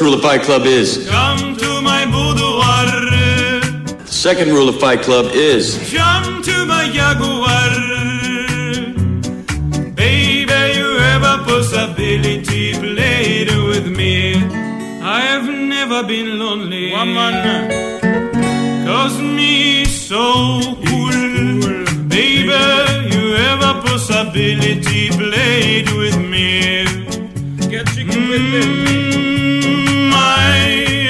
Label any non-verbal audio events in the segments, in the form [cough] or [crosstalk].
rule of Fight Club is. Come to my boudoir. The second rule of Fight Club is. Jump to my jaguar. Baby, you have a possibility. Played with me. I have never been lonely. Woman. Cause me so cool. Baby, you have a possibility. Played with me. Get chicken with me. Mm. I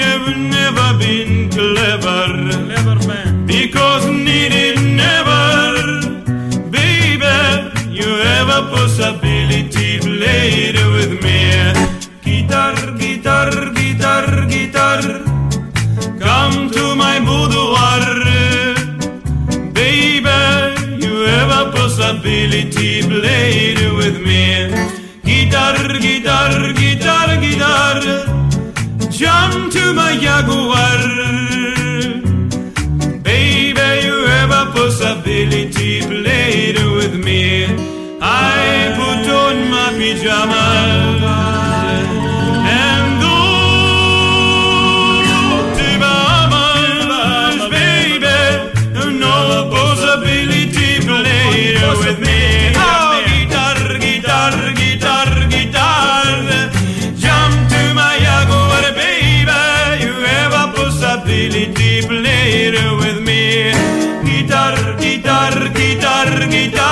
have never been clever. Clever man. Because needed never. Baby, you have a possibility. Played with me. Guitar, guitar, guitar, guitar. Come to my boudoir. Baby, you have a possibility. Played with me. Guitar, guitar, guitar, guitar. Jump to my jaguar. Baby, you have a possibility. Played with me. I put on my pajamas larguita.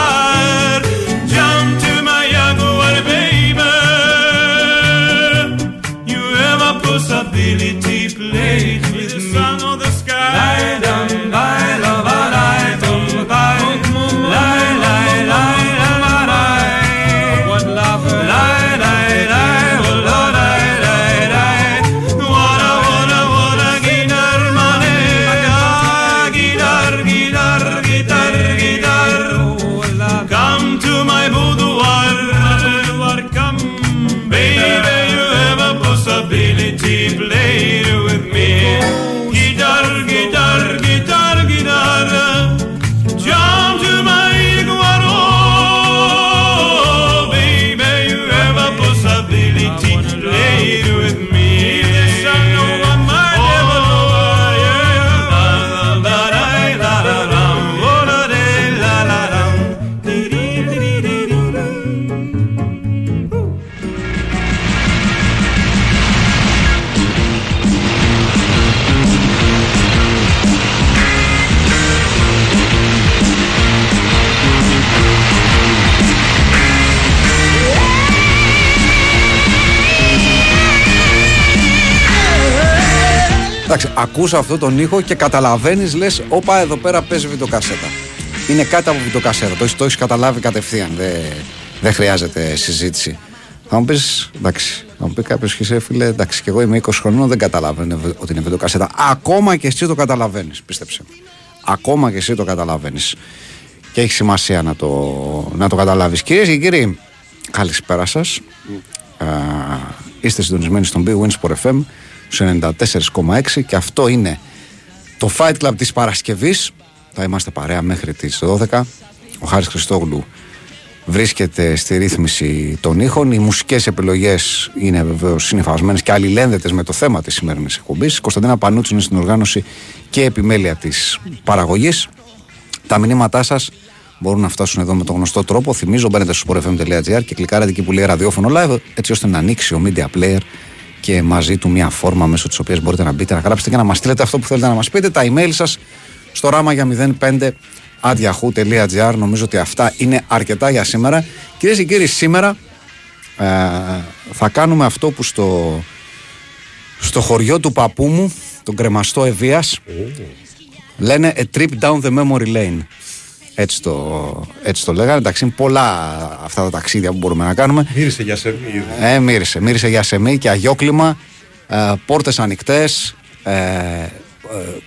Ακούς αυτό τον ήχο και καταλαβαίνεις, λες, όπα εδώ πέρα παίζει βιντεοκασέτα. Είναι κάτι από βιντεοκασέτα. Το, έχεις- το έχεις καταλάβει κατευθείαν. Δεν δεν χρειάζεται συζήτηση. Θα μου πεις, εντάξει, θα μου πει κάποιος και εσύ, φίλε, εντάξει, και εγώ είμαι 20 χρονών, δεν καταλαβαίνω ότι είναι βιντεοκασέτα. Ακόμα και εσύ το καταλαβαίνεις, πίστεψε. με. Ακόμα και εσύ το καταλαβαίνεις. Και έχει σημασία να το, να το καταλάβεις. Κυρίες και κύριοι, καλησπέρα σας. Είστε συντονισμένοι στον Big Win Sport FM στο 94,6 και αυτό είναι το Fight Club της Παρασκευής. Θα είμαστε παρέα μέχρι τις 12. Ο Χάρης Χριστόγλου βρίσκεται στη ρύθμιση των ήχων. Οι μουσικές επιλογές είναι βεβαίως συνεφασμένες και αλληλένδετες με το θέμα της σημερινής εκπομπής. Κωνσταντίνα Πανούτσου είναι στην οργάνωση και επιμέλεια της παραγωγής. Τα μηνύματά σας μπορούν να φτάσουν εδώ με τον γνωστό τρόπο. Θυμίζω, μπαίνετε στο sportfm.gr και κλικάρετε εκεί που λέει ραδιόφωνο live, έτσι ώστε να ανοίξει ο media player και μαζί του μια φόρμα μέσω της οποίας μπορείτε να μπείτε, να γράψετε και να μας στείλετε αυτό που θέλετε να μας πείτε. Τα email σας στο ράμα για 05 adiahoo.gr. Νομίζω ότι αυτά είναι αρκετά για σήμερα. Κυρίες και κύριοι, σήμερα ε, θα κάνουμε αυτό που στο, στο χωριό του παππού μου, τον κρεμαστό Ευβίας, Λένε a trip down the memory lane. Έτσι το, έτσι το λέγανε. Εντάξει, είναι πολλά αυτά τα ταξίδια που μπορούμε να κάνουμε. Μύρισε για σερμί. ήδη. Ε, μύρισε. Μύρισε για σεμί και αγιόκλημα. Ε, Πόρτες ανοιχτές. Ε, ε,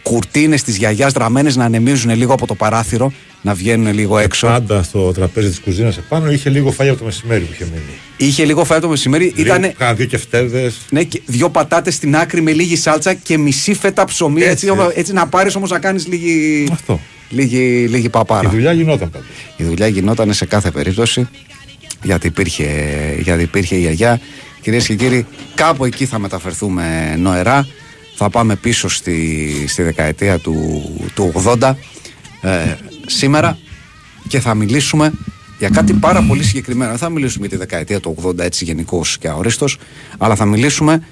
κουρτίνες της γιαγιάς δραμμένες να ανεμίζουν λίγο από το παράθυρο να βγαίνουν λίγο έξω Πάντα στο τραπέζι της κουζίνας επάνω είχε λίγο φάγια από το μεσημέρι που είχε μείνει. είχε λίγο φάει το μεσημέρι ήταν Κάνα δύο κεφτέδες. ναι, και δύο πατάτες στην άκρη με λίγη σάλτσα και μισή φέτα ψωμί έτσι, Έτσι. έτσι, να πάρεις όμως να κάνεις λίγη, Αυτό. Λίγη, λίγη παπάρα Η δουλειά γινόταν πάντα. Η δουλειά γινόταν σε κάθε περίπτωση γιατί υπήρχε, γιατί υπήρχε η γιαγιά Κυρίες και κύριοι, κάπου εκεί θα μεταφερθούμε νοερά. Θα πάμε πίσω στη, στη δεκαετία του, του 80 ε, σήμερα και θα μιλήσουμε για κάτι πάρα πολύ συγκεκριμένο. Δεν θα μιλήσουμε για τη δεκαετία του 80 έτσι γενικώς και αορίστος, αλλά θα μιλήσουμε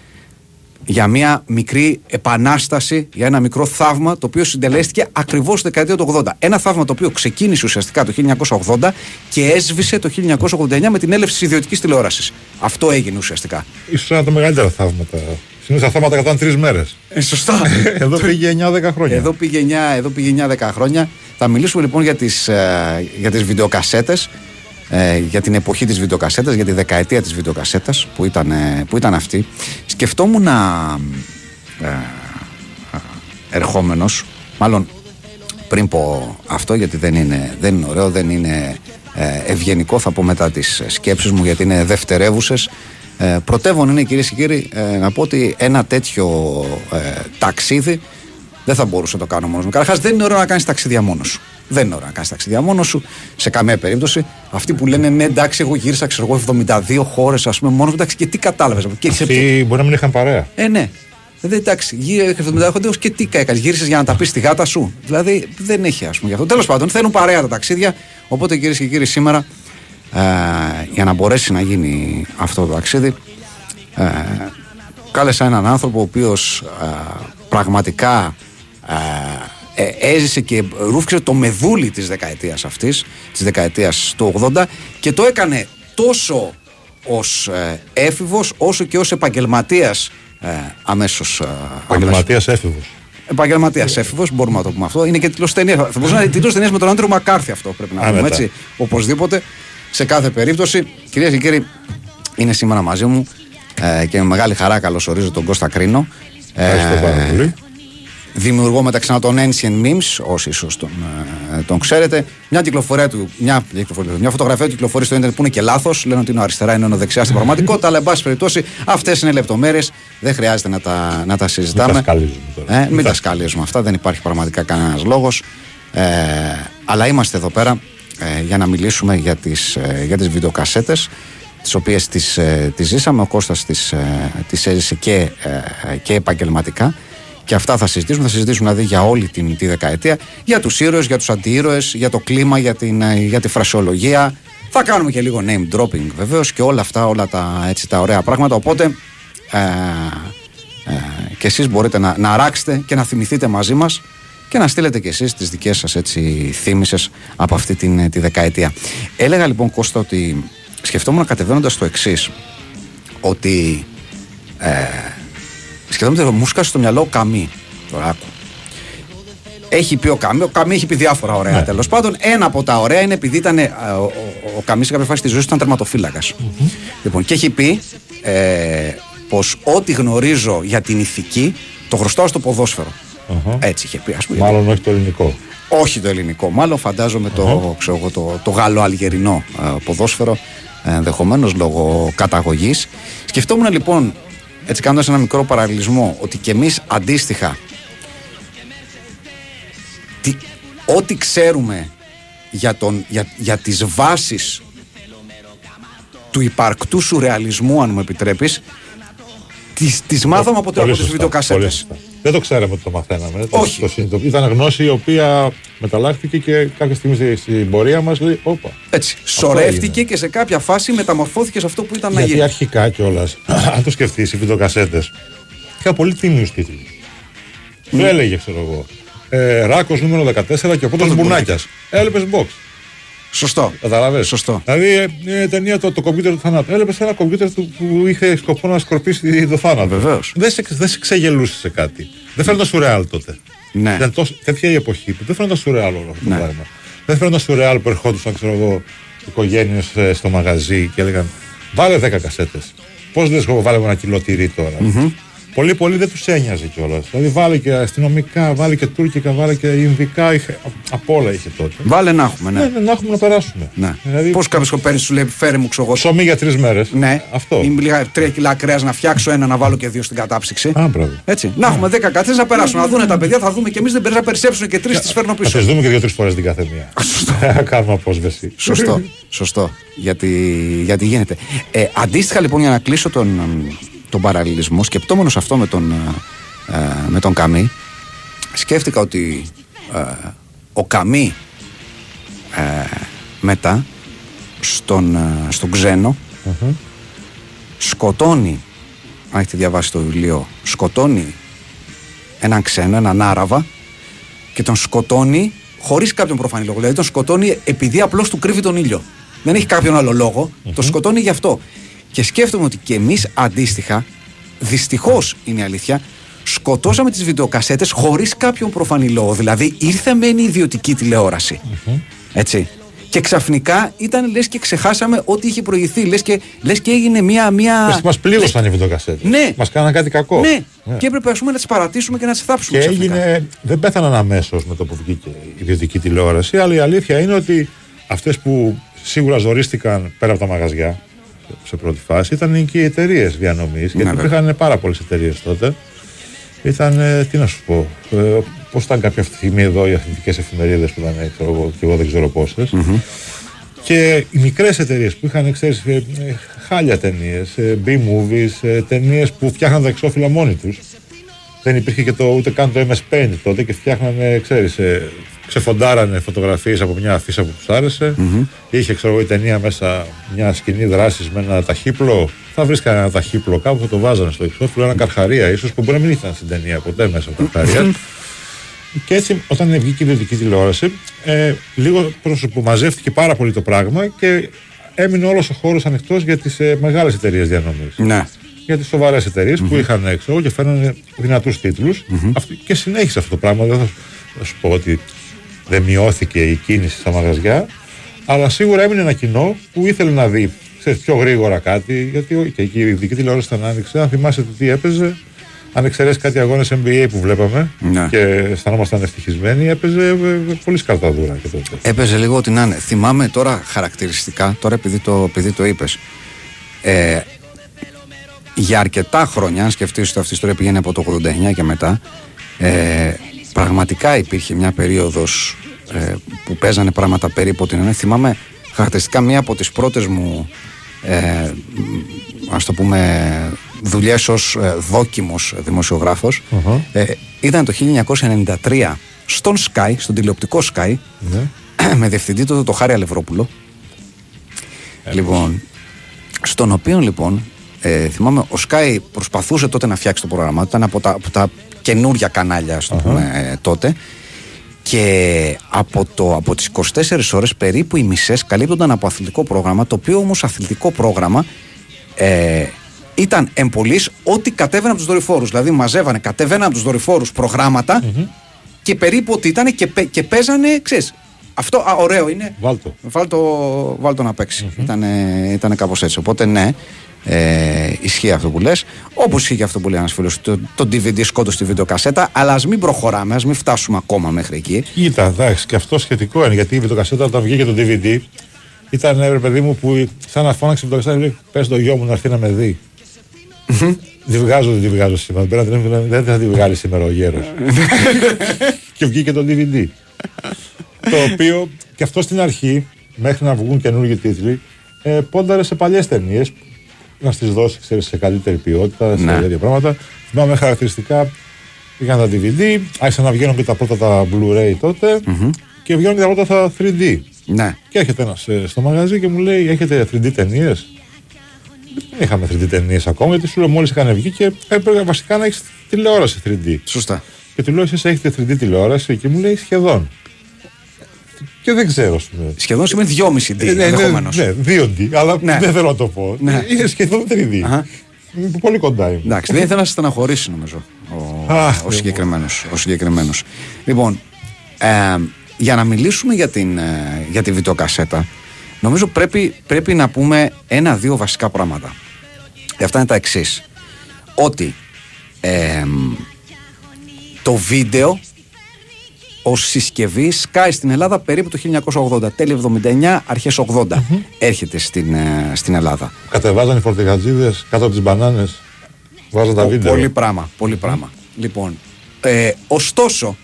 για μια μικρή επανάσταση, για ένα μικρό θαύμα το οποίο συντελέστηκε ακριβώς στη δεκαετία του 80. Ένα θαύμα το οποίο ξεκίνησε ουσιαστικά το 1980 και έσβησε το 1989 με την έλευση της ιδιωτικής τηλεόρασης. Αυτό έγινε ουσιαστικά. Ίσως ένα από τα μεγαλύτερα θαύματα. Συνήθως τα θαύματα κρατάνε τρεις μέρες. Ε, σωστά. [laughs] Εδώ πήγε 9-10 χρόνια. Εδώ πήγε 9, εδώ πήγε 9-10 χρόνια. Θα μιλήσουμε λοιπόν για τις, ε, για τις βιντεοκασέτες, ε, για την εποχή της βιντεοκασέτας, για τη δεκαετία της βιντεοκασέτας που ήταν, ε, που ήταν αυτή. Σκεφτόμουν να ε, ε, ερχόμενος, μάλλον πριν πω αυτό γιατί δεν είναι, δεν είναι ωραίο, δεν είναι ε, ευγενικό θα πω μετά τις σκέψεις μου γιατί είναι δευτερεύουσες ε, πρωτεύον είναι κυρίες και κύριοι ε, να πω ότι ένα τέτοιο ε, ταξίδι δεν θα μπορούσα να το κάνω μόνος μου. Καταρχάς, δεν είναι ωραίο να κάνεις ταξίδια μόνος σου. Δεν είναι ωραίο να κάνεις ταξίδια μόνος σου σε καμία περίπτωση. Αυτοί που λένε ναι, εντάξει, εγώ γύρισα ξέρω εγώ 72 χώρες, ας πούμε, μόνος μου, εντάξει, και τι κατάλαβες. Και σε... Αυτοί μπορεί να μην είχαν παρέα. Ε, ναι. Δεν εντάξει, γύρω 70 χρόνια και τι έκανες, γύρισες για να τα πεις στη γάτα σου. Δηλαδή δεν έχει, ας πούμε, γι' αυτό. Τέλος πάντων, θέλουν παρέα τα ταξίδια. Οπότε κυρίες και κύριοι, σήμερα ε, για να μπορέσει να γίνει αυτό το ταξίδι, ε, κάλεσα έναν άνθρωπο ο οποίος ε, πραγματικά ε, ε, έζησε και ρούφηξε το μεδούλι της δεκαετίας αυτής, της δεκαετίας του 80 και το έκανε τόσο ως ε, έφηβος όσο και ως επαγγελματίας ε, αμέσως ε, Επαγγελματίας έφηβος. Επαγγελματίας έφηβος, μπορούμε να το πούμε αυτό. Είναι και τίτλος ταινίας. Θα μπορούσε να είναι τίτλος ταινίας με τον Άντρο Μακάρθι αυτό, πρέπει να Α, πούμε μετά. έτσι. Οπωσδήποτε. Σε κάθε περίπτωση, κυρίες και κύριοι, είναι σήμερα μαζί μου ε, και με μεγάλη χαρά καλωσορίζω τον Κώστα Κρίνο. Ευχαριστώ πάρα πολύ. Δημιουργό μεταξύ άλλων των Ancient Memes, όσοι ίσως τον, ε, τον ξέρετε. Μια κυκλοφορία του, μια, κυκλοφορία, του, μια φωτογραφία του κυκλοφορεί στο Ιντερνετ που είναι και λάθος. Λένε ότι είναι ο αριστερά, είναι ο δεξιά στην πραγματικότητα. αλλά, εν πάση περιπτώσει, αυτές είναι λεπτομέρειες. Δεν χρειάζεται να τα, να τα συζητάμε. τα σκαλίζουμε τώρα. Ε, Μην μην τα- τα σκαλίζουμε αυτά, δεν υπάρχει πραγματικά κανένας λόγος. Ε, αλλά είμαστε εδώ πέρα ε, για να μιλήσουμε για τις, ε, για τις βιντεοκασέτες τις οποίες τις, ε, τις ζήσαμε, ο Κώστας τις, ε, τις έζησε και, ε, και επαγγελματικά και αυτά θα συζητήσουμε, θα συζητήσουμε δηλαδή για όλη την, τη δεκαετία, για τους ήρωες, για τους αντίήρωες, για το κλίμα, για, την, ε, για τη φρασιολογία. Θα κάνουμε και λίγο name dropping βεβαίως και όλα αυτά, όλα τα, έτσι, τα ωραία πράγματα. Οπότε ε, ε, και εσείς μπορείτε να, να αράξετε και να θυμηθείτε μαζί μας και να στείλετε και εσείς τις δικές σας έτσι θύμησες από αυτή την, ε, τη δεκαετία. Έλεγα λοιπόν Κώστα ότι σκεφτόμουν κατεβαίνοντας το εξής ότι ε, σκεφτόμουν ότι μου σκάσε στο μυαλό ο Καμί. Τώρα άκου. Έχει πει ο Καμί, ο Καμί έχει πει διάφορα ωραία Ναι. τέλος πάντων. Ένα από τα ωραία είναι επειδή ήταν. ε, ο, ο, ο Καμί σε κάποια φάση τη ζωή του ήταν τερματοφύλακας. Λοιπόν, και έχει πει ε, πως ό,τι γνωρίζω για την ηθική το χρωστάω στο ποδόσφαιρο. Αχα. Έτσι είχε πει, ας πούμε. Μάλλον όχι το ελληνικό. Όχι το ελληνικό, μάλλον φαντάζομαι το, ξέρω εγώ, το, το γαλλο-αλγερινό ε, ποδόσφαιρο, ενδεχομένως λόγω καταγωγής. Σκεφτόμουν λοιπόν, έτσι κάνοντας ένα μικρό παραλληλισμό, ότι κι εμείς αντίστοιχα, τι, ό,τι ξέρουμε για, τον, για, για τις βάσεις του υπαρκτού σουρεαλισμού, αν μου επιτρέπεις, τις, τις μάθαμε από, Πολύ από τις σωστά, πολύ βιντεοκασέτες. Σωστά. Δεν το ξέραμε ότι το μαθαίναμε. Το- Όχι. Το, συνειδητοποι- ήταν γνώση η οποία μεταλλάχθηκε και κάποια στιγμή στη- στην πορεία μας λέει: Όπα. Έτσι, Αυτό σωρεύτηκε έγινε. και σε κάποια φάση μεταμορφώθηκε σε αυτό που ήταν να Γιατί γίνει. αρχικά κιόλας, [clears throat] αν το σκεφτείς, οι βιντεοκασέτες είχαν πολύ τίμιους τίτλους. Ναι. Δεν έλεγε, ξέρω εγώ. Ε, Ράκος νούμερο 14 και ο πρώτος Μπουνάκιας. Έλεπες box. Σωστό. Κατάλαβε. Σωστό. Δηλαδή, ε, ε, ταινία το, το κομπιούτερ του θανάτου. Έλεπες ένα κομπιούτερ του, που είχε σκοπό να σκορπίσει το θάνατο. Βεβαίως. Δεν σε, δεν σε ξεγελούσε σε κάτι. Δεν φαίνονταν σουρεάλ τότε. Ναι. Ήταν τόσο, τέτοια η εποχή που δεν φαίνονταν σουρεάλ όλο αυτό Ναι. το πράγμα. Δεν φαίνονταν σουρεάλ που ερχόντουσαν, ξέρω εγώ, οικογένειες στο μαγαζί και έλεγαν Βάλε 10 κασέτες. Πώς δεν εγώ βάλε ένα κιλό τυρί τώρα. Πολύ πολύ δεν τους ένοιαζε κιόλας. Δηλαδή βάλε και αστυνομικά, βάλε και τουρκικά, βάλε και Ινδικά. Είχε, απ' όλα είχε τότε. Βάλε να έχουμε, ναι. Ναι, ναι, να έχουμε να περάσουμε. ναι. Δηλαδή, Πώς κάποιος παίρνει, σου λέει, φέρε μου ξέρω εγώ. ψωμί για τρεις μέρες. Ναι, Αυτό. Ή λίγα τρία κιλά κρέας να φτιάξω ένα, να βάλω και δύο στην κατάψυξη. Α, μπράβο. Έτσι. Να έχουμε 10 κάτσε να περάσουν, να δουν τα παιδιά, θα δούμε και εμείς δεν πρέπει να περισσέψουν και τρεις, τις φέρνω Θα πίσω. τις δούμε και δύο-τρεις φορές την κάθε μία. Θα κάνουμε απόσβεση. Σωστό, σωστό. Γιατί, γιατί γίνεται. Ε, αντίστοιχα λοιπόν για να κλείσω τον, τον παραλληλισμό, σκεπτόμενος αυτό με τον, ε, με τον Καμί, σκέφτηκα ότι ε, ο Καμί ε, μετά στον, ε, στον ξενο σκοτώνει, αν έχετε διαβάσει το βιβλίο, σκοτώνει έναν ξένο, έναν Άραβα και τον σκοτώνει χωρίς κάποιον προφανή λόγο. Δηλαδή τον σκοτώνει επειδή απλώς του κρύβει τον ήλιο. Δεν έχει κάποιον άλλο λόγο. Τον σκοτώνει γι' αυτό. Και σκέφτομαι ότι και εμείς αντίστοιχα, δυστυχώς είναι η αλήθεια, σκοτώσαμε τις βιντεοκασέτες χωρίς κάποιον προφανή λόγο. Δηλαδή ήρθε μεν η ιδιωτική τηλεόραση. Έτσι. Και ξαφνικά ήταν λες και ξεχάσαμε ό,τι είχε προηγηθεί. Λες και, λες και έγινε μια. μια... Μας πλήγωσαν οι βιντεοκασέτες. Ναι. Μας κάναν κάτι κακό. Ναι. και έπρεπε ας πούμε, να τις παρατήσουμε και να τις θάψουμε. Και ξαφνικά. έγινε, δεν πέθαναν αμέσως με το που βγήκε η ιδιωτική τηλεόραση, αλλά η αλήθεια είναι ότι αυτές που σίγουρα ζορίστηκαν πέρα από τα μαγαζιά σε πρώτη φάση ήταν και οι εταιρείες διανομής. Γιατί βέβαια. υπήρχαν πάρα πολλές εταιρείες τότε. Ήταν, ε, τι να σου πω, ε, πώς ήταν κάποια στιγμή εδώ οι αθλητικές εφημερίδες που ήταν, ξέρω εγώ, και εγώ δεν ξέρω πόσες. Και οι μικρές εταιρείες που είχαν, ξέρεις, ε, ε, χάλια ταινίες, B-movies, ε, ταινίες που φτιάχναν τα εξώφυλλα μόνοι τους. Δεν υπήρχε και το, ούτε καν το MS Paint τότε και φτιάχνανε, ξέρεις, ε, ξεφοντάρανε φωτογραφίες από μια αφίσα που τους αρεσε Είχε, ξέρω εγώ, η ταινία μέσα μια σκηνή δράσης με ένα ταχύπλο. Θα βρίσκανε ένα ταχύπλο κάπου, θα το βάζανε στο εξώφυλλο, ένα καρχαρία ίσως που μπορεί να μην ήταν στην ταινία ποτέ μέσα ο καρχαρίας. Και έτσι, όταν βγήκε η ιδιωτική τηλεόραση, ε, λίγο προς, που μαζεύτηκε πάρα πολύ το πράγμα και έμεινε όλος ο χώρος ανοιχτός για τις ε, μεγάλες εταιρείες διανομής. Ναι. Για τις σοβαρές που είχαν έξω και φέρνανε δυνατούς τίτλους. Αυτό- Και συνέχισε αυτό το πράγμα. Δεν θα, σου- θα σου πω ότι δεν μειώθηκε η κίνηση στα μαγαζιά, αλλά σίγουρα έμεινε ένα κοινό που ήθελε να δει ξέρεις, πιο γρήγορα κάτι. Γιατί ο- και εκεί η ειδική τηλεόραση ήταν άνοιξε. Αν θυμάσαι το τι έπαιζε, αν εξαιρέσεις κάτι αγώνες NBA που βλέπαμε Ναι. και αισθανόμασταν ευτυχισμένοι, έπαιζε ε, πολύ σκαρταδούρα και τότε. Έπαιζε λίγο ότι να είναι. Θυμάμαι τώρα χαρακτηριστικά, τώρα επειδή το, επειδή το είπες. Ε, για αρκετά χρόνια, αν σκεφτείς ότι αυτή η ιστορία πηγαίνει από το 89 και μετά, ε, πραγματικά υπήρχε μια περίοδος ε, που παίζανε πράγματα περίπου την ενέργεια. Θυμάμαι χαρακτηριστικά μία από τις πρώτες μου ε, μ, ας το πούμε δουλειές ως ε, δόκιμος δημοσιογράφος ε, ήταν το 1993 στον Sky, στον τηλεοπτικό Sky [clears throat] με διευθυντή τότε το Χάρη Αλευρόπουλο. Λοιπόν στον οποίο λοιπόν ε, θυμάμαι ο Sky προσπαθούσε τότε να φτιάξει το πρόγραμμά του ήταν από τα, από τα καινούρια κανάλια ας το πούμε, ε, τότε. Και από, το, από τις 24 ώρες περίπου οι μισές καλύπτονταν από αθλητικό πρόγραμμα το οποίο όμως αθλητικό πρόγραμμα ε, ήταν εμπολής ό,τι κατέβαινε από τους δορυφόρους. Δηλαδή μαζεύανε, κατέβαιναν από τους δορυφόρους προγράμματα και περίπου ότι ήταν και, πε- και παίζανε, ξέρεις, αυτό α, ωραίο είναι. Βάλτο. Βάλτο, βάλτο να παίξει. Ήτανε, ήτανε κάπως έτσι. Οπότε ναι, ε, ισχύει αυτό που λες. Όπως ισχύει και αυτό που λέει ένας φίλος, το, το DVD σκότωσε τη βιντεοκασέτα, αλλά ας μην προχωράμε, ας μην φτάσουμε ακόμα μέχρι εκεί. Κοίτα, εντάξει, και αυτό σχετικό είναι γιατί η βιντεοκασέτα όταν βγήκε το DVD ήταν ρε παιδί μου που σαν να φώναξε η βιντεοκασέτα λέει πες το γιο μου να έρθει να με δει. Δεν βγάζω, δεν τη βγάζω σήμερα. Πρέπει να την- Δεν θα τη βγάλει σήμερα ο γέρος. [laughs] και βγήκε το DVD. Το οποίο και αυτό στην αρχή, μέχρι να βγουν καινούργιοι τίτλοι, ε, πόνταρε σε παλιές ταινίες να στις δώσει ξέρεις, σε καλύτερη ποιότητα, σε Ναι. τέτοια πράγματα. Θυμάμαι χαρακτηριστικά Πήγαν τα DVD, άρχισαν να βγαίνουν και τα πρώτα τα Blu-ray τότε και βγαίνουν και τα πρώτα τα 3D. Ναι. Και έρχεται ένας στο μαγαζί και μου λέει: Έχετε 3D ταινίες; Δεν είχαμε 3D ταινίες ακόμα, γιατί σου λέω μόλις είχαν βγει και έπρεπε βασικά να έχεις τηλεόραση 3D. Σωστά. Και του λέω: Εσείς έχετε 3D τηλεόραση; Και μου λέει σχεδόν. Και δεν ξέρω, σου λέω. Σχεδόν σημαίνει 2,5D Ε, ναι, ναι, ενδεχομένως. ναι, 2D, αλλά Ναι. δεν θέλω να το πω. Ναι. Είναι σχεδόν 3D. Αχα. Είμαι Πολύ κοντά είμαι. Εντάξει, δεν ήθελα να σε στεναχωρήσει νομίζω ο, Αχ, ο, Θεέ μου. συγκεκριμένος, ο συγκεκριμένος. Λοιπόν, ε, για να μιλήσουμε για, την, ε, για τη βιντεοκασέτα, νομίζω πρέπει, πρέπει να πούμε ένα-δύο βασικά πράγματα. Και αυτά είναι τα εξής. Ότι Ε, το βίντεο ω συσκευής σκάει στην Ελλάδα περίπου το 1980. Τέλη 79, αρχές 80 έρχεται στην, ε, στην Ελλάδα. Κατεβάζαν οι φορτηγατζίδες κάτω από τις μπανάνες. Βάζαν τα Πο- βίντεο. Πολύ πράγμα, πολύ πράγμα. Λοιπόν, ε, ωστόσο,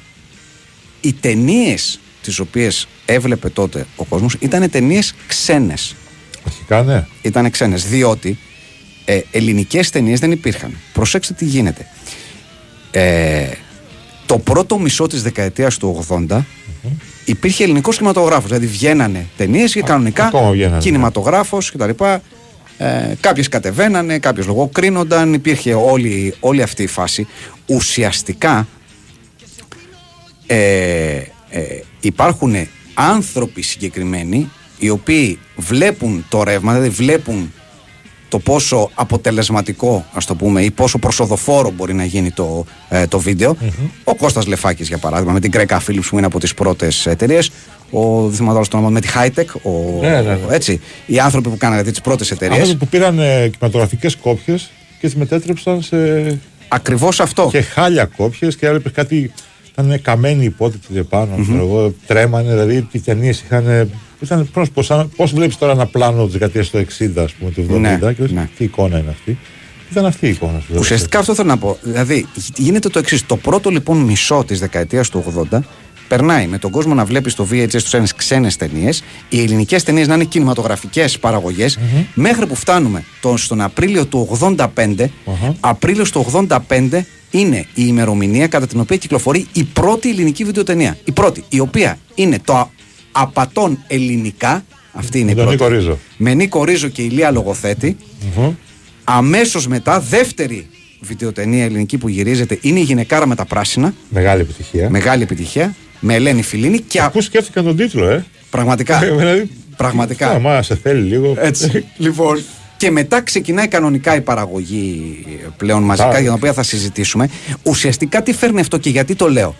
οι ταινίες τις οποίες έβλεπε τότε ο κόσμος ήταν ταινίες ξένες. Αρχικά ναι. Ήταν ξένες, διότι ε, ελληνικές ταινίες δεν υπήρχαν. Προσέξτε τι γίνεται. Ε, το πρώτο μισό της δεκαετίας του 80 υπήρχε ελληνικός κινηματογράφος. Δηλαδή βγαίνανε ταινίες και κανονικά ακόμα βγαίνανε. κινηματογράφος κτλ. Ε, κάποιες κατεβαίνανε, κάποιες λογοκρίνονταν, υπήρχε όλη, όλη αυτή η φάση. Ουσιαστικά ε, ε, υπάρχουν άνθρωποι συγκεκριμένοι οι οποίοι βλέπουν το ρεύμα, δηλαδή βλέπουν το πόσο αποτελεσματικό, ας το πούμε, ή πόσο προσοδοφόρο μπορεί να γίνει το, ε, το βιντεο Ο Κώστας Λεφάκης, για παράδειγμα, με την Greca Philips που είναι από τις πρώτες εταιρείε. Ο δεν θυμάμαι τώρα στο όνομα, με τη Hightech. Ο, Ναι, ναι, ναι. Έτσι, οι άνθρωποι που κάνανε δηλαδή, τις πρώτες εταιρείες. Άνθρωποι που πήραν ε, κινηματογραφικές κόπιες και τις μετέτρεψαν σε. Ακριβώς αυτό. και χάλια κόπιες και έβλεπε κάτι. Ήταν καμένοι υπότιτλοι επάνω. ξέρω εγώ, τρέμανε, δηλαδή οι ταινίες είχαν. Ήταν πώς βλέπεις τώρα ένα πλάνο τη δεκαετίας του 60, ας πούμε, του 70 Ναι, και λες, ναι. τι εικόνα είναι αυτή; Ήταν αυτή η εικόνα. σου. Ουσιαστικά αυτό θέλω να πω. Δηλαδή, γίνεται το εξής. Το πρώτο λοιπόν μισό της δεκαετίας του 80 περνάει με τον κόσμο να βλέπει στο VHS τους ξένε ξένες ταινίες, οι ελληνικές ταινίες να είναι κινηματογραφικές παραγωγές, μέχρι που φτάνουμε το, στον Απρίλιο του 85. Αχα. Απρίλιο του 85 είναι η ημερομηνία κατά την οποία κυκλοφορεί η πρώτη ελληνική βιντεοτενία. Η πρώτη, η οποία είναι το α- απατών ελληνικά. Αυτή είναι Με η τον πρώτη. Νίκο Ρίζο. Με Νίκο Ρίζο και Ηλία Λογοθέτη. Μμμ. Αμέσως μετά, δεύτερη βιντεοτενία ελληνική που γυρίζεται είναι η Γυναικάρα με τα Πράσινα. Μεγάλη επιτυχία. Μεγάλη επιτυχία. Με Ελένη Φιλίνη και α- Πού σκέφτηκαν τον τίτλο, ε. πραγματικά. Δηλαδή, πραγματικά. Άμα σε θέλει λίγο. Έτσι. [laughs] λοιπόν. Και μετά ξεκινάει κανονικά η παραγωγή πλέον μαζικά Πάρα. για την οποία θα συζητήσουμε. Ουσιαστικά τι φέρνει αυτό και γιατί το λέω.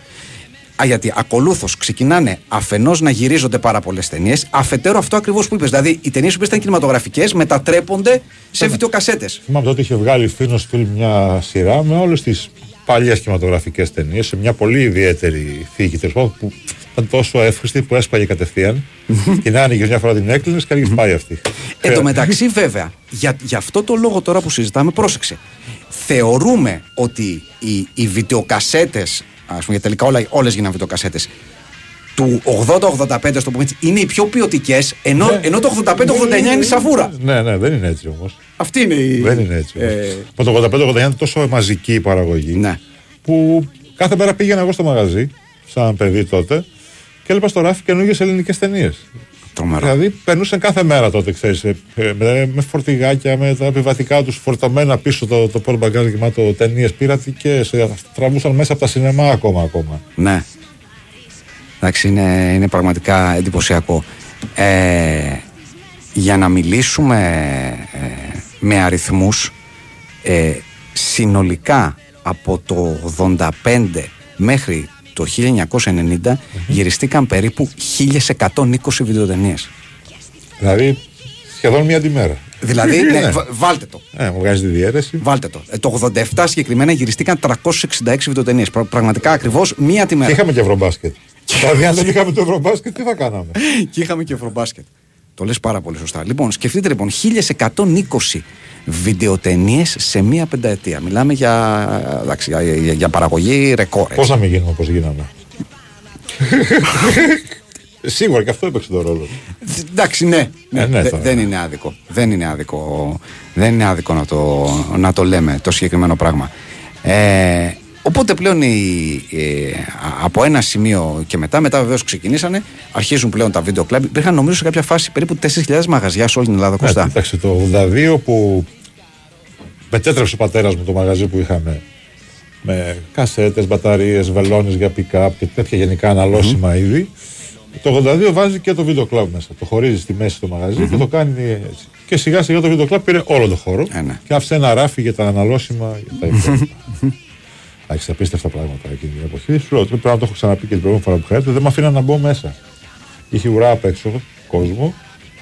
Α, γιατί ακολούθως ξεκινάνε αφενός να γυρίζονται πάρα πολλές ταινίες, αφετέρου αυτό ακριβώς που είπες. Δηλαδή, οι ταινίες που ήταν κινηματογραφικές μετατρέπονται σε βιντεοκασέτες. Θυμάμαι τότε είχε βγάλει Φίνος Φιλμ μια σειρά με όλες τις παλιές κινηματογραφικές ταινίες σε μια πολύ ιδιαίτερη θήκη τέλος πάντων, που ήταν τόσο εύχριστη που έσπαγε κατευθείαν. την άνοιγε μια φορά την έκλεινε και έλεγε πάει αυτή. Εν τω μεταξύ, βέβαια, για, για αυτό το λόγο τώρα που συζητάμε, πρόσεξε. Θεωρούμε ότι οι, οι βιντεοκασέτες, ας πούμε, γιατί τελικά όλα, όλες γίνανε βιντεοκασέτες, του 80-85, στο πούμε έτσι, είναι οι πιο ποιοτικές, ενώ, Ναι. ενώ το 85-89 είναι η σαβούρα. Ναι, ναι, δεν είναι έτσι όμως. Αυτή είναι η. Δεν είναι έτσι. όμως. Ε, Με το 85-89 είναι τόσο μαζική η παραγωγή Ναι. που κάθε μέρα πήγαινα εγώ στο μαγαζί, σαν παιδί τότε, και έλεγα στο ράφι καινούργιες ελληνικές ταινίες. Τρομερό. Δηλαδή περνούσαν κάθε μέρα τότε, ξέρεις, ε, ε, με, με φορτηγάκια, με τα επιβατικά τους φορτωμένα πίσω το, το πόρ μπαγκάζ γεμάτο ταινίες πειρατικέ. Τραβούσαν μέσα από τα σινεμά ακόμα. ακόμα. Ναι. Εντάξει, είναι, είναι πραγματικά εντυπωσιακό. Ε, για να μιλήσουμε ε, με αριθμούς, ε, συνολικά από το 85 μέχρι το 1990 γυριστήκαν περίπου 1120 βιντεοτενίες. Δηλαδή σχεδόν μία τη μέρα. Δηλαδή, ναι, βα- βάλτε το. Ε, μου βγάζει τη διαίρεση. Βάλτε το. Ε, το 87 συγκεκριμένα γυριστήκαν 366 βιντεοτενίες. Πρα- πραγματικά ακριβώς μία τη Και μέρα. είχαμε και ευρωμπάσκετ. δηλαδή, αν δεν είχαμε το ευρωμπάσκετ, τι θα κάναμε; [laughs] και είχαμε και ευρωμπάσκετ. Το λες πάρα πολύ σωστά. Λοιπόν, σκεφτείτε λοιπόν 1120 βιντεοτενίες σε μία πενταετία. Μιλάμε για, εντάξει, για, για, για παραγωγή ρεκόρ. έτσι. Πώς να μην γίνουμε όπω γίναμε. [laughs] Σίγουρα και αυτό έπαιξε τον ρόλο. Εντάξει, ναι. ναι, Ε, ναι, δε- τώρα. δεν είναι άδικο. Δεν είναι άδικο, δεν είναι άδικο να, το, να το λέμε το συγκεκριμένο πράγμα. Ε, οπότε πλέον οι, ε, α- από ένα σημείο και μετά, μετά βεβαίως ξεκινήσανε, αρχίζουν πλέον τα βίντεο κλαμπ. Υπήρχαν νομίζω σε κάποια φάση περίπου 4.000 μαγαζιά σε όλη την Ελλάδα. Ναι, Κωστά. εντάξει, το 82 που μετέτρεψε ο πατέρας μου το μαγαζί που είχαμε με κασέτες, μπαταρίες, βελόνες για pick-up και τέτοια γενικά αναλώσιμα είδη. Το 82 βάζει και το βίντεο κλαμπ μέσα. Το χωρίζει στη μέση το μαγαζι και το κάνει έτσι. Και σιγά σιγά το βίντεο κλαμπ πήρε όλο το χώρο Ε, ναι. και άφησε ένα ράφι για τα αναλώσιμα για τα υπόλοιπα. Εντάξει, απίστευτα πράγματα εκείνη την εποχή. Σου λέω, πρέπει να το έχω ξαναπεί και την προηγούμενη φορά που χρειάζεται. Δεν με αφήναν να μπω μέσα. Είχε ουρά απ' έξω κόσμο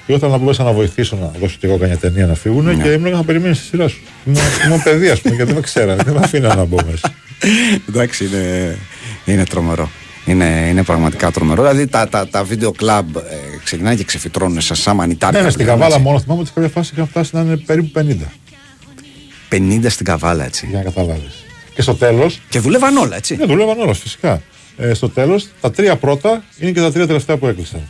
Και όταν να μπορούσα να βοηθήσω να δώσω και εγώ καμιά ταινία να φύγουν και ήμουν να περιμένει στη σειρά σου. Ήμουν, ήμουν παιδί, ας πούμε, γιατί δεν με ξέρανε, δεν με αφήνανε να μπω μέσα. Εντάξει, είναι, είναι τρομερό. Είναι, είναι πραγματικά τρομερό. Δηλαδή τα, τα, τα βίντεο κλαμπ ε, ξεκινάνε και ξεφυτρώνουν σαν σαν μανιτάρια. Ναι, ναι, στην πλέον, Καβάλα έτσι. μόνο θυμάμαι ότι σε κάποια φάση είχαν φτάσει να είναι περίπου 50. 50 στην Καβάλα, έτσι. Για να καταλάβεις. Και στο τέλο, Και δούλευαν όλα, έτσι. ναι, δουλεύαν όλα φυσικά. Ε, στο τέλος, τα τρία πρώτα είναι και τα τρία τελευταία που έκλεισαν.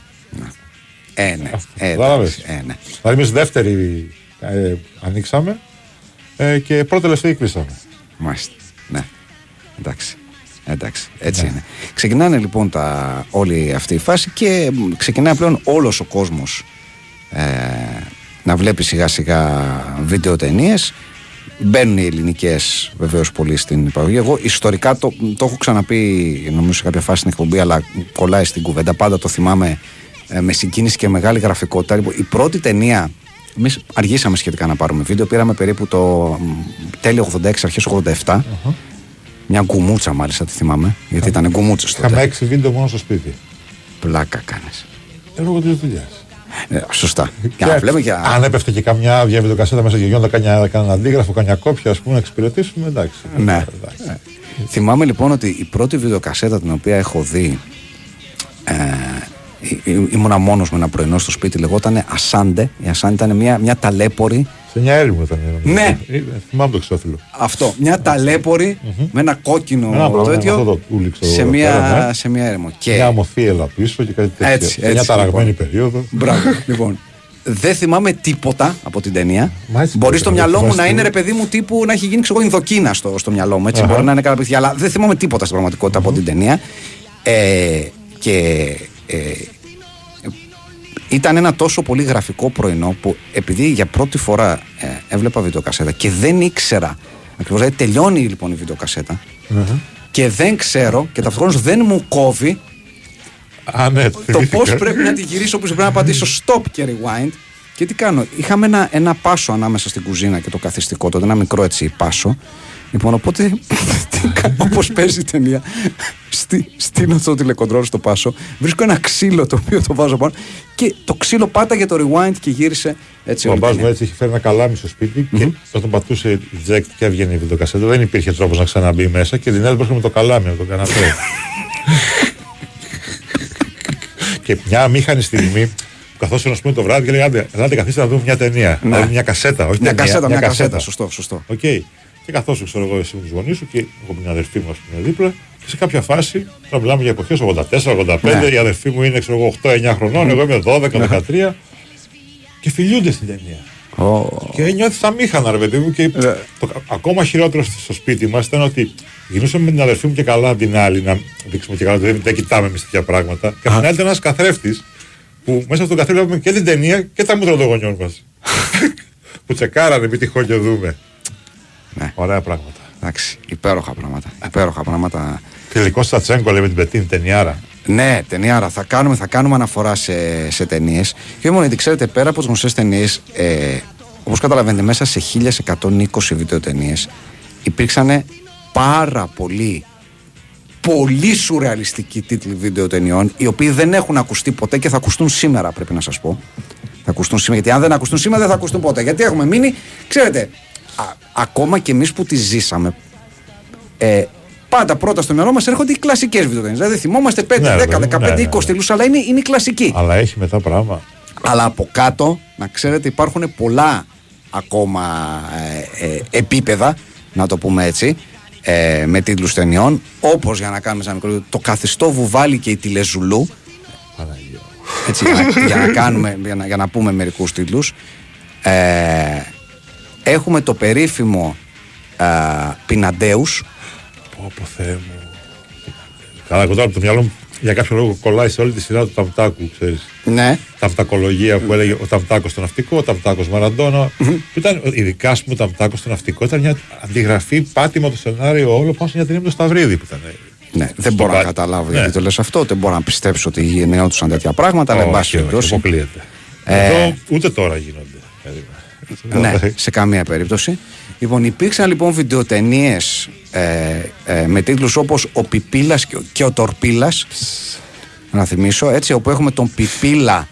Ε, ναι. Ε, Κατάλαβες. εντάξει, ε, ναι. Δηλαδή, εμεί δεύτερη ε, ανοίξαμε ε, και πρώτα τελευταία κλείσαμε. Μάλιστα. Ναι. Εντάξει. Εντάξει, έτσι είναι. Ξεκινάνε λοιπόν τα, όλη αυτή η φάση και μ, ξεκινάει πλέον όλος ο κόσμος ε, να βλέπει σιγά σιγά βίντεο ταινίες. Μπαίνουν οι ελληνικές βεβαίως πολύ στην παραγωγή. Εγώ ιστορικά το, το έχω ξαναπεί νομίζω σε κάποια φάση στην εκπομπή, αλλά κολλάει στην κουβέντα. Πάντα το θυμάμαι ε, με συγκίνηση και μεγάλη γραφικότητα. Λοιπόν, η πρώτη ταινία. Εμείς αργήσαμε σχετικά να πάρουμε βίντεο. Πήραμε περίπου το μ, τέλειο 86, αρχές 87. Μια γκουμούτσα μάλιστα τη θυμάμαι. Γιατί ήταν γκουμούτσες Είχαμε τότε. έξι βίντεο μόνο στο σπίτι. Πλάκα κάνεις. Ε, Λόγω της δουλειάς. Ε, σωστά. Για να βλέπουμε και. Αν έπεφτε και καμιά άδεια βιντεοκασέτα μέσα και γινόταν κανένα, κανένα αντίγραφο, κανένα κόπια, ας πούμε, να εξυπηρετήσουμε, εντάξει. Ναι. Εντάξει. Θυμάμαι λοιπόν ότι η πρώτη βιντεοκασέτα την οποία έχω δει. Ε, ή- ή- ήμουνα μόνος με ένα πρωινό στο σπίτι, λεγόταν Ασάντε. Η Ασάντε ήταν μια, μια ταλέπορη. Σε μια έρημο ήταν. νομίζω. Ναι. Ε, Θυμάμαι το ξόφυλλο. Αυτό, μια ταλέπορη με ένα κόκκινο Ένα πράγμα, τέτοιο αυτό το ούλιξο σε, εδώ μια, πέρας, ναι. σε μια έρημο. Και Μια αμοθίελα πίσω και κάτι τέτοιο. Έτσι, Σε μια έτσι, ταραγμένη λοιπόν. περίοδο. Μπράβο. λοιπόν, δεν θυμάμαι τίποτα από την ταινία. Μα έτσι Μπορεί πρέπει στο να μυαλό μου θυμάσαι να είναι τι- ρε παιδί μου τύπου να έχει γίνει ξέρω, Ινδοκίνα στο, στο μυαλό μου. Έτσι, Αχα. μπορεί να είναι καλά παιδιά, αλλά δεν θυμάμαι τίποτα στην πραγματικότητα από την ταινία. Ε, και ε, ήταν ένα τόσο πολύ γραφικό πρωινό που επειδή για πρώτη φορά ε, έβλεπα βιντεοκασέτα και δεν ήξερα ακριβώς, δηλαδή τελειώνει λοιπόν η βιντεοκασέτα και δεν ξέρω και ταυτόχρονα δεν μου κόβει Α, ναι, το θυμήθηκα. πώς πρέπει να τη γυρίσω, όπως πρέπει να πατήσω stop και rewind. Και τι κάνω, είχαμε ένα, ένα πάσο ανάμεσα στην κουζίνα και το καθιστικό τότε, ένα μικρό έτσι πάσο. Λοιπόν, οπότε, [laughs] όπως παίζει η ταινία, στη, στείνω το τηλεκοντρόλ στο πάσο, βρίσκω ένα ξύλο το οποίο το βάζω πάνω και το ξύλο πάταγε το rewind και γύρισε έτσι Ο όλη η μπαμπάς μου ταινία. έτσι είχε φέρει ένα καλάμι στο σπίτι και όταν πατούσε eject και έβγαινε η βιντεοκασέτα δεν υπήρχε τρόπος να ξαναμπεί μέσα και την έβγαινε με το καλάμι από τον καναπέ. και μια αμήχανη στιγμή που καθόσουν ας πούμε το βράδυ και λέει άντε, ελάτε καθίστε να δούμε μια ταινία. Ναι. Να δούμε μια κασέτα, όχι Μια ταινία, κασέτα, μια κασέτα, σωστό, σωστό. Οκ. Και καθόσουν ξέρω εγώ εσύ με τους γονείς σου και έχω την αδερφή μου ας πούμε δίπλα και σε κάποια φάση, τώρα μιλάμε για εποχές 84-85, Ναι. η αδερφή μου είναι ξέρω εγώ 8-9 χρονών, εγώ είμαι 12-13 και φιλιούνται στην ταινία. Ω, Και νιώθεις αμήχανα, ρε παιδί μου. Και Ναι. το, ακόμα χειρότερο στο σπίτι μας ήταν ότι γινούσαμε με την αδερφή μου και καλά απ' την άλλη να δείξουμε και καλά ότι δεν, δεν κοιτάμε εμείς τέτοια πράγματα. Και απ' την άλλη ήταν ένας καθρέφτης που μέσα στον καθρέφτη βλέπουμε και την ταινία και τα μούτρα των γονιών μας. [laughs] που τσεκάρανε, μην τυχόν και δούμε. Ναι. Ωραία πράγματα. εντάξει, υπέροχα πράγματα. Υπέροχα πράγματα. Τελικό Στατσέγκο λέει με την Πετίνη ταινιάρα. Ναι, ταινιάρα. Θα κάνουμε, θα κάνουμε αναφορά σε, σε ταινίες. Και όχι μόνο γιατί ξέρετε, πέρα από τις γνωστές ταινίες, ε, όπως καταλαβαίνετε, μέσα σε 1120 βιντεοτενίε υπήρξαν πάρα πολλοί πολύ σουρεαλιστικοί τίτλοι βιντεοτενιών, οι οποίοι δεν έχουν ακουστεί ποτέ και θα ακουστούν σήμερα, πρέπει να σας πω. Θα ακουστούν σήμερα, γιατί αν δεν ακουστούν σήμερα δεν θα ακουστούν ποτέ. Γιατί έχουμε μείνει, ξέρετε, α, ακόμα και εμείς που τη ζήσαμε, ε, πάντα πρώτα στο μυαλό μας έρχονται οι κλασικές βιντεοτενίε. Δηλαδή θυμόμαστε 5, Ναι, 10, ρε 15, παιδί μου, ναι, 20 ναι, ναι. τίτλου, αλλά είναι, είναι οι κλασικοί. Αλλά έχει μετά πράγμα. Αλλά από κάτω, να ξέρετε, υπάρχουν πολλά ακόμα ε, ε, επίπεδα, να το πούμε έτσι, ε, με τίτλους ταινιών, όπως για να κάνουμε ένα μικρό, το καθιστό βουβάλι και η τηλεζουλού, Παναγία. έτσι, για, να, για να κάνουμε, για να, για να πούμε μερικούς τίτλους. Ε, έχουμε το περίφημο ε, Πιναντέους, Πω, πω, Θεέ μου. Καλά, εγώ τώρα από το μυαλό μου για κάποιο λόγο κολλάει σε όλη τη σειρά του Ταμτάκου, ξέρεις. ναι, ταυτακολογία που έλεγε ο Ταμτάκο στο ναυτικό, ο Ταμτάκο Μαραντόνα. που ήταν, ειδικά ας πούμε, ο Ταμτάκο στο ναυτικό ήταν μια αντιγραφή, πάτημα το σενάριο όλο πάνω σε μια ταινία με το Σταυρίδη που ήταν. ναι, δεν στο μπορώ να πά- καταλάβω Ναι. γιατί το λες αυτό, δεν μπορώ να πιστέψω ότι γινόντουσαν τέτοια πράγματα, αλλά εν πάση όχι, όχι, περιπτώσει. αποκλείεται. Ε, Εδώ ούτε τώρα γίνονται. Δηλαδή. Ναι, σε καμία περίπτωση. Λοιπόν, υπήρξαν λοιπόν βιντεοτενίες ε, ε, με τίτλους όπως Ο Πιπίλας και ο, και ο Τορπίλας. Να θυμίσω, έτσι, όπου έχουμε τον Πιπίλα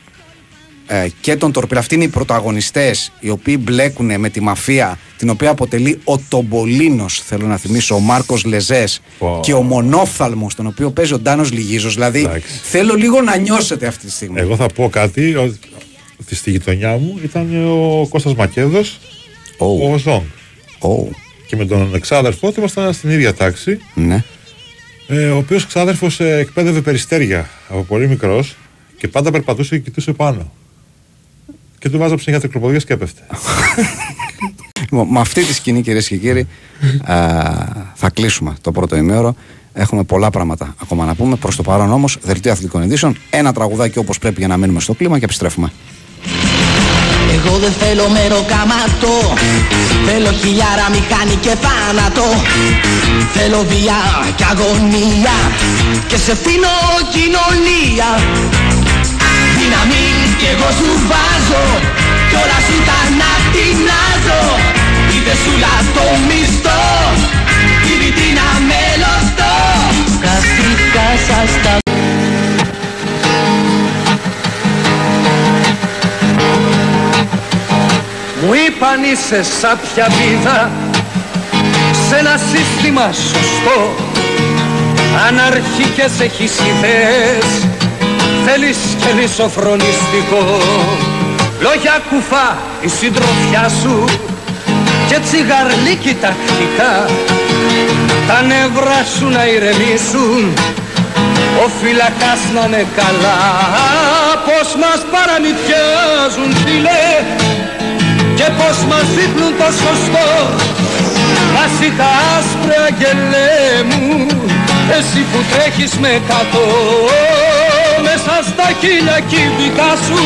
ε, και τον Τορπίλα. Αυτοί είναι οι πρωταγωνιστές οι οποίοι μπλέκουν με τη μαφία την οποία αποτελεί ο Τομπολίνος θέλω να θυμίσω, ο Μάρκος Λεζές Πω. και ο Μονόφθαλμος τον οποίο παίζει ο Ντάνος Λυγίζος. Δηλαδή Εντάξει. θέλω λίγο να νιώσετε αυτή τη στιγμή. Εγώ θα πω κάτι. Ο- Ότι στη γειτονιά μου ήταν ο Κώστας Μακέδος, Ω, ο Ζόγκ. ω, Και με τον εξάδερφό του ήμασταν στην ίδια τάξη. ναι. Ε, ο οποίος ξάδερφο ε, εκπαίδευε περιστέρια από πολύ μικρός και πάντα περπατούσε και κοιτούσε πάνω. Και του βάζα ψυχιατρικοποδίες κλοποδίες και έπεφτε. [laughs] Λοιπόν, με αυτή τη σκηνή κυρίες και κύριοι α, θα κλείσουμε το πρώτο ημέωρο. Έχουμε πολλά πράγματα ακόμα να πούμε. Προς το παρόν όμως, δελτίο αθλητικών ειδήσεων. Ένα τραγουδάκι όπως πρέπει για να μείνουμε στο κλίμα και επιστρέφουμε. Εγώ δεν θέλω μεροκάματο. Θέλω χιλιάρα μηχάνη και θάνατο. Θέλω βία και αγωνία. Και σε φίνω κοινωνία. Δύναμη κι εγώ σου βάζω. Κι όλα σου τα να τεινάζω Είτε σου το μισθό. Τη βιτρίνα με λωστό Καθήκασα στα Μου είπαν είσαι σάπια βίδα σε ένα σύστημα σωστό. Αναρχικές έχεις ιδέες Θέλεις και λησοφρονιστικό Λόγια κουφά η συντροφιά σου Και τσιγαρλίκι τακτικά Τα νευρά σου να ηρεμήσουν Ο φυλακάς να είναι καλά. Πως μας παραμυθιάζουν φίλε και πως μας δείχνουν το σωστό. Ας τα άσπρα αγγελέ μου Εσύ που τρέχεις με κάτω Μέσα στα χίλια κύβικα σου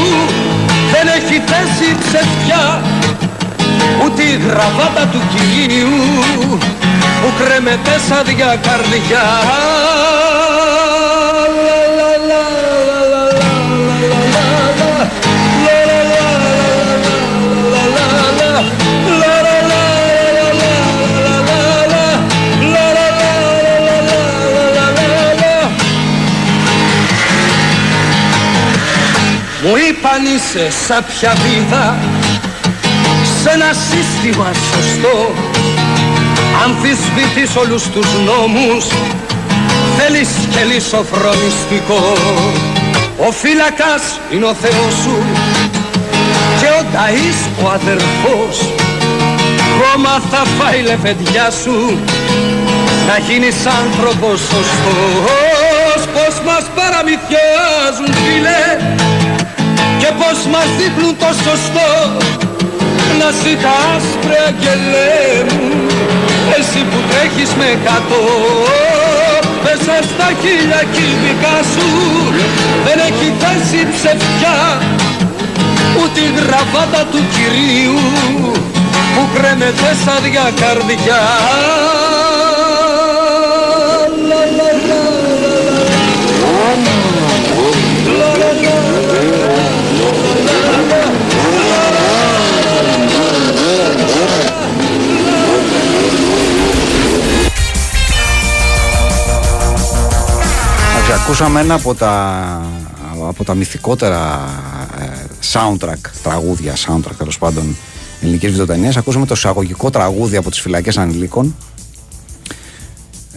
Δεν έχει θέση ψευτιά Ούτε η γραβάτα του κυρίου Που κρέμεται σαν δια καρδιά Μου είπαν είσαι σάπια βίδα σε ένα σύστημα σωστό. Αμφισβητείς όλους τους νόμους θέλεις και λησοφρονιστικό ο φύλακας είναι ο Θεός σου και ο Ταΐς ο αδερφός. Χώμα θα φάει λεφεντιά σου να γίνεις άνθρωπος σωστός. Πως μας παραμυθιάζουν φίλε και πως μας δείχνουν το σωστό να ζητά άσπρε αγγελέ μου εσύ που τρέχεις με κάτω. Μέσα στα χίλια κύβικα σου δεν έχει θέση ψευτιά ούτε η γραβάτα του κυρίου που κρέμεται σαν δια Εντάξει, ακούσαμε ένα από τα, από τα μυθικότερα ε, soundtrack, τραγούδια, soundtrack τέλος πάντων ελληνικής βιντεοτενίας. Ακούσαμε το εισαγωγικό τραγούδι από τις φυλακές ανηλίκων.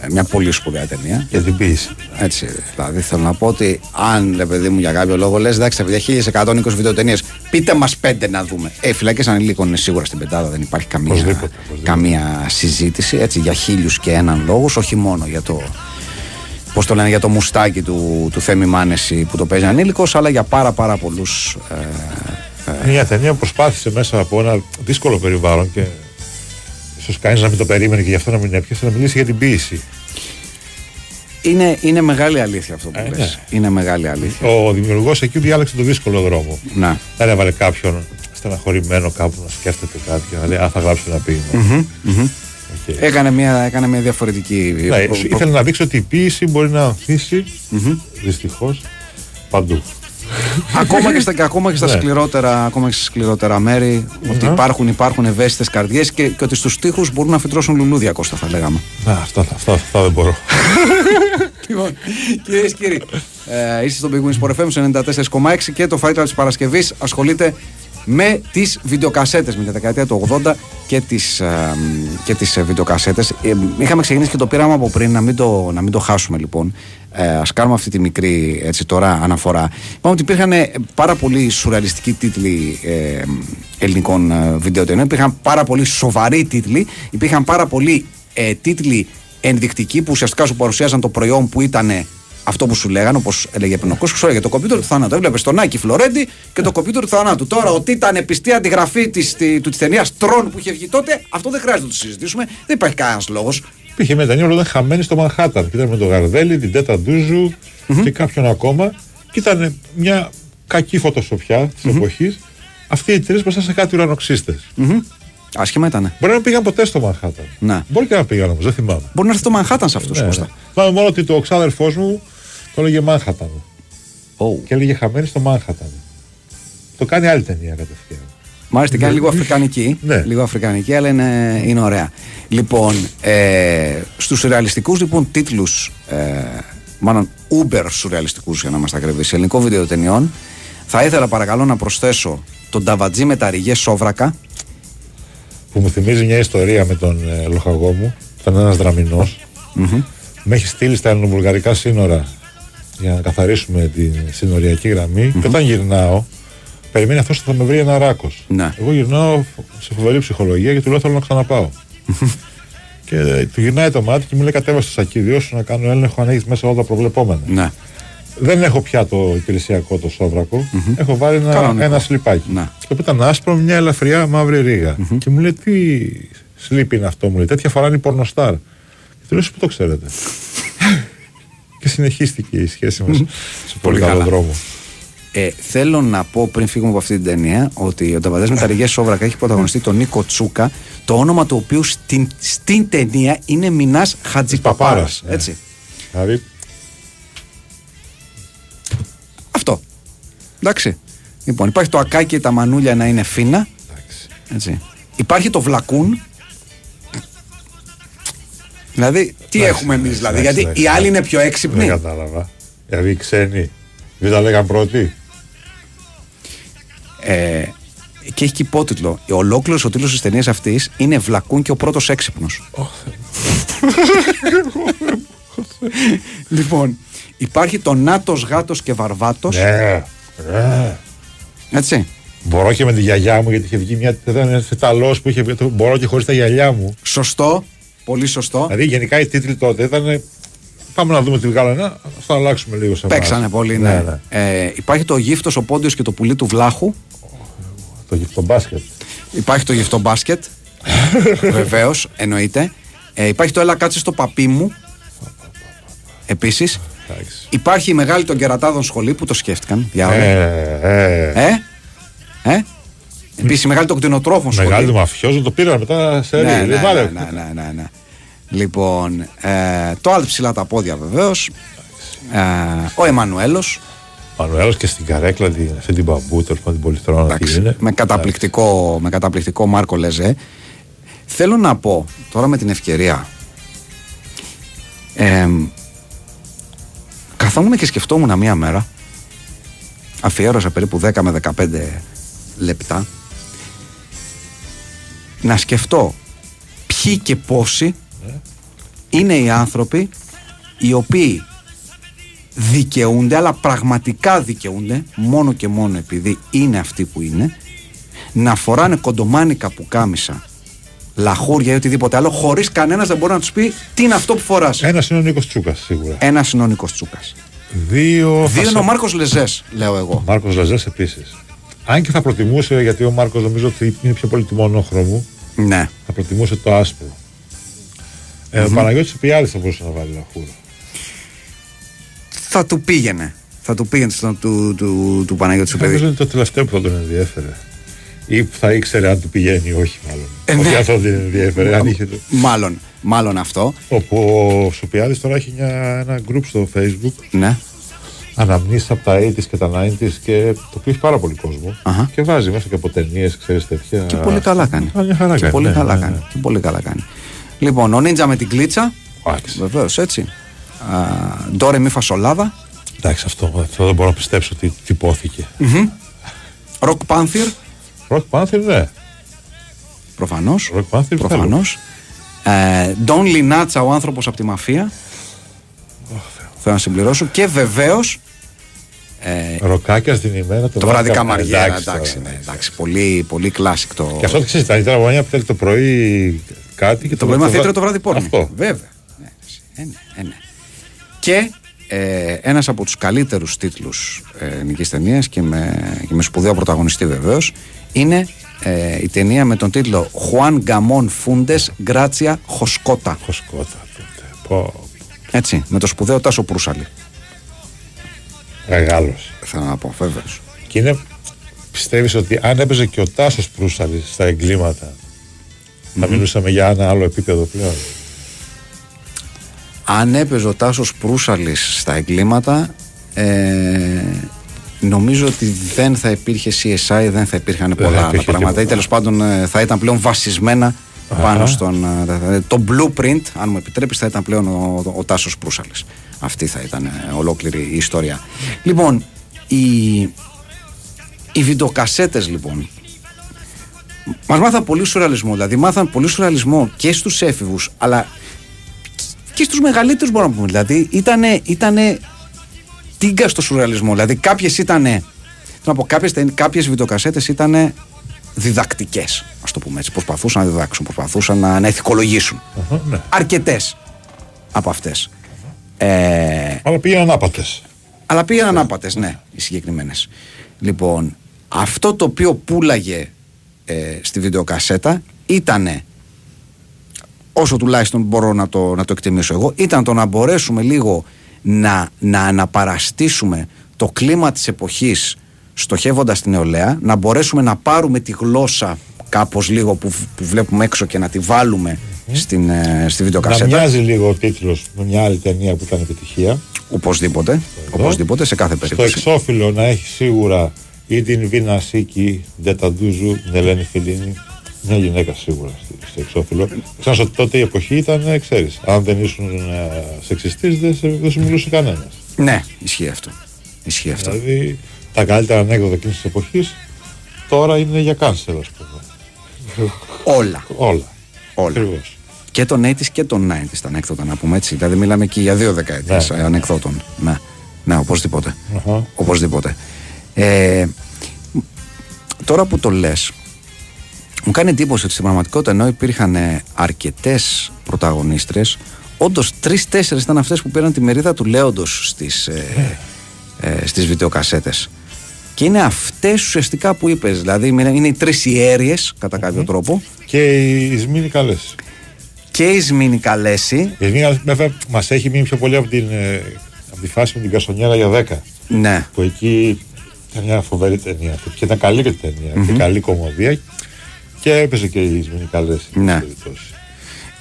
Ε, μια πολύ σπουδαία ταινία. Για την ποιήση. Έτσι, δηλαδή θέλω να πω ότι αν ρε παιδί μου για κάποιο λόγο λες, εντάξει, τα παιδιά 1120 βιντεοτενίες, πείτε μας πέντε να δούμε. Ε, οι φυλακές ανηλίκων είναι σίγουρα στην πεντάδα, δεν υπάρχει καμία, Οπωσδήποτε, οπωσδήποτε. καμία συζήτηση έτσι, για χίλιους και έναν λόγους, όχι μόνο για το. Πώς το λένε, για το μουστάκι του, του Θέμη Μάνεση που το παίζει ανήλικος, αλλά για πάρα πάρα πολλούς. Ε, Μια ταινία που προσπάθησε μέσα από ένα δύσκολο περιβάλλον και ίσως κανείς να μην το περίμενε και γι' αυτό να μην έπιασε να μιλήσει για την ποιήση. είναι, είναι μεγάλη αλήθεια αυτό που Ε, λες. ναι. Είναι μεγάλη αλήθεια. Ο δημιουργός εκεί διάλεξε το δύσκολο δρόμο. Να. Δεν έβαλε κάποιον στεναχωρημένο κάπου να σκέφτεται κάτι και να λέει Α, θα γράψω ένα ποίημα. Οκ. Έκανε μια, έκανε μια διαφορετική. Ναι, προ- προ- ήθελε να δείξει ότι η ποίηση μπορεί να ανθίσει δυστυχώς παντού. ακόμα και στα, και [laughs] ακόμα και στα, Ναι. σκληρότερα, ακόμα και στα σκληρότερα μέρη, ότι υπάρχουν, υπάρχουν ευαίσθητες καρδιές και, και ότι στους τοίχους μπορούν να φυτρώσουν λουλούδια, Κώστα, θα λέγαμε. Να, αυτά, αυτά, αυτά δεν μπορώ. [laughs] Λοιπόν, κυρίες και κύριοι, Ε, είστε στο bwin ΣΠΟΡ FM στο 94,6 και το Fight Club της Παρασκευής ασχολείται με τις βιντεοκασέτες, με τη δεκαετία του 80 και τις και τις ε, βιντεοκασέτες. Ε, είχαμε ξεκινήσει και το πείραμα από πριν, να μην το, να μην το χάσουμε λοιπόν. Ε, Α κάνουμε αυτή τη μικρή έτσι, τώρα αναφορά. Είπαμε ότι υπήρχαν ε, πάρα πολλοί σουρεαλιστικοί τίτλοι ε, ελληνικών ε, βιντεοτενών. Υπήρχαν πάρα πολλοί σοβαροί τίτλοι. Υπήρχαν πάρα πολλοί ε, τίτλοι ενδεικτικοί που ουσιαστικά σου παρουσιάζαν το προϊόν που ήταν αυτό που σου λέγανε, όπως έλεγε πριν ο Κώστας, σου έλεγε το κομπιούτερ του θανάτου. Έβλεπες τον Άκη Φλωρέντι και το κομπιούτερ του θανάτου. Τώρα, ότι ήταν πιστή αντιγραφή της, τη, του της ταινίας Τρόν που είχε βγει τότε, αυτό δεν χρειάζεται να το συζητήσουμε. Δεν υπάρχει κανένας λόγος. Πήγε με ταινία, όλα ήταν χαμένη στο Μανχάταν. Και ήταν με τον Γαρδέλη, την Τέτα Ντούζου και κάποιον ακόμα. Και ήταν μια κακή φωτοσοπιά της εποχής. Αυτοί οι τρεις μπροστά σε κάτι ουρανοξύστες. Άσχημα ήταν. Μπορεί να πήγαν ποτέ στο Μανχάταν. Ναι. Μπορεί και να πήγαν όμως, δεν θυμάμαι. Μπορεί να έρθει το Μανχάταν σε αυτούς. Ναι, ναι. Θυμάμαι μόνο ότι το ξάδερφός μου το έλεγε Μάνχαταν. Oh. Και έλεγε χαμένη στο Μάνχαταν. Το κάνει άλλη ταινία κατευθείαν. Μάλιστα, κάνει λίγο αφρικανική. Ναι. Λίγο αφρικανική, αλλά είναι, είναι ωραία. Λοιπόν, ε, στους σουρεαλιστικού λοιπόν τίτλους, ε, μάλλον uber σουρεαλιστικού για να είμαστε ακριβεί, ελληνικών βιντεοτενιών, θα ήθελα παρακαλώ να προσθέσω τον Ταβατζή με τα ριγέ Σόβρακα. Που μου θυμίζει μια ιστορία με τον ε, λοχαγό μου. Ήταν ένας δραμηνός. Με έχει στείλει στα ελληνοβουλγαρικά σύνορα για να καθαρίσουμε τη συνοριακή γραμμή. Και όταν γυρνάω, περιμένει αυτός ότι θα με βρει ένα ράκος. Ναι. Εγώ γυρνάω σε φοβερή ψυχολογία και του λέω θέλω να ξαναπάω. και ε, του γυρνάει το μάτι και μου λέει κατέβασε στο σακίδιο σου να κάνω έλεγχο αν έχει μέσα όλα τα προβλεπόμενα. Ναι. Δεν έχω πια το υπηρεσιακό το σόβρακο. Έχω βάλει ένα, Κανονικό. ένα σλιπάκι. Ναι. Το οποίο ήταν άσπρο με μια ελαφριά μαύρη ρίγα. Και μου λέει τι σλίπ είναι αυτό, μου λέει. Τέτοια φοράνε οι πορνοστάρ. Και του λέω «Εσείς πού το ξέρετε. Και συνεχίστηκε η σχέση μας σε πολύ καλό καλά. δρόμο. Ε, θέλω να πω πριν φύγουμε από αυτή την ταινία ότι ο Ταβατζή με τα ριγέ Σόβρακα έχει πρωταγωνιστεί τον Νίκο Τσούκα, το όνομα του οποίου στην, στην ταινία είναι Μινάς Χατζηπαπάρας. Παπάρας, ναι. Έτσι. Δηλαδή, Αυτό. Εντάξει. Λοιπόν, υπάρχει το ακάκι και τα μανούλια να είναι φίνα. εντάξει. Έτσι. Υπάρχει το βλακούν. Δηλαδή, τι Εντάξει, έχουμε εμείς, εντάξει, δηλαδή. εντάξει, Γιατί οι εντάξει. άλλοι είναι πιο Δεν έξυπνοι. κατάλαβα. Δηλαδή οι ξένοι δεν τα λέγαν πρώτοι. Ε, και έχει και υπότιτλο. Ολόκληρος ο τίτλος της ταινίας αυτής είναι Βλακούν και ο πρώτος έξυπνος. λοιπόν, υπάρχει το Νάτος Γάτος και Βαρβάτος. Ναι. ναι. Έτσι. Μπορώ και με τη γιαγιά μου γιατί είχε βγει μια. Ήταν ένα θεταλό που είχε βγει. το Μπορώ και χωρίς τα γυαλιά μου. Σωστό. Πολύ σωστό. Δηλαδή γενικά οι τίτλοι τότε ήταν. Πάμε να δούμε τι βγάλανε. Α το αλλάξουμε λίγο σε εμάς. Παίξανε πολύ, ναι. Ε, υπάρχει το γύφτος, ο Πόντιος και το πουλί του Βλάχου. Το, το μπάσκετ. Υπάρχει το γυφτό μπάσκετ. [laughs] Βεβαίως, εννοείται. Ε, υπάρχει το Έλα κάτσε στο παπί μου. Επίσης. Εντάξει. Υπάρχει η μεγάλη των κερατάδων σχολή που το σκέφτηκαν. Διάολο. Ε, ε. Ε, ε. Επίσης η μεγάλη των κτηνοτρόφων σχολή. Μεγάλη του μαφιόζο το πήραν μετά σε ναι, ρί. ναι, Βάλε. ναι, ναι, ναι, ναι, ναι. Λοιπόν, ε, το άλλο ψηλά τα πόδια βεβαίως. Ε, ο Εμμανουέλος. Μανουέλος και στην καρέκλα την, αυτή την μπαμπού, τέλος πάντων την πολυθρόνα. τι είναι. με, καταπληκτικό, με καταπληκτικό Μάρκο Λεζέ. Θέλω να πω τώρα με την ευκαιρία. Ε, καθόμουν και σκεφτόμουν μία μέρα. Αφιέρωσα περίπου 10 με 15 λεπτά. Να σκεφτώ ποιοι και πόσοι είναι οι άνθρωποι οι οποίοι δικαιούνται, αλλά πραγματικά δικαιούνται, μόνο και μόνο επειδή είναι αυτοί που είναι, να φοράνε κοντομάνικα πουκάμισα, λαχούρια ή οτιδήποτε άλλο, χωρίς κανένας να μπορεί να τους πει τι είναι αυτό που φοράς. Ένας είναι ο Νίκος Τσούκας σίγουρα. Ένας είναι ο Νίκος Τσούκας. Δύο. Δύο είναι ο Μάρκος Λεζές, λέω εγώ. Μάρκος Λαζέ επίσης. Αν και θα προτιμούσε, γιατί ο Μάρκος νομίζω ότι είναι πιο πολύ του μονόχρωμου, Ναι. θα προτιμούσε το άσπρο. Ε, Ο Παναγιώτης Πιάδης θα μπορούσε να βάλει λαχούρα. Θα του πήγαινε. Θα του πήγαινε στον του, του, του Παναγιώτη του Νομίζω παιδί. είναι το τελευταίο που θα τον ενδιέφερε. Ή που θα ήξερε αν του πηγαίνει ή όχι, μάλλον. Ε, όχι ναι. αυτό δεν ενδιέφερε. αν είχε το... Μάλλον, μάλλον αυτό. Όπου ο Σουπιάδης τώρα έχει μια, ένα group στο facebook Ναι. Αναμνήσεις από τα 80s και τα 90s και το οποίο έχει πάρα πολύ κόσμο Αχα. και βάζει μέσα και από ταινίες, ξέρεις τέτοια. Και πολύ καλά κάνει. Α, μια χαρά και κάνει, πολύ ναι, καλά ναι, κάνει. ναι. Και πολύ καλά κάνει. Λοιπόν, ο Νίντζα με την κλίτσα. Εντάξει. Βεβαίως έτσι. Ντόρε μη φασολάδα. Εντάξει, αυτό, αυτό δεν μπορώ να πιστέψω ότι τυπώθηκε. Rock Panther, Rock Panther, ναι. προφανώς. Rock Panther, Προφανώς. Ε, Don Linatsa, ο άνθρωπος από τη μαφία. Θέλω να συμπληρώσω. Και βεβαίως Ροκάκια στην ημέρα, το, το βράδυ Καμ- καμαριέρα. εντάξει, Εντάξει, τώρα. ναι, εντάξει, πολύ, πολύ κλάσικ το. Και αυτό το ξέρεις, ήταν η γωνιά που θέλει το πρωί κάτι και Το πρωί μαθήτριο το βράδυ πόρνο. Αυτό. Βέβαια. Ναι, ε, ναι, ε, ναι. Και ε, ένας από τους καλύτερους τίτλους ε, ελληνικής ταινίας και με, και με σπουδαίο πρωταγωνιστή βεβαίως είναι ε, η ταινία με τον τίτλο Juan Gamón Fundes Gracia Joscota. Χοσκότα τότε. Πω, Έτσι, με το σπουδαίο Τάσο Προύσαλη. Μεγάλος. Θέλω να πω, βεβαίως. Και είναι, πιστεύεις ότι αν έπαιζε και ο Τάσος Προύσαλης στα εγκλήματα, θα μιλούσαμε για ένα άλλο επίπεδο πλέον; Αν έπαιζε ο Τάσος Προύσαλης στα εγκλήματα, ε, νομίζω ότι δεν θα υπήρχε CSI, δεν θα υπήρχαν θα πολλά άλλα υπήρχε πράγματα. Ή τίποτα. τέλος πάντων ε, θα ήταν πλέον βασισμένα πάνω στον. ε, το blueprint, αν μου επιτρέπεις, θα ήταν πλέον ο, ο, ο Τάσος Προύσαλης. Αυτή θα ήταν ε, ολόκληρη η ιστορία. Λοιπόν, οι, οι βιντεοκασέτες λοιπόν μας μάθαν πολύ σουρεαλισμό. Δηλαδή μάθαν πολύ σουρεαλισμό και στους έφηβους αλλά και στους μεγαλύτερους μπορούμε να πούμε. Δηλαδή ήτανε, ήτανε τίγκα στο σουρεαλισμό. Δηλαδή κάποιες ήτανε, θέλω να πω, κάποιες, ταινί- κάποιες βιντεοκασέτες ήτανε διδακτικές, ας το πούμε έτσι. Προσπαθούσαν να διδάξουν, προσπαθούσαν να, να ηθικολογήσουν. Αχα, ναι. Αρκετές από αυτές. Ε, Αλλά πήγαιναν άπατες. αλλά πήγαιναν άπατε, ναι, οι συγκεκριμένες. Λοιπόν, αυτό το οποίο πουλάγε ε, στη βιντεοκασέτα ήταν όσο τουλάχιστον μπορώ να το, να το εκτιμήσω εγώ, ήταν το να μπορέσουμε λίγο να, να αναπαραστήσουμε το κλίμα της εποχής στοχεύοντας την νεολαία, να μπορέσουμε να πάρουμε τη γλώσσα κάπως λίγο που, που βλέπουμε έξω και να τη βάλουμε στην, ε, στη Να βιντεοκασέτα. μοιάζει λίγο ο τίτλος με μια άλλη ταινία που ήταν επιτυχία. Οπωσδήποτε, οπωσδήποτε, σε κάθε Στο περίπτωση. εξώφυλλο να έχει σίγουρα ή την Βίνα Σίκη, Ντέτα Ντούζου, την Ελένη Φιλίνη. Μια γυναίκα σίγουρα στο- στο εξώφυλλο. Ξέρεις ότι τότε η εποχή ήταν, ξέρεις. Αν δεν ήσουν ε, σεξιστής δεν, σε- δεν σου μιλούσε κανένας. Ναι, ισχύει αυτό. Ισχύει αυτό. Δηλαδή τα καλύτερα ανέκδοτα εκείνης της εποχής τώρα είναι για κάνσελ, ας πούμε. Όλα. Όλα. Όλα. Ακριβώς. Και των 80s και των 90s τα ανέκδοτα να πούμε έτσι. Δηλαδή μιλάμε και για δύο δεκαετίες Ναι. ε, ανεκδότων. Ναι, ναι οπωσδήποτε. Αχα. Οπωσδήποτε. Ε, τώρα που το λες, μου κάνει εντύπωση ότι στην πραγματικότητα ενώ υπήρχαν αρκετές πρωταγωνίστρες, όντως τρει-τέσσερι ήταν αυτές που πήραν τη μερίδα του Λέοντος στις ε, ε, στις βιντεοκασέτες. Και είναι αυτές ουσιαστικά που είπες. Δηλαδή είναι είναι οι τρεις ιέρειε κατά κάποιο τρόπο. Και η Ισμήνη καλές. Και η Σμήνη Καλέση. Η Ισμήνη βέβαια μας έχει μείνει πιο πολύ από, την, ε, από τη φάση με την Κασονιέρα για 10. Ναι. Που εκεί ήταν μια φοβερή ταινία. Και ήταν καλή και ταινία. Και καλή κομμωδία. Και έπαιζε και η Ισμήνη καλέ. Ναι.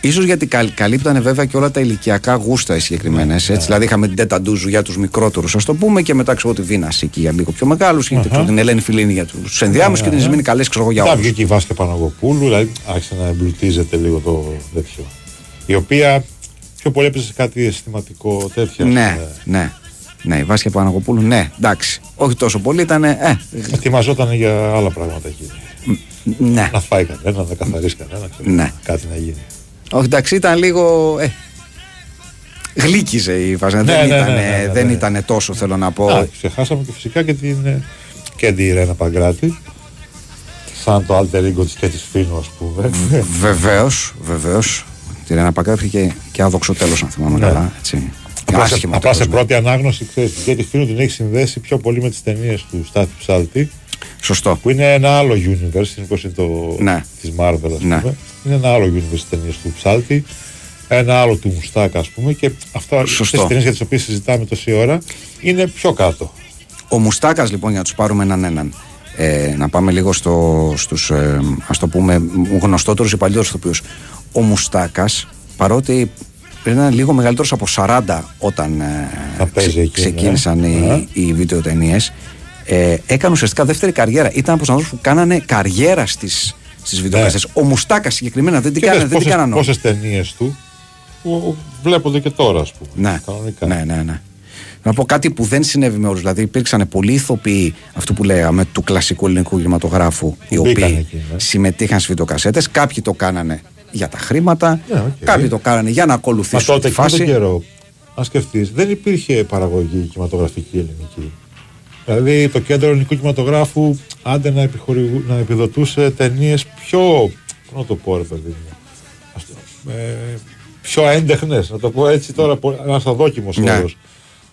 Ίσως γιατί καλ, καλύπτανε βέβαια και όλα τα ηλικιακά γούστα οι συγκεκριμένες. έτσι. Δηλαδή είχαμε την Τέτα Ντούζου για τους μικρότερους, ας το πούμε, και μετά ξέρω τη Βίνας εκεί για λίγο πιο μεγάλους. Και ξέρω, την Ελένη Φιλίνη για τους ενδιάμεσους και την Ισμήνη Καλές, ξέρω εγώ για Τα όλους. βγήκε η Βάσκα Παναγοπούλου, δηλαδή άρχισε να εμπλουτίζεται λίγο το τέτοιο. Η οποία πιο πολύ έπαιζε σε κάτι αισθηματικό τέτοιο. ας Ναι, πούμε. ναι. Ναι, η Βάσια Παναγοπούλου, ναι, εντάξει. Όχι τόσο πολύ, ήταν. Ε, Ετοιμαζόταν για άλλα πράγματα εκεί. ναι. Να φάει κανένα, να καθαρίσει κανένα, ξέρω, Ναι. κάτι να γίνει. Όχι, εντάξει, ήταν λίγο. Ε, γλύκιζε η Βάσια. Ναι, δεν ναι, ήταν, ναι, ναι, ναι, δεν ναι. ήταν τόσο, θέλω να πω. Α, ξεχάσαμε και φυσικά και την, ε, και την Ιρένα Παγκράτη. Σαν το alter ego της και της Φίνου, ας πούμε. Βεβαίως, βεβαίως. Τη Ρένα Παγκράτη και, και άδοξο τέλος, αν θυμάμαι Ναι. καλά. Έτσι. Απλά σε, Άσχημο απλά σε τέλος, ναι. πρώτη ανάγνωση, ξέρεις, την Κέτη Φίνου την έχει συνδέσει πιο πολύ με τις ταινίες του Στάθη Ψάλτη, Σωστό. που είναι ένα άλλο universe, συνήθως είναι το Ναι. της Marvel, ας Ναι. πούμε. Είναι ένα άλλο universe τις ταινίες του Ψάλτη, ένα άλλο του Μουστάκα, ας πούμε, και αυτά Σωστό. τις ταινίες για τις οποίες συζητάμε τόση ώρα είναι πιο κάτω. Ο Μουστάκας, λοιπόν, για να τους πάρουμε έναν έναν. Ε, να πάμε λίγο στο, στους, ε, ας το πούμε, γνωστότερους ή παλιότερους ηθοποιούς. Ο Μουστάκας, παρότι ήταν λίγο μεγαλύτερος από 40 όταν ε, Θα παίζει εκεί, ξεκίνησαν ναι. οι, Ναι. οι βιντεοτενίες, ε, έκανε ουσιαστικά δεύτερη καριέρα. Ήταν από τους ανθρώπους που κάνανε καριέρα στις, στις βιντεοκασέτες. Ο Μουστάκας συγκεκριμένα δεν την Και κάνανε, δες δεν την κάνανε όλοι. πόσες ταινίες του που βλέπονται και τώρα, ας πούμε. Ναι, Κανονικά. ναι, ναι, ναι. Να πω κάτι που δεν συνέβη με όλους. Δηλαδή, υπήρξαν πολλοί ηθοποιοί, αυτού που λέγαμε, του κλασικού ελληνικού κινηματογράφου, οι μπήκαν οποίοι εκεί, ναι. συμμετείχαν στις βιντεοκασέτες. Κάποιοι το κάνανε για τα χρήματα, Ναι, οκ. κάποιοι το κάνανε για να Μα ακολουθήσουν τότε τη εκείνο τον φάση. καιρό, αν σκεφτείς, δεν υπήρχε παραγωγή κινηματογραφική ελληνική. Δηλαδή το κέντρο ελληνικού κινηματογράφου άντε να, επιχορηγού- να επιδοτούσε ταινίες πιο. Πώς να το πω, ρε παιδί μου. ας το- ε, πιο έντεχνες, να το πω έτσι τώρα, ένας αδόκιμος Ναι. όρος.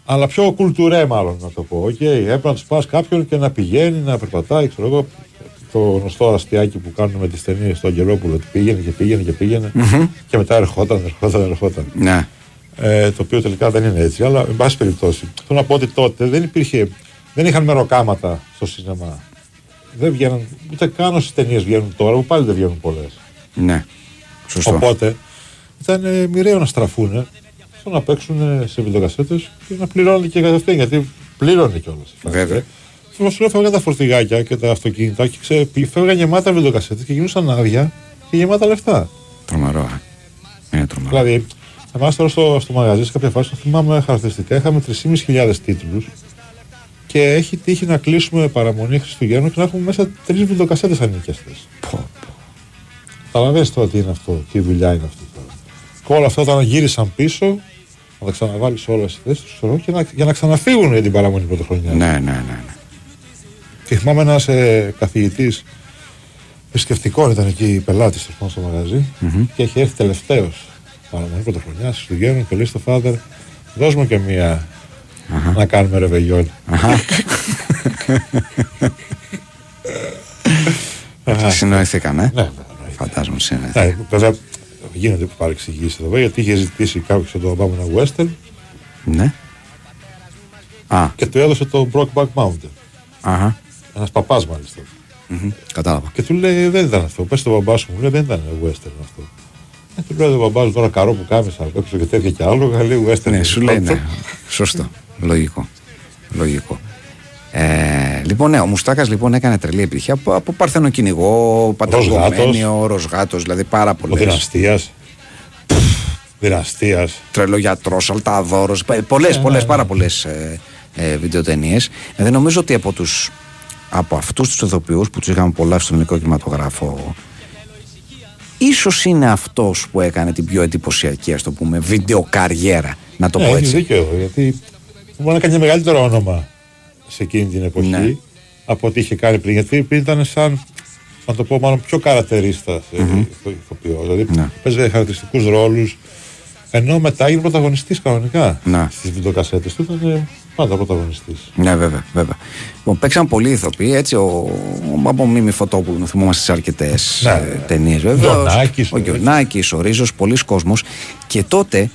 Αλλά πιο κουλτουρέ, μάλλον να το πω. Οκ, έπρεπε να τους πας κάποιον και να πηγαίνει, να περπατάει, ξέρω εγώ. Το γνωστό αστειάκι που κάνουν με τις ταινίες στο Αγγελόπουλο. Ότι πήγαινε και πήγαινε και πήγαινε. Και μετά ερχόταν, ερχόταν, ερχόταν. Ναι. Ε, το οποίο τελικά δεν είναι έτσι. Αλλά, εν πάση περιπτώσει, θέλω να πω ότι τότε δεν υπήρχε. Δεν είχαν μεροκάματα στο σινεμά. Δεν βγαίναν, ούτε καν όσες ταινίες βγαίνουν τώρα, που πάλι δεν βγαίνουν πολλές. Ναι. Σωστό. Οπότε ήταν ε, μοιραίο να στραφούν στο να παίξουν σε βιντεοκασέτες και να πληρώνουν και κατευθείαν. Γιατί πλήρωνε κιόλας. Βέβαια. Θέλω σου λέω, φεύγαν τα φορτηγάκια και τα αυτοκίνητα και ξέ, φεύγαν γεμάτα βιντεοκασέτες και γινούσαν άδεια και γεμάτα λεφτά. Τρομερό. ε. Είναι τρομερό. Δηλαδή, εμάς τώρα στο, στο μαγαζί, σε κάποια φάση, το θυμάμαι χαρακτηριστικά, είχαμε 3.500 τίτλους και έχει τύχει να κλείσουμε παραμονή Χριστουγέννων και να έχουμε μέσα τρεις βιντεοκασέτες ανίκιαστε. Καταλαβαίνετε τώρα τι είναι αυτό, τι δουλειά είναι αυτή τώρα. Και όλα αυτά όταν γύρισαν πίσω, να τα ξαναβάλεις όλα στη θέση τους και να, για να ξαναφύγουν για την παραμονή πρωτοχρονιά. Ναι, ναι, ναι. ναι. Και θυμάμαι ένας ε, καθηγητής θρησκευτικών ήταν εκεί πελάτης στο μαγαζι και έχει έρθει τελευταίος παραμονή πρωτοχρονιά Χριστουγέννων και λέει στο Φάδερ, δώσ' μου και μία να κάνουμε ρεβεγιόν. Συνοηθήκαν, ε. Ναι, ναι, ναι. Φαντάζομαι συνοηθήκαν. Ναι, βέβαια γίνονται παρεξηγήσεις εδώ γιατί είχε ζητήσει κάποιος από τον μπαμπά μου ένα western Ναι. Α, και του έδωσε το Brokeback Mountain. αχα. Ένας παπάς μάλιστα. Μμμ, Κατάλαβα. Και του λέει δεν ήταν αυτό. Πες το μπαμπά σου μου λέει δεν ήταν western αυτό. Ε, του λέει ο μπαμπάς σου τώρα καρό που κάμισα έξω και τέτοια και άλλο. Λέει western. Ναι, σου λέει ναι. Σωστό. Λογικό. Λογικό. Ε, λοιπόν, ναι, ο Μουστάκας λοιπόν έκανε τρελή επιτυχία από, από Παρθένο κυνηγό, Παταγωμένιο, Ροσγάτο, δηλαδή πάρα Ο πολλές. δυναστείας. Δυναστείας. Τρελό γιατρό, Αλταδόρο. Πολλές, πολλές, πάρα πολλές ε, ε, βιντεοτενίες. Δεν νομίζω ότι από, τους, από αυτούς τους ηθοποιούς που τους είχαμε πολλά στον ελληνικό κινηματογράφο, ίσως είναι αυτός που έκανε την πιο εντυπωσιακή, ας το πούμε, βιντεοκαριέρα. Να το Ναι, πω έχει έτσι. δίκιο. Γιατί μπορεί να κάνει μεγαλύτερο όνομα σε εκείνη την εποχή Ναι. από ό,τι είχε κάνει πριν. Γιατί πριν ήταν σαν, να το πω μάλλον πιο καρατερίστα σε ηθοποιό. Δηλαδή Ναι. παίζει χαρακτηριστικούς ρόλους. Ενώ μετά έγινε πρωταγωνιστής κανονικά. Ναι. Στις βιντεοκασέτες του ήταν ε, πάντα πρωταγωνιστής. Ναι, βέβαια, βέβαια. Λοιπόν, παίξαν πολλοί ηθοποιοί, έτσι. Ο, ο, από Μίμη Φωτόπουλου, θυμόμαστε σε αρκετές Ναι, ε, ναι. ταινίες, βέβαια. Γιοννάκης, Ο Γιονάκης, ο Ρίζος, πολλοί κόσμος. Και τότε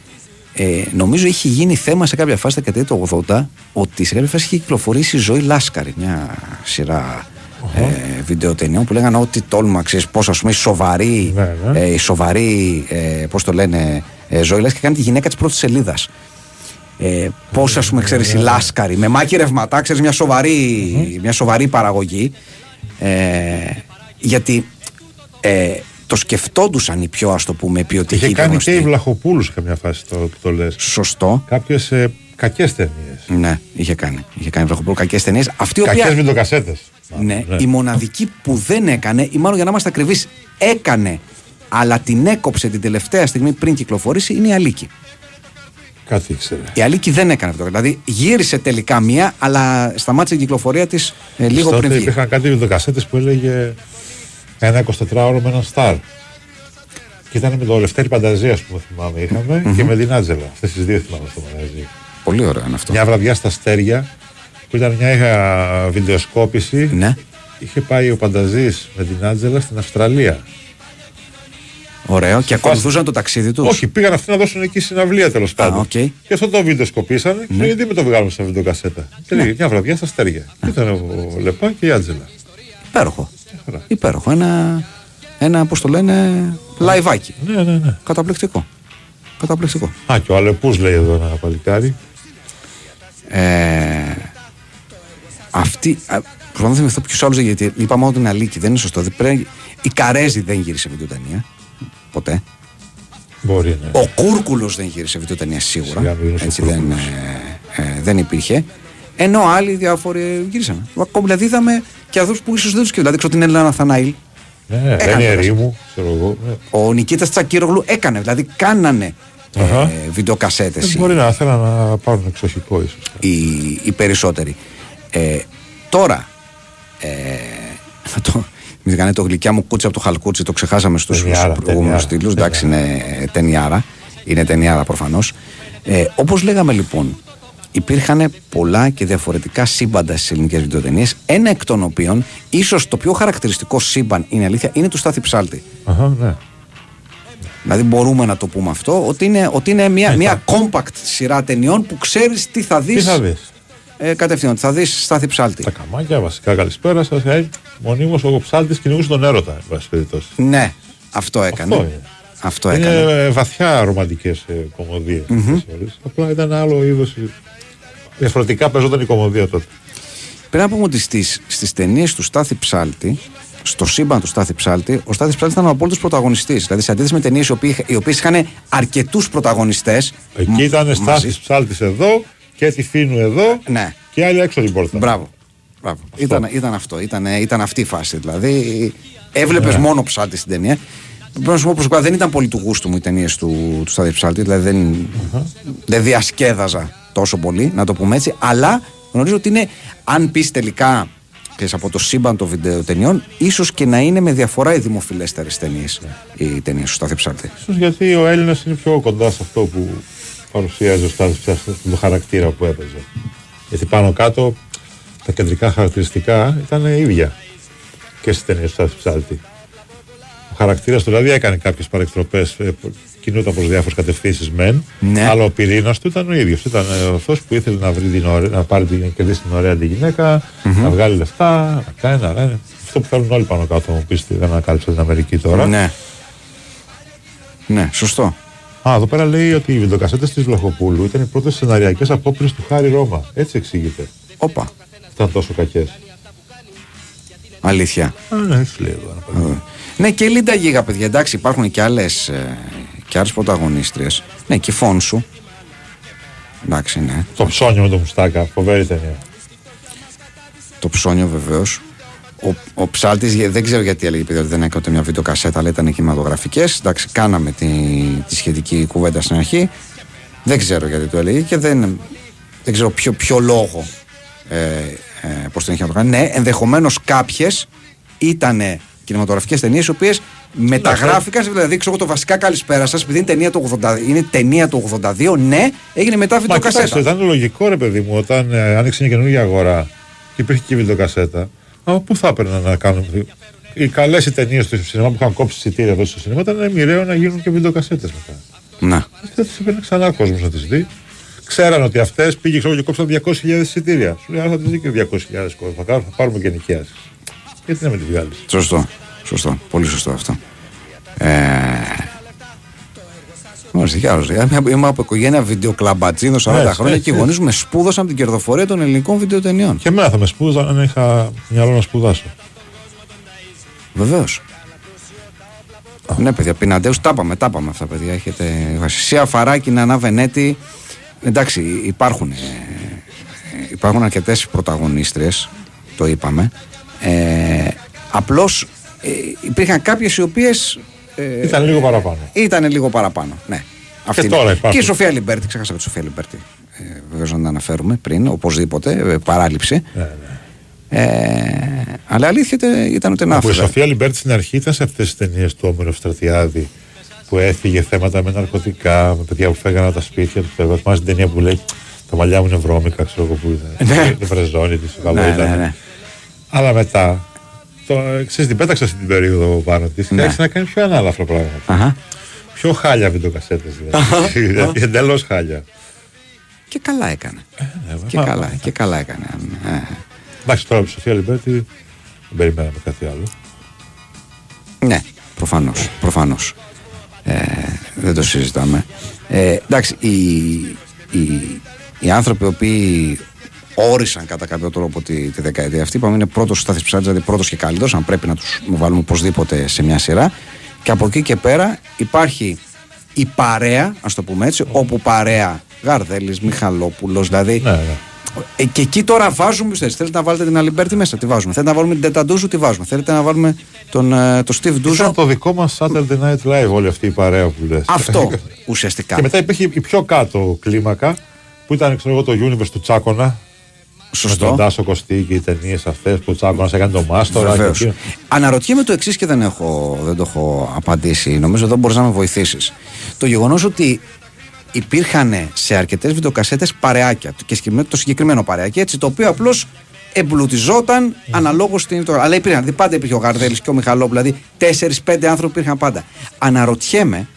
ε, νομίζω είχε γίνει θέμα σε κάποια φάση, δεκαετία του 80, ότι σε κάποια φάση είχε κυκλοφορήσει η Ζωή Λάσκαρη, μια σειρά ε, βιντεοτενιών που λέγανε ότι τόλμα, ξέρεις πώς ας πούμε η σοβαρή, Ναι, ναι. ε, η σοβαρή ε, πώς το λένε, ε, Ζωή Λάσκαρη κάνει τη γυναίκα της πρώτης σελίδας. Ε, Πώς, ας πούμε, ξέρεις, η Λάσκαρη, με μάκη ρευματά, ξέρεις, μια, σοβαρή, μια σοβαρή παραγωγή. Ε, γιατί ε, το σκεφτόντουσαν οι πιο, ας το πούμε, ποιοτικοί Είχε και κάνει γνωστοί. και η Βλαχοπούλους σε καμιά φάση το, που το λες. Σωστό. Κάποιες ε, κακές ταινίες. Ναι, είχε κάνει. Είχε κάνει Βραχοπούλου κακές ταινίες. Αυτή η Κακές οποία. βιντεοκασέτες. Ναι, η μοναδική που δεν έκανε, ή μάλλον για να είμαστε ακριβείς, έκανε, αλλά την έκοψε την τελευταία στιγμή πριν κυκλοφορήσει, είναι η Αλίκη. Κάτι ήξερε. Η Αλίκη δεν έκανε αυτό. Δηλαδή γύρισε τελικά μία, αλλά σταμάτησε την κυκλοφορία της ε, λίγο Τότε πριν βγει. υπήρχαν κάτι βιντεοκασέτες που έλεγε ένα 24ωρο με έναν στάρ. Και ήταν με το Λευτέρη Πανταζία που θυμάμαι είχαμε και με την Άτζελα. Αυτές τις δύο θυμάμαι στο μαγαζί. Πολύ ωραίο είναι αυτό. Μια βραδιά στα αστέρια που ήταν μια είχα βιντεοσκόπηση. Ναι, Είχε πάει ο Πανταζής με την Άτζελα στην Αυστραλία. ωραίο. Και ακολουθούσαν το ταξίδι τους; Όχι, πήγαν αυτοί να δώσουν εκεί συναυλία τέλος πάντων. οκ. Ναι. Και αυτό το βιντεοσκοπήσανε και γιατί με το βγάλουμε σε βιντεοκασέτα. Και λέει μια βραδιά στα αστέρια. Ναι. Ήταν ο Λεπά και η Άτζελα. Υπέροχο. Χαρά. Υπέροχο. Ένα, ένα πώς το λένε, λαϊβάκι. Ναι, ναι, ναι. Καταπληκτικό. Καταπληκτικό. Α, και ο Αλεπούς λέει εδώ ένα παλικάρι. Ε, αυτή. α, Προσπαθώ να θυμηθώ ποιο άλλο γιατί είπαμε μόνο την Αλίκη. Δεν είναι σωστό. Δεν πρέπει- η Καρέζη δεν γύρισε βιντεοταινία. Ποτέ. Μπορεί, ναι. Ο Κούρκουλος δεν γύρισε βιντεοταινία σίγουρα. Σιγά μην είναι ο Έτσι δεν, Κούρκουλος. ε, δεν υπήρχε. Ενώ άλλοι διάφοροι γύρισαν. Ακόμα δηλαδή είδαμε και αυτού που ίσως δεν τους Δηλαδή ξέρω την Έλληνα Ναθαναήλ. Ναι, Έκανε δεν είναι πέρασε. ερήμου, ξέρω εγώ. ναι. Ο Νικήτας Τσακύρογλου έκανε. Δηλαδή κάνανε Αχα. ε, βιντεοκασέτες Ε, Μπορεί να ήθελα να πάρουν εξοχικό ίσως. οι, οι περισσότεροι. Ε, τώρα, ε, θα το, μην κάνει το γλυκιά μου κούτσι από το χαλκούτσι, το ξεχάσαμε στους Ταινιάρα, προηγούμενους ταινιάρα, τίτλους. Εντάξει, είναι ταινιάρα. Είναι ταινιάρα προφανώς. Ε, όπως λέγαμε λοιπόν, υπήρχαν πολλά και διαφορετικά σύμπαντα στις ελληνικές βιντεοτενίες. Ένα εκ των οποίων, ίσως το πιο χαρακτηριστικό σύμπαν είναι αλήθεια, είναι του Στάθη Ψάλτη. Αχα, ναι. Δηλαδή μπορούμε να το πούμε αυτό, ότι είναι, ότι είναι μια, μια compact σειρά ταινιών που ξέρεις τι θα Τι δεις θα δεις. ε, κατευθείαν. Θα δεις Στάθη Ψάλτη. Τα καμάκια, βασικά καλησπέρα σας. Ε, Μονίμως ο ψάλτης κυνηγούσε τον έρωτα, εν πάση περιπτώσει. Ναι, αυτό έκανε. Αυτό είναι. Αυτό Είναι έκανε. ε, βαθιά ρομαντικές ε, κομμωδίες. Απλά ήταν άλλο είδος. Διαφορετικά παίζονταν η κομμωδία τότε. Πρέπει να πούμε ότι στις, στις ταινίες του Στάθη Ψάλτη, στο σύμπαν του Στάθη Ψάλτη, ο Στάθης Ψάλτης ήταν ο απόλυτος πρωταγωνιστής. Δηλαδή, σε αντίθεση με ταινίες οι, οποίοι- οι οποίες είχαν αρκετούς πρωταγωνιστές. Εκεί ήταν στάση ψάλτης εδώ και τη φίνου εδώ Ναι. και άλλοι έξω την πόρτα. Μπράβο. Μπράβο. Ήταν, ήταν αυτό. Ήταν, ήταν αυτή η φάση. Δηλαδή, έβλεπες Ναι. μόνο ψάλτη στην ταινία. Πρέπει να σου πω προσωπικά δεν ήταν πολύ του γούστου μου οι ταινίες του, του Στάδη Ψάλτη. Δηλαδή δεν, δεν διασκέδαζα τόσο πολύ, να το πούμε έτσι. Αλλά γνωρίζω ότι είναι, αν πεις τελικά ξέρεις, από το σύμπαν των βιντεοτενιών, ίσως και να είναι με διαφορά οι δημοφιλέστερες ταινίες οι ταινίες του Στάδη Ψάλτη. Ίσως γιατί ο Έλληνας είναι πιο κοντά σε αυτό που παρουσίαζε ο Στάδης Ψάλτη, τον χαρακτήρα που έπαιζε. Γιατί πάνω κάτω τα κεντρικά χαρακτηριστικά ήταν ίδια και στις ταινίες του Στάδη Ψάλτη. Ο χαρακτήρας του δηλαδή έκανε κάποιες παρεκτροπές, κινούταν προ διάφορες κατευθύνσεις μεν, Ναι. αλλά ο πυρήνας του ήταν ο ίδιος. Ήταν ε, αυτό που ήθελε να, βρει την ωραία, να πάρει την, να κερδίσει την ωραία τη γυναικα να βγάλει λεφτά, να κάνει, να κάνει. Αυτό που θέλουν όλοι πάνω κάτω, μου πεις, δεν ανακάλυψα την Αμερική τώρα. Ναι. Ναι, σωστό. Α, εδώ πέρα λέει ότι οι βιντεοκασέτες της Βλαχοπούλου ήταν οι πρώτες σεναριακές απόπειρες του Χάρη Ρώμα. Έτσι εξηγείται. Όπα. Ήταν τόσο κακές. Αλήθεια. Α, ναι, έτσι λέει εδώ. ένα παιδί. Ναι, και Λίντα Γίγα, παιδιά. Εντάξει, υπάρχουν και άλλες και άλλες πρωταγωνίστριες. Ναι, και η Φόνσου. Εντάξει, ναι. Το ψώνιο με το μουστάκα, φοβερή ταινία. Το ψώνιο βεβαίως. Ο, ο ψάλτης δεν ξέρω γιατί έλεγε επειδή δεν έκανε ούτε μια βιντεοκασέτα, αλλά ήταν κινηματογραφικές. Εντάξει, κάναμε τη, τη σχετική κουβέντα στην αρχή. Δεν ξέρω γιατί το έλεγε και δεν, δεν ξέρω ποιο, ποιο λόγο ε, ε, πώ τον είχε να το κάνει. Ναι, ενδεχομένως κάποιες ήταν κινηματογραφικές ταινίες οι οποίες μεταγράφηκαν. Δηλαδή, ξέρω εγώ το βασικά καλησπέρα σας, επειδή είναι ταινία του 80, είναι ταινία του 82, ναι, έγινε μετά Μα βιντεοκασέτα. κοιτάξτε, ήταν λογικό ρε παιδί μου όταν ε, άνοιξε μια καινούργια αγορά και υπήρχε και η βιντεοκασέτα. Αλλά πού θα έπαιρναν να κάνουν. Οι καλές ταινίες του σινεμά που είχαν κόψει εισιτήρια εδώ στο σινεμά ήταν μοιραίο να γίνουν και βιντεοκασέτες μετά. Να. Και δεν τις έπαιρνε ξανά ο κόσμος να τις δει. Ξέραν ότι αυτές πήγε ξέρω, και κόψαν 200.000 εισιτήρια. Σου λέει, άρα θα τις δει και 200.000 κόσμος. Θα, κάνουμε- θα πάρουμε και νοικιάσεις. Γιατί να με τη βγάλεις; Σωστό. Σωστό. Πολύ σωστό αυτό. Ε... Μάλιστα, κι άλλος. Είμαι- Είμαι από οικογένεια βιντεοκλαμπατζίνος 40 Ναι, χρόνια ναι, και οι ναι. γονείς μου με σπούδασαν την κερδοφορία των ελληνικών βιντεοτενιών. Και εμένα θα με σπούδαζα αν είχα μυαλό να σπουδάσω. Βεβαίως. Ναι, παιδιά, πιναντέους τα είπαμε, τα είπαμε αυτά, παιδιά. Έχετε. Σία Φαράκη, Νανά Βενέτη. Εντάξει, υπάρχουν, ε, υπάρχουν αρκετές πρωταγωνίστριες, το είπαμε. Ε, Απλώς ε, υπήρχαν κάποιες οι οποίες. Ε, Ήταν λίγο παραπάνω. ήταν λίγο παραπάνω. Ναι. Αυτή τώρα είναι. υπάρχουν. Και η Σοφία Λιμπέρτη, ξέχασα τη Σοφία Λιμπέρτη. Ε, Βεβαίως να την αναφέρουμε πριν, οπωσδήποτε, ε, παράλειψη. Ναι, Ε, αλλά αλήθεια ήταν- ήταν ότι να Που η άφηγα. Σοφία Λιμπέρτη στην αρχή ήταν σε αυτές τις ταινίες του Όμηρο Στρατιάδη που έφυγε θέματα με ναρκωτικά, με παιδιά που φέγανε από τα σπίτια τους. Θυμάσαι την ταινία που λέει Τα μαλλιά μου είναι βρώμικα, ξέρω εγώ που ήταν. Ναι. Την βρεζόνη της, καλό Ναι, ήταν. ναι, ναι. Αλλά μετά, το, ξέρεις, την πέταξα αυτή την περίοδο πάνω τη και Ναι. άρχισε να κάνει πιο ανάλαφρα πράγματα. Αχα. Πιο χάλια βιντεοκασέτες δηλαδή. δηλαδή [laughs] εντελώς χάλια. Και καλά έκανε. ναι, και, μα- καλά, και καλά έκανε. Ε, Εντάξει, τώρα από τη Σοφία Λιμπέρτη δεν περιμέναμε κάτι άλλο. ναι, προφανώς, προφανώς. Ε, δεν το συζητάμε. Ε, εντάξει, οι, οι, οι άνθρωποι οι οποίοι όρισαν κατά κάποιο τρόπο τη, τη δεκαετία αυτή, είπαμε είναι πρώτος ο Στάθης Ψάλτης, δηλαδή πρώτος και καλύτερος, αν πρέπει να τους βάλουμε οπωσδήποτε σε μια σειρά. Και από εκεί και πέρα υπάρχει η παρέα, ας το πούμε έτσι, όπου παρέα Γαρδέλης, Μιχαλόπουλος. Δηλαδή. Ναι, ναι. Ε, και εκεί τώρα βάζουμε ποιου θέλετε. Θέλετε να βάλετε την Αλιμπέρτη μέσα, τη βάζουμε. Θέλετε να βάλουμε την Τέτα Ντούζου, τη βάζουμε. Θέλετε να βάλουμε τον, ε, τον Steve Ντούζο. Ήταν το δικό μας Saturday Night Live όλη αυτή η παρέα που λες. Αυτό [laughs] ουσιαστικά. Και μετά υπήρχε η πιο κάτω κλίμακα που ήταν ξέρω εγώ, το universe του Τσάκονα. Με Σωστό. τον Τάσο Κωστή και οι ταινίες αυτές που ο Τσάκονα έκανε το Μάστορα. και Βεβαίως. εκείνο. Αναρωτιέμαι το εξής και δεν, έχω, δεν το έχω απαντήσει. Νομίζω εδώ μπορείς να με βοηθήσεις. Το γεγονός ότι υπήρχαν σε αρκετές βιντεοκασέτες παρεάκια και συγκεκριμένο- το συγκεκριμένο παρεάκι έτσι, το οποίο απλώς εμπλουτιζόταν αναλόγως στην. το- Αλλά υπήρχαν, δηλαδή πάντα υπήρχε ο Γαρδέλης και ο Μιχαλόπουλος, δηλαδή 4-5 άνθρωποι υπήρχαν πάντα. Αναρωτιέμαι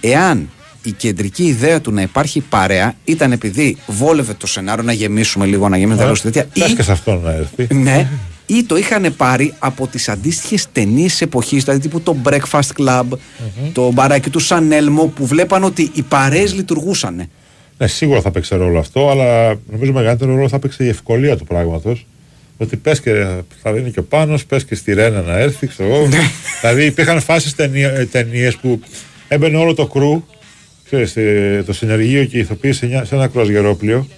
εάν η κεντρική ιδέα του να υπάρχει παρέα ήταν επειδή βόλευε το σενάριο να γεμίσουμε λίγο, να γεμίσουμε τα τέτοια. Πες ή και σε αυτόν να έρθει. ναι, ή το είχαν πάρει από τις αντίστοιχες ταινίες εποχής, δηλαδή τύπου το Breakfast Club, το μπαράκι του Σανέλμο, που βλέπαν ότι οι παρέες λειτουργούσαν. Ναι, σίγουρα θα παίξει ρόλο αυτό, αλλά νομίζω μεγαλύτερο ρόλο θα παίξει η ευκολία του πράγματος. Ότι πες και θα είναι και ο πάνω, πες και στη Ρένα να έρθει, ξέρω εγώ. δηλαδή υπήρχαν φάσεις ταινίες που έμπαινε όλο το κρού, ξέρεις, ε, το συνεργείο και οι ηθοποιοί σε, μια- σε ένα κρουαζιερόπλιο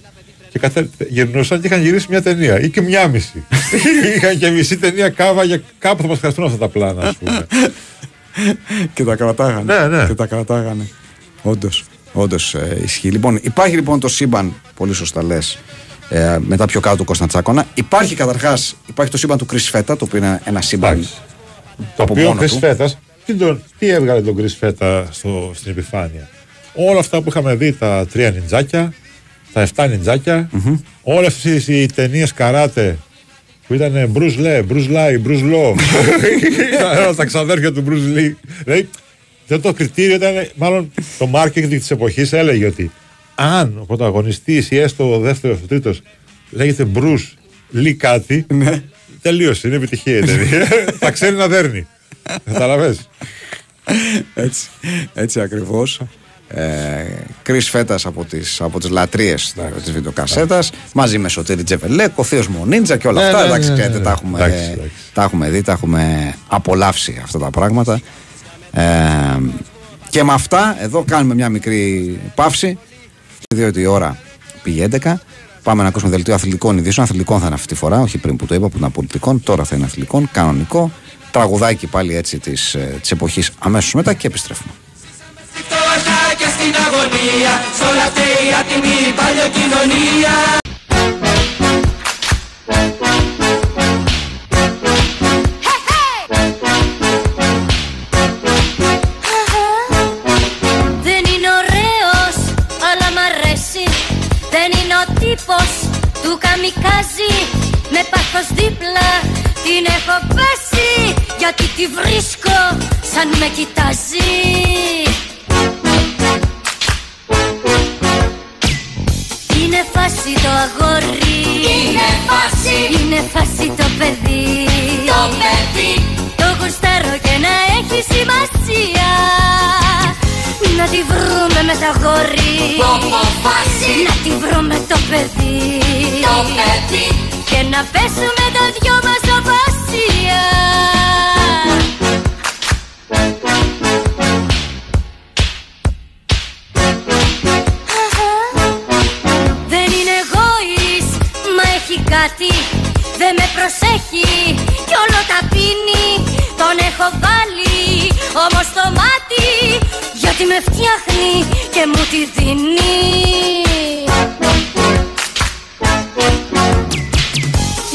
και καθέ, γυρνούσαν και είχαν γυρίσει μια ταινία ή και μια μισή. [laughs] είχαν και μισή ταινία κάβα για κάπου θα μας χρειαστούν αυτά τα πλάνα, ας πούμε. [laughs] Και τα κρατάγανε. Ναι, ναι. Και τα κρατάγανε. Όντως. Όντως ε, ισχύει. Λοιπόν, υπάρχει λοιπόν το σύμπαν, πολύ σωστά λες, ε, μετά πιο κάτω του Κώστα Τσάκωνα. Υπάρχει καταρχάς υπάρχει το σύμπαν του Κρι Φέτα, το οποίο είναι ένα σύμπαν. Εντάξει. Το από οποίο ο μόνο Chris του. Φέτας, τι, τον- τι έβγαλε τον Chris Φέτα στο, στην επιφάνεια; Όλα αυτά που είχαμε δει, τα τρία νιτζάκια, τα 7 νιτζάκια, όλες αυτές οι ταινίες καράτε που ήταν Bruce Lee, Bruce Lee, Bruce Law. [laughs] Ήταν τα ξαδέρφια του Bruce Lee. Δηλαδή, δεν το κριτήριο ήταν, μάλλον το marketing της εποχής έλεγε ότι αν ο πρωταγωνιστής ή έστω ο δεύτερος, ο τρίτος λέγεται Bruce Lee κάτι, τελείωσε, είναι επιτυχία η ταινία. [laughs] Θα ξέρει να δέρνει. Καταλαβες. Έτσι, έτσι ακριβώς. Ε, Κρίς Φέτας από τις, από τις λατρείες της βιντεοκασέτας μαζί με Σωτήρη Τζεβελέκ, ο Θείος Μονίντζα και όλα Ναι, αυτά ναι, εντάξει, ναι, ναι, ξέρετε, ναι. τα, έχουμε, Εντάξει, εντάξει. τα έχουμε δει, τα έχουμε απολαύσει αυτά τα πράγματα ε, και με αυτά εδώ κάνουμε μια μικρή παύση διότι η ώρα πήγε 11 Πάμε να ακούσουμε δελτίο αθλητικών ειδήσεων. Αθλητικών θα είναι αυτή τη φορά, όχι πριν που το είπα που ήταν πολιτικών. Τώρα θα είναι αθλητικών, κανονικό. Τραγουδάκι πάλι έτσι της της εποχής αμέσως μετά και επιστρέφουμε. Τόσα και στην αγωνία Σ' όλα φταίει η άτιμη παλιοκοινωνία Δεν είναι ωραίος, αλλά μ' αρέσει. Δεν είναι ο τύπος του καμικάζι Με πάθος δίπλα την έχω πέσει. Γιατί τη βρίσκω σαν με κοιτάζει Είναι φάση το αγόρι. Είναι φάση. Είναι φάση το παιδί. Το παιδί. Το γουστάρω και να έχει σημασία. Να τη βρούμε με τα γόρι. Φάση. Να τη βρούμε το παιδί. Το παιδί. Και να πέσουμε τα δυο μας απασία έχει κάτι Δεν με προσέχει κι όλο τα πίνει. Τον έχω βάλει όμως το μάτι Γιατί με φτιάχνει και μου τη δίνει.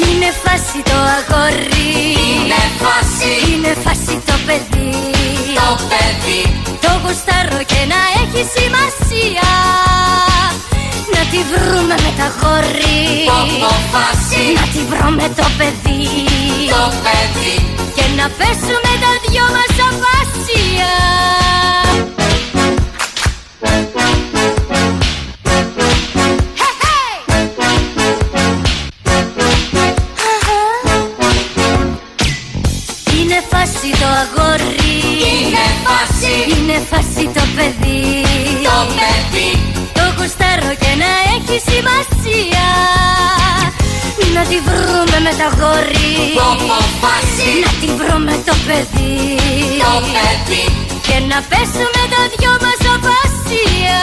Είναι φάση το αγόρι. Είναι φάση. Είναι φάση το παιδί. Το παιδί. Το γουστάρω και να έχει σημασία. Να τη βρούμε με τα γόρι φάση Να τη βρούμε το παιδί. Το παιδί. Και να πέσουμε τα δυο μας απασία Είναι φάση το αγόρι. Είναι φάση. Είναι φάση το παιδί έχει σημασία. Να τη βρούμε με τα γόρι. Φάση Να τη βρούμε το παιδί. Το παιδί. Και να πέσουμε τα δυο μας απασία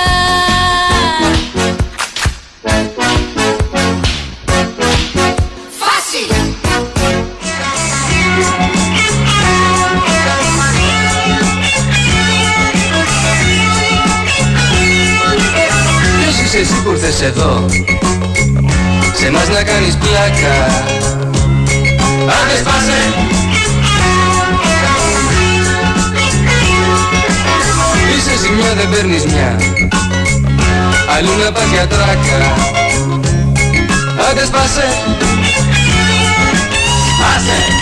έρχεσαι εδώ Σε μας να κάνεις πλάκα. Άντε σπάσε. Είσαι ζημιά δεν παίρνεις μια. Αλλού να πας για τράκα. Άντε σπάσε Σπάσε. Σπάσε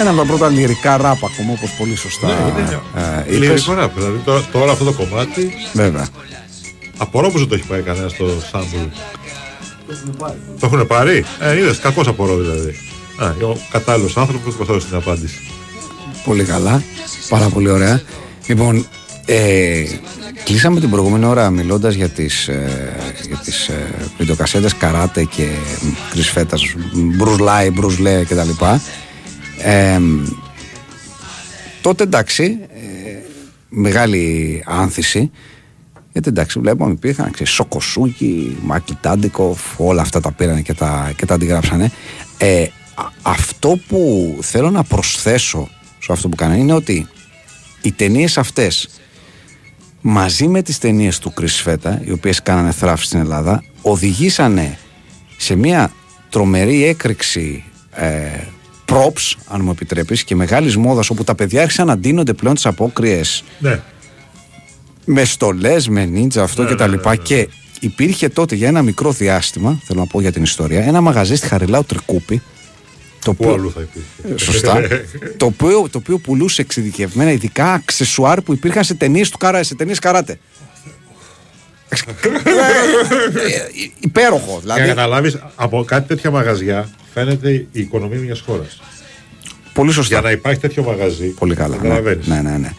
Ένα από τα πρώτα λυρικά ράπ ακόμα, όπως πολύ σωστά ε, είπες. Λυρικό ραπ. Δηλαδή τώρα, τώρα αυτό το κομμάτι Βέβαια. απορώ που δεν το έχει πάει κανένα στο sample. Το έχουν πάρει; Ε, είδες, κακός απορώ δηλαδή. Α, ο κατάλληλος άνθρωπος που θα δώσει την απάντηση. Πολύ καλά. Πάρα πολύ ωραία. Λοιπόν, ε, κλείσαμε την προηγούμενη ώρα μιλώντας για τις, ε, για τις ε, βιντεοκασέτες καράτε και Κρις Σφέτας, Bruce Lai, Bruce Le κτλ. Ε, τότε εντάξει, ε, μεγάλη άνθηση. Γιατί εντάξει, βλέπουμε υπήρχαν ξέρεις, Sho Kosugi, Michael Dudikoff, όλα αυτά τα πήραν και τα, και τα αντιγράψανε. Ε, α- αυτό που θέλω να προσθέσω σε αυτό που κάνανε είναι ότι οι ταινίες αυτές μαζί με τις ταινίες του Κρις Σφέτα, οι οποίες κάνανε θραύση στην Ελλάδα, οδηγήσανε σε μια τρομερή έκρηξη ε, props, αν μου επιτρέπεις, και μεγάλης μόδας, όπου τα παιδιά άρχισαν να ντύνονται πλέον τις απόκριες Ναι. με στολές, με νίντζα, αυτό Ναι, και τα ναι, λοιπά. ναι, ναι. Και υπήρχε τότε για ένα μικρό διάστημα, θέλω να πω για την ιστορία, ένα μαγαζί στη Χαριλάου Τρικούπη. Το Πού αλλού θα υπήρχε. Σωστά. [laughs] το, οποίο, το οποίο πουλούσε εξειδικευμένα ειδικά αξεσουάρ που υπήρχαν σε ταινίες του καρά, σε ταινίες καράτε. Ε, Υπέροχο. Για να Δηλαδή, καταλάβεις, από κάτι τέτοια μαγαζιά φαίνεται η οικονομία μιας χώρας. πολύ σωστά. Για να υπάρχει τέτοιο μαγαζί. Πολύ καλά. Ναι, Καταλαβαίνεις. ναι, ναι, ναι.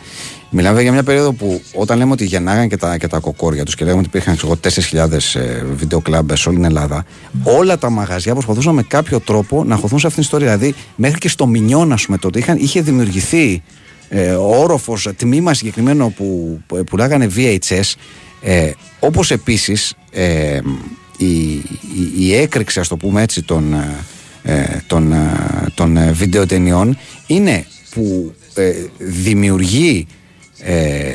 Μιλάμε για μια περίοδο που όταν λέμε ότι γεννάγαν και τα, και τα κοκόρια τους και λέγαμε ότι υπήρχαν ξέρω, εγώ, 4.000 ε, βιντεοκλάμπες σε όλη την Ελλάδα, όλα τα μαγαζιά προσπαθούσαν με κάποιο τρόπο να χωθούν σε αυτήν την ιστορία. Δηλαδή, μέχρι και στο Μινιόν, ας πούμε, τότε είχαν, είχε δημιουργηθεί ε, ο όροφος, τμήμα συγκεκριμένο που που πουλάγανε VHS. Ε, Όπως επίσης ε, η, η, η έκρηξη, ας το πούμε έτσι, των, ε, των, ε, των ε, βιντεοτενιών είναι που ε, δημιουργεί ε,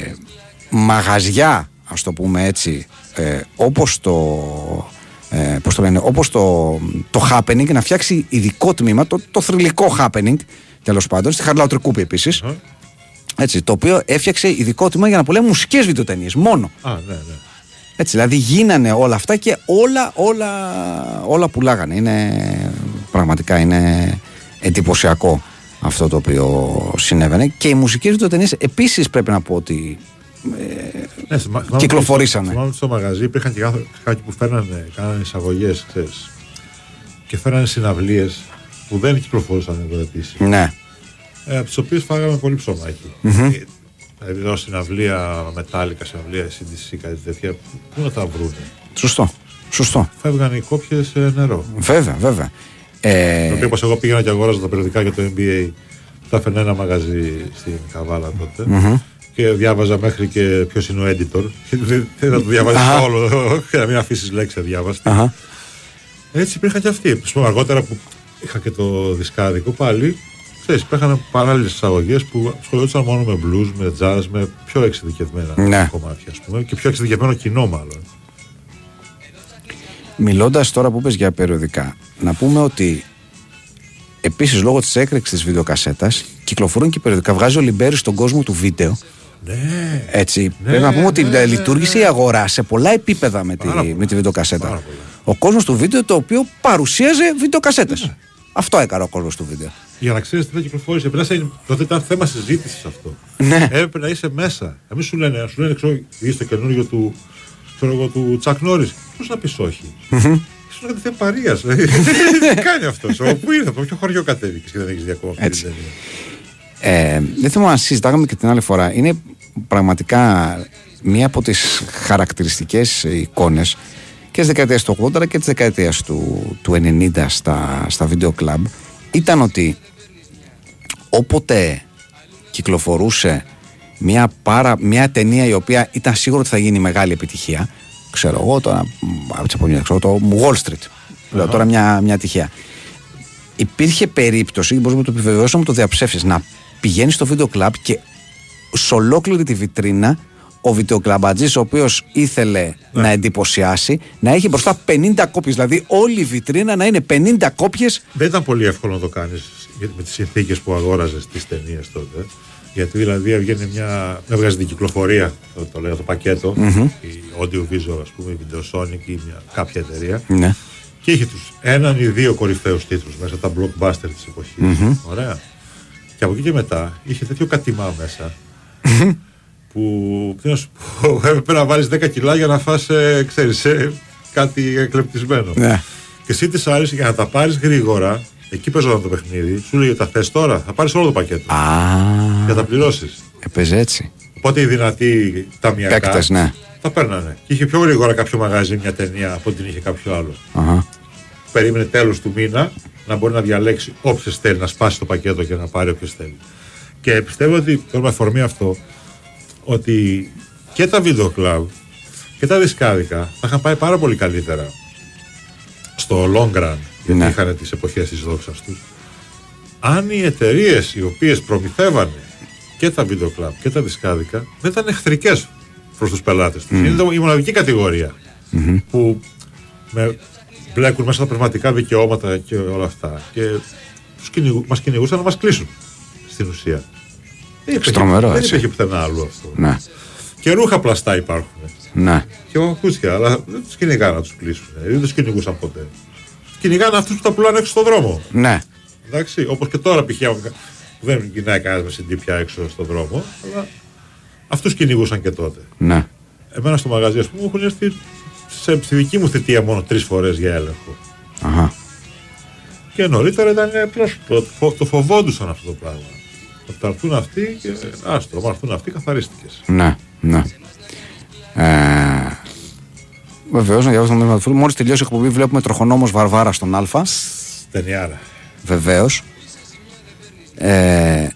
μαγαζιά, ας το πούμε έτσι, ε, όπως το, ε, πώς το λένε, όπως το, το happening, να φτιάξει ειδικό τμήμα, το, το θρηλυκό happening, τέλος πάντων, στη Χαρλάου Τρικούπη επίσης, έτσι, το οποίο έφτιαξε ειδικό τμήμα για να πουλάει μουσικές βιντεοτενίες, μόνο. Α, ναι, ναι. Έτσι, δηλαδή γίνανε όλα αυτά και όλα, όλα, όλα πουλάγανε. Είναι, πραγματικά είναι εντυπωσιακό αυτό το οποίο συνέβαινε. Και οι μουσικές βιντεοτενίες επίσης πρέπει να πω ότι Ναι, θυμά- θυμάμαι Κυκλοφορήσανε. ότι στο- Θυμάμαι ότι στο μαγαζί υπήρχαν και κάθε- κάποιοι που φέρνανε, κάνανε εισαγωγές, Και φέρνανε συναυλίες που δεν κυκλοφορούσαν εδώ επίσης. ναι, Ε, από τις οποίες φάγαμε πολύ ψωμάκι. Ε, Δηλαδή εδώ συναυλία μετάλλικα, συναυλία CDC, κάτι τέτοια, πού- πού να τα βρούνε; σωστό, σωστό. Φεύγανε οι κόπιες νερό. Βέβαια, βέβαια. Ε, Το οποίο όπως εγώ πήγαινα και αγόραζα τα περιοδικά για το NBA. Τα έφερνε ένα μαγαζί στην Καβάλα τότε. Και διάβαζα μέχρι και ποιος είναι ο editor. Και δεν να το διαβάζει Αχα. όλο. Και να μην αφήσεις λέξη αδιάβαστη. αχα. Έτσι υπήρχαν και αυτοί. Ας πούμε, αργότερα που είχα και το δισκάδικο πάλι, ξέρεις, υπήρχαν παράλληλες εισαγωγές που ασχολιόντουσαν μόνο με blues, με jazz, με πιο εξειδικευμένα Ναι. κομμάτια, ας πούμε, και πιο εξειδικευμένο κοινό μάλλον. Μιλώντας τώρα που είπες για περιοδικά, να πούμε ότι επίσης λόγω της έκρηξης της βιντεοκασέτας κυκλοφορούν και περιοδικά. Βγάζει ο Λιμπέρι στον κόσμο του βίντεο. Ναι. Έτσι. Πρέπει να πούμε ότι ναι, ε, ναι, λειτουργήσε η αγορά σε πολλά επίπεδα με τη, Πάρα πολλά. με τη βιντεοκασέτα. Πάρα πολλά. Ο κόσμος του βίντεο το οποίο παρουσίαζε βιντεοκασέτες. Αυτό έκανε ο κόσμος του βίντεο. Για να ξέρεις τι θα κυκλοφορήσει. Πρέπει να είσαι- τότε ήταν θέμα συζήτησης αυτό. Ναι. Έπρεπε να είσαι μέσα. Να μην σου λένε, σου λένε, ξέρω, είσαι το καινούριο του, ξέρω εγώ, του Τσακ Νόρις. Πώς να πεις όχι; Σου λένε δεν παρείας. [laughs] Τι κάνει αυτός; Πού ήρθε, από ποιο χωριό κατέβηκε και δεν έχεις δει ακόμα αυτή Έτσι. την ταινία; Ε, δεν θυμάμαι αν συζητάγαμε και την άλλη φορά. Είναι πραγματικά μία από τις χαρακτηριστικές εικόνες και στις δεκαετίες του 80 αλλά και τις δεκαετίες του, του 90 στα, στα βίντεο κλαμπ ήταν ότι όποτε κυκλοφορούσε μια, πάρα, μια ταινία η οποία ήταν σίγουρο ότι θα γίνει μεγάλη επιτυχία ξέρω εγώ τώρα από τις επόμενες, ξέρω, το Wall Street. Λέω τώρα μια, μια τυχαία. Υπήρχε περίπτωση, μπορείς να το επιβεβαιώσει να μου το διαψεύσεις, να πηγαίνεις στο βίντεο κλαμπ και σε ολόκληρη τη βιτρίνα ο βιντεοκλαμπατζή, ο οποίος ήθελε να εντυπωσιάσει, να έχει μπροστά 50 κόπιες. Δηλαδή, όλη η βιτρίνα να είναι 50 κόπιες. Δεν ήταν πολύ εύκολο να το κάνεις με τις συνθήκες που αγόραζες τις ταινίες τότε. Γιατί δηλαδή έβγαινε μια. έβγαζε την κυκλοφορία, το, το λέω το πακετο η Audio Visual, ας πούμε, η Videosonic ή μια, κάποια εταιρεία. Ναι. Και είχε τους έναν ή δύο κορυφαίους τίτλους μέσα, τα blockbuster της εποχη Ωραία. Και από εκεί και μετά είχε τέτοιο κατημά μέσα. που, τι να σου πω, έπρεπε να βάλεις 10 κιλά για να φας, ε, ξέρεις, ε, κάτι εκλεπτισμένο. Ναι. Και εσύ τη άρεσε για να τα πάρεις γρήγορα, εκεί παίζονταν το παιχνίδι, σου λέγε τα θες τώρα, θα πάρεις όλο το πακέτο. Α, Για να τα πληρώσεις. έπαιζε έτσι. Οπότε οι δυνατοί ταμιακά Παίκτες, ναι. τα παίρνανε. Και είχε πιο γρήγορα κάποιο μαγάζι μια ταινία από ότι την είχε κάποιο άλλο. Αχα. Περίμενε τέλος του μήνα να μπορεί να διαλέξει όποιος θέλει να σπάσει το πακέτο και να πάρει όποιος θέλει. Και πιστεύω ότι τώρα με αφορμή αυτό ότι και τα βίντεο κλαμπ και τα δισκάδικα θα είχαν πάει πάρα πολύ καλύτερα στο long run γιατί Ναι. είχαν τις εποχές της δόξας τους αν οι εταιρείες οι οποίες προμηθεύανε και τα βίντεο κλαμπ και τα δισκάδικα δεν ήταν εχθρικές προς τους πελάτες τους. Είναι το- η μοναδική κατηγορία που με μπλέκουν μέσα τα πνευματικά δικαιώματα και όλα αυτά και τους κυνηγού, μας κυνηγούσαν να μας κλείσουν στην ουσία. Δεν υπήρχε- Στρομερό, δεν έτσι. υπήρχε πουθενά άλλο αυτό. Ναι. Και ρούχα πλαστά υπάρχουν. Ναι. Και ακούσια, αλλά δεν τους κυνηγάνε να τους κλείσουν. Δεν τους κυνηγούσαν ποτέ. Τους κυνηγάνε αυτούς που τα πουλάνε έξω στον δρόμο. Ναι. Εντάξει, όπως και τώρα π.χ. που δεν κυνάει κανένας με συντή πια έξω στον δρόμο, αλλά αυτούς κυνηγούσαν και τότε. Ναι. Εμένα στο μαγαζί, ας πούμε, μου έχουν έρθει σε, στη δική μου θητεία μόνο τρεις φορές για έλεγχο. Αχα. Και νωρίτερα ήταν απλώ το, φο- το φοβόντουσαν αυτό το πράγμα. Ότι θα έρθουν αυτοί και άστρο, μα έρθουν αυτοί καθαρίστηκες. Ναι. Ναι. Ε, Βεβαίως, να διαβάσω το μήνυμα του φίλου. Μόλις τελειώσει η εκπομπή, βλέπουμε τροχονόμος Βαρβάρα στον Α. Ταινιάρα. Βεβαίως. Ε,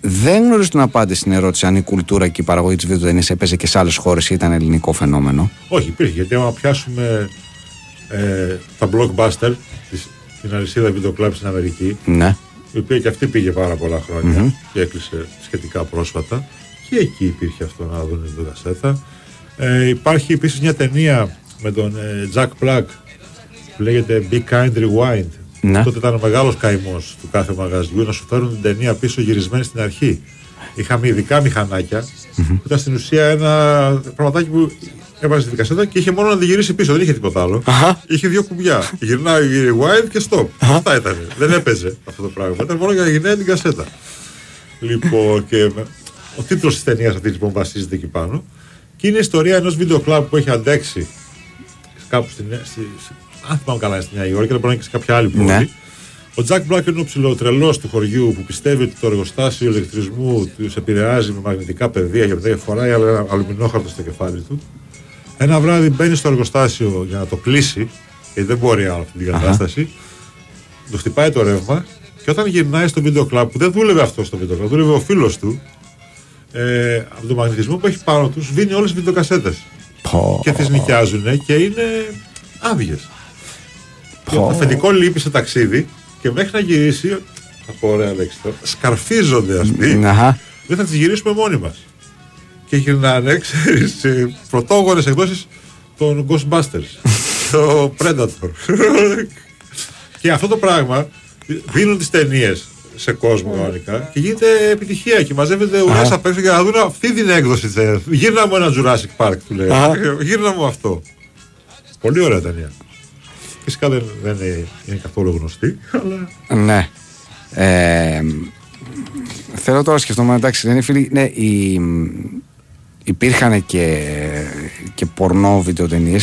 δεν γνωρίζω την απάντηση στην ερώτηση αν η κουλτούρα και η παραγωγή της βιντεοτενία έπαιζε και σε άλλες χώρες ή ήταν ελληνικό φαινόμενο. Όχι, υπήρχε. Γιατί άμα πιάσουμε ε, τα blockbuster, της, την αλυσίδα βιντεοκλάπ στην Αμερική, Ναι. η οποία και αυτή πήγε πάρα πολλά χρόνια και έκλεισε σχετικά πρόσφατα, και εκεί υπήρχε αυτό να δουν την κασέτα. Ε, υπάρχει επίσης μια ταινία με τον ε, Jack Black που λέγεται Be Kind Rewind. Ναι. Τότε ήταν ο μεγάλος καημός του κάθε μαγαζιού να σου φέρουν την ταινία πίσω γυρισμένη στην αρχή. Είχαμε ειδικά μηχανάκια που ήταν στην ουσία ένα πραγματάκι που έβαζε την κασέτα και είχε μόνο να τη γυρίσει πίσω, δεν είχε τίποτα άλλο. Είχε δύο κουμπιά. Γυρνάει η rewind και stop. Αυτά ήταν. δεν έπαιζε αυτό το πράγμα. Ήταν μόνο για να γυρνάει την κασέτα. λοιπόν, και με- ο τίτλος της ταινίας αυτής λοιπόν βασίζεται εκεί πάνω. Και είναι η ιστορία ενός βίντεο κλαμπ που έχει αντέξει κάπου στην. Στη, στη- αν θυμάμαι καλά, είναι στη Νέα Υόρκη, αλλά μπορεί να είναι και σε κάποια άλλη πόλη. Ναι. Ο Τζακ Μπλάκ είναι ο ψηλοτρελός του χωριού που πιστεύει ότι το εργοστάσιο ηλεκτρισμού τους επηρεάζει με μαγνητικά πεδία και μετά φοράει άλλο ένα αλουμινόχαρτο στο κεφάλι του. Ένα βράδυ μπαίνει στο εργοστάσιο για να το κλείσει, γιατί δεν μπορεί άλλο αυτή την κατάσταση. Του χτυπάει το ρεύμα και όταν γυρνάει στο βίντεο κλαμπ που δεν δούλευε αυτό στο βίντεο κλαμπ, δούλευε ο φίλος του. Ε, από τον μαγνητισμό που έχει πάνω τους, σβήνει όλες τις βιντεοκασέτες. Πω. Και τι νοικιάζουν και είναι άδειες. Και Πω. το αφεντικό λείπει σε ταξίδι και μέχρι να γυρίσει. Θα πω ωραία λέξη τώρα. Σκαρφίζονται αυτοί. Αχα. Δεν θα τις γυρίσουμε μόνοι μας. Και γυρνάνε, ξέρεις, σε πρωτόγονες εκδόσεις των Ghostbusters. [laughs] το Predator. και αυτό το πράγμα δίνουν τις ταινίες σε κόσμο κανονικά και γίνεται επιτυχία και μαζεύεται ουρές απ' έξω για να δουν αυτή την έκδοση. της ταινίας. Γύρνα μου ένα Jurassic Park, του λέει. Γύρνα μου αυτό. Πολύ ωραία ταινία. Φυσικά δεν, δεν είναι, είναι καθόλου γνωστή, αλλά Ναι. Ε, θέλω τώρα να σκεφτόμαστε, εντάξει, δεν είναι φίλοι. Ναι, η, υπήρχαν και, και πορνό βιντεοτενίε.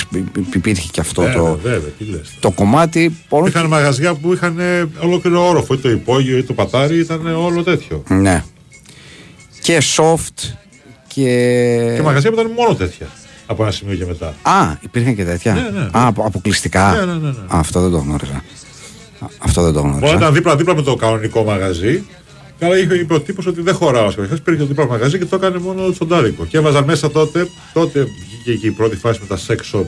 Υπήρχε και αυτό βέβαια, το, βέβαια, τι λες. το κομμάτι. Πορνό, Είχαν μαγαζιά που είχαν ε, ολόκληρο όροφο, ή το υπόγειο ή το πατάρι, ήταν όλο τέτοιο. ναι. Και soft και. Και μαγαζιά που ήταν μόνο τέτοια. Από ένα σημείο και μετά. Α, υπήρχαν και τέτοια; Ναι, ναι, ναι. Α, απο- αποκλειστικά; Ναι, ναι, ναι, ναι. Α, αυτό δεν το γνώριζα. Α, Αυτό δεν το Μπορεί να γνώριζα. ήταν δίπλα-δίπλα με το κανονικό μαγαζί. Αλλά είχε είπε ο τύπος ότι δεν χωράω ω Πήρε το δίπλα μαγαζί και το έκανε μόνο τσοντάδικο. Και έβαζαν μέσα τότε, τότε βγήκε και η πρώτη φάση με τα sex shop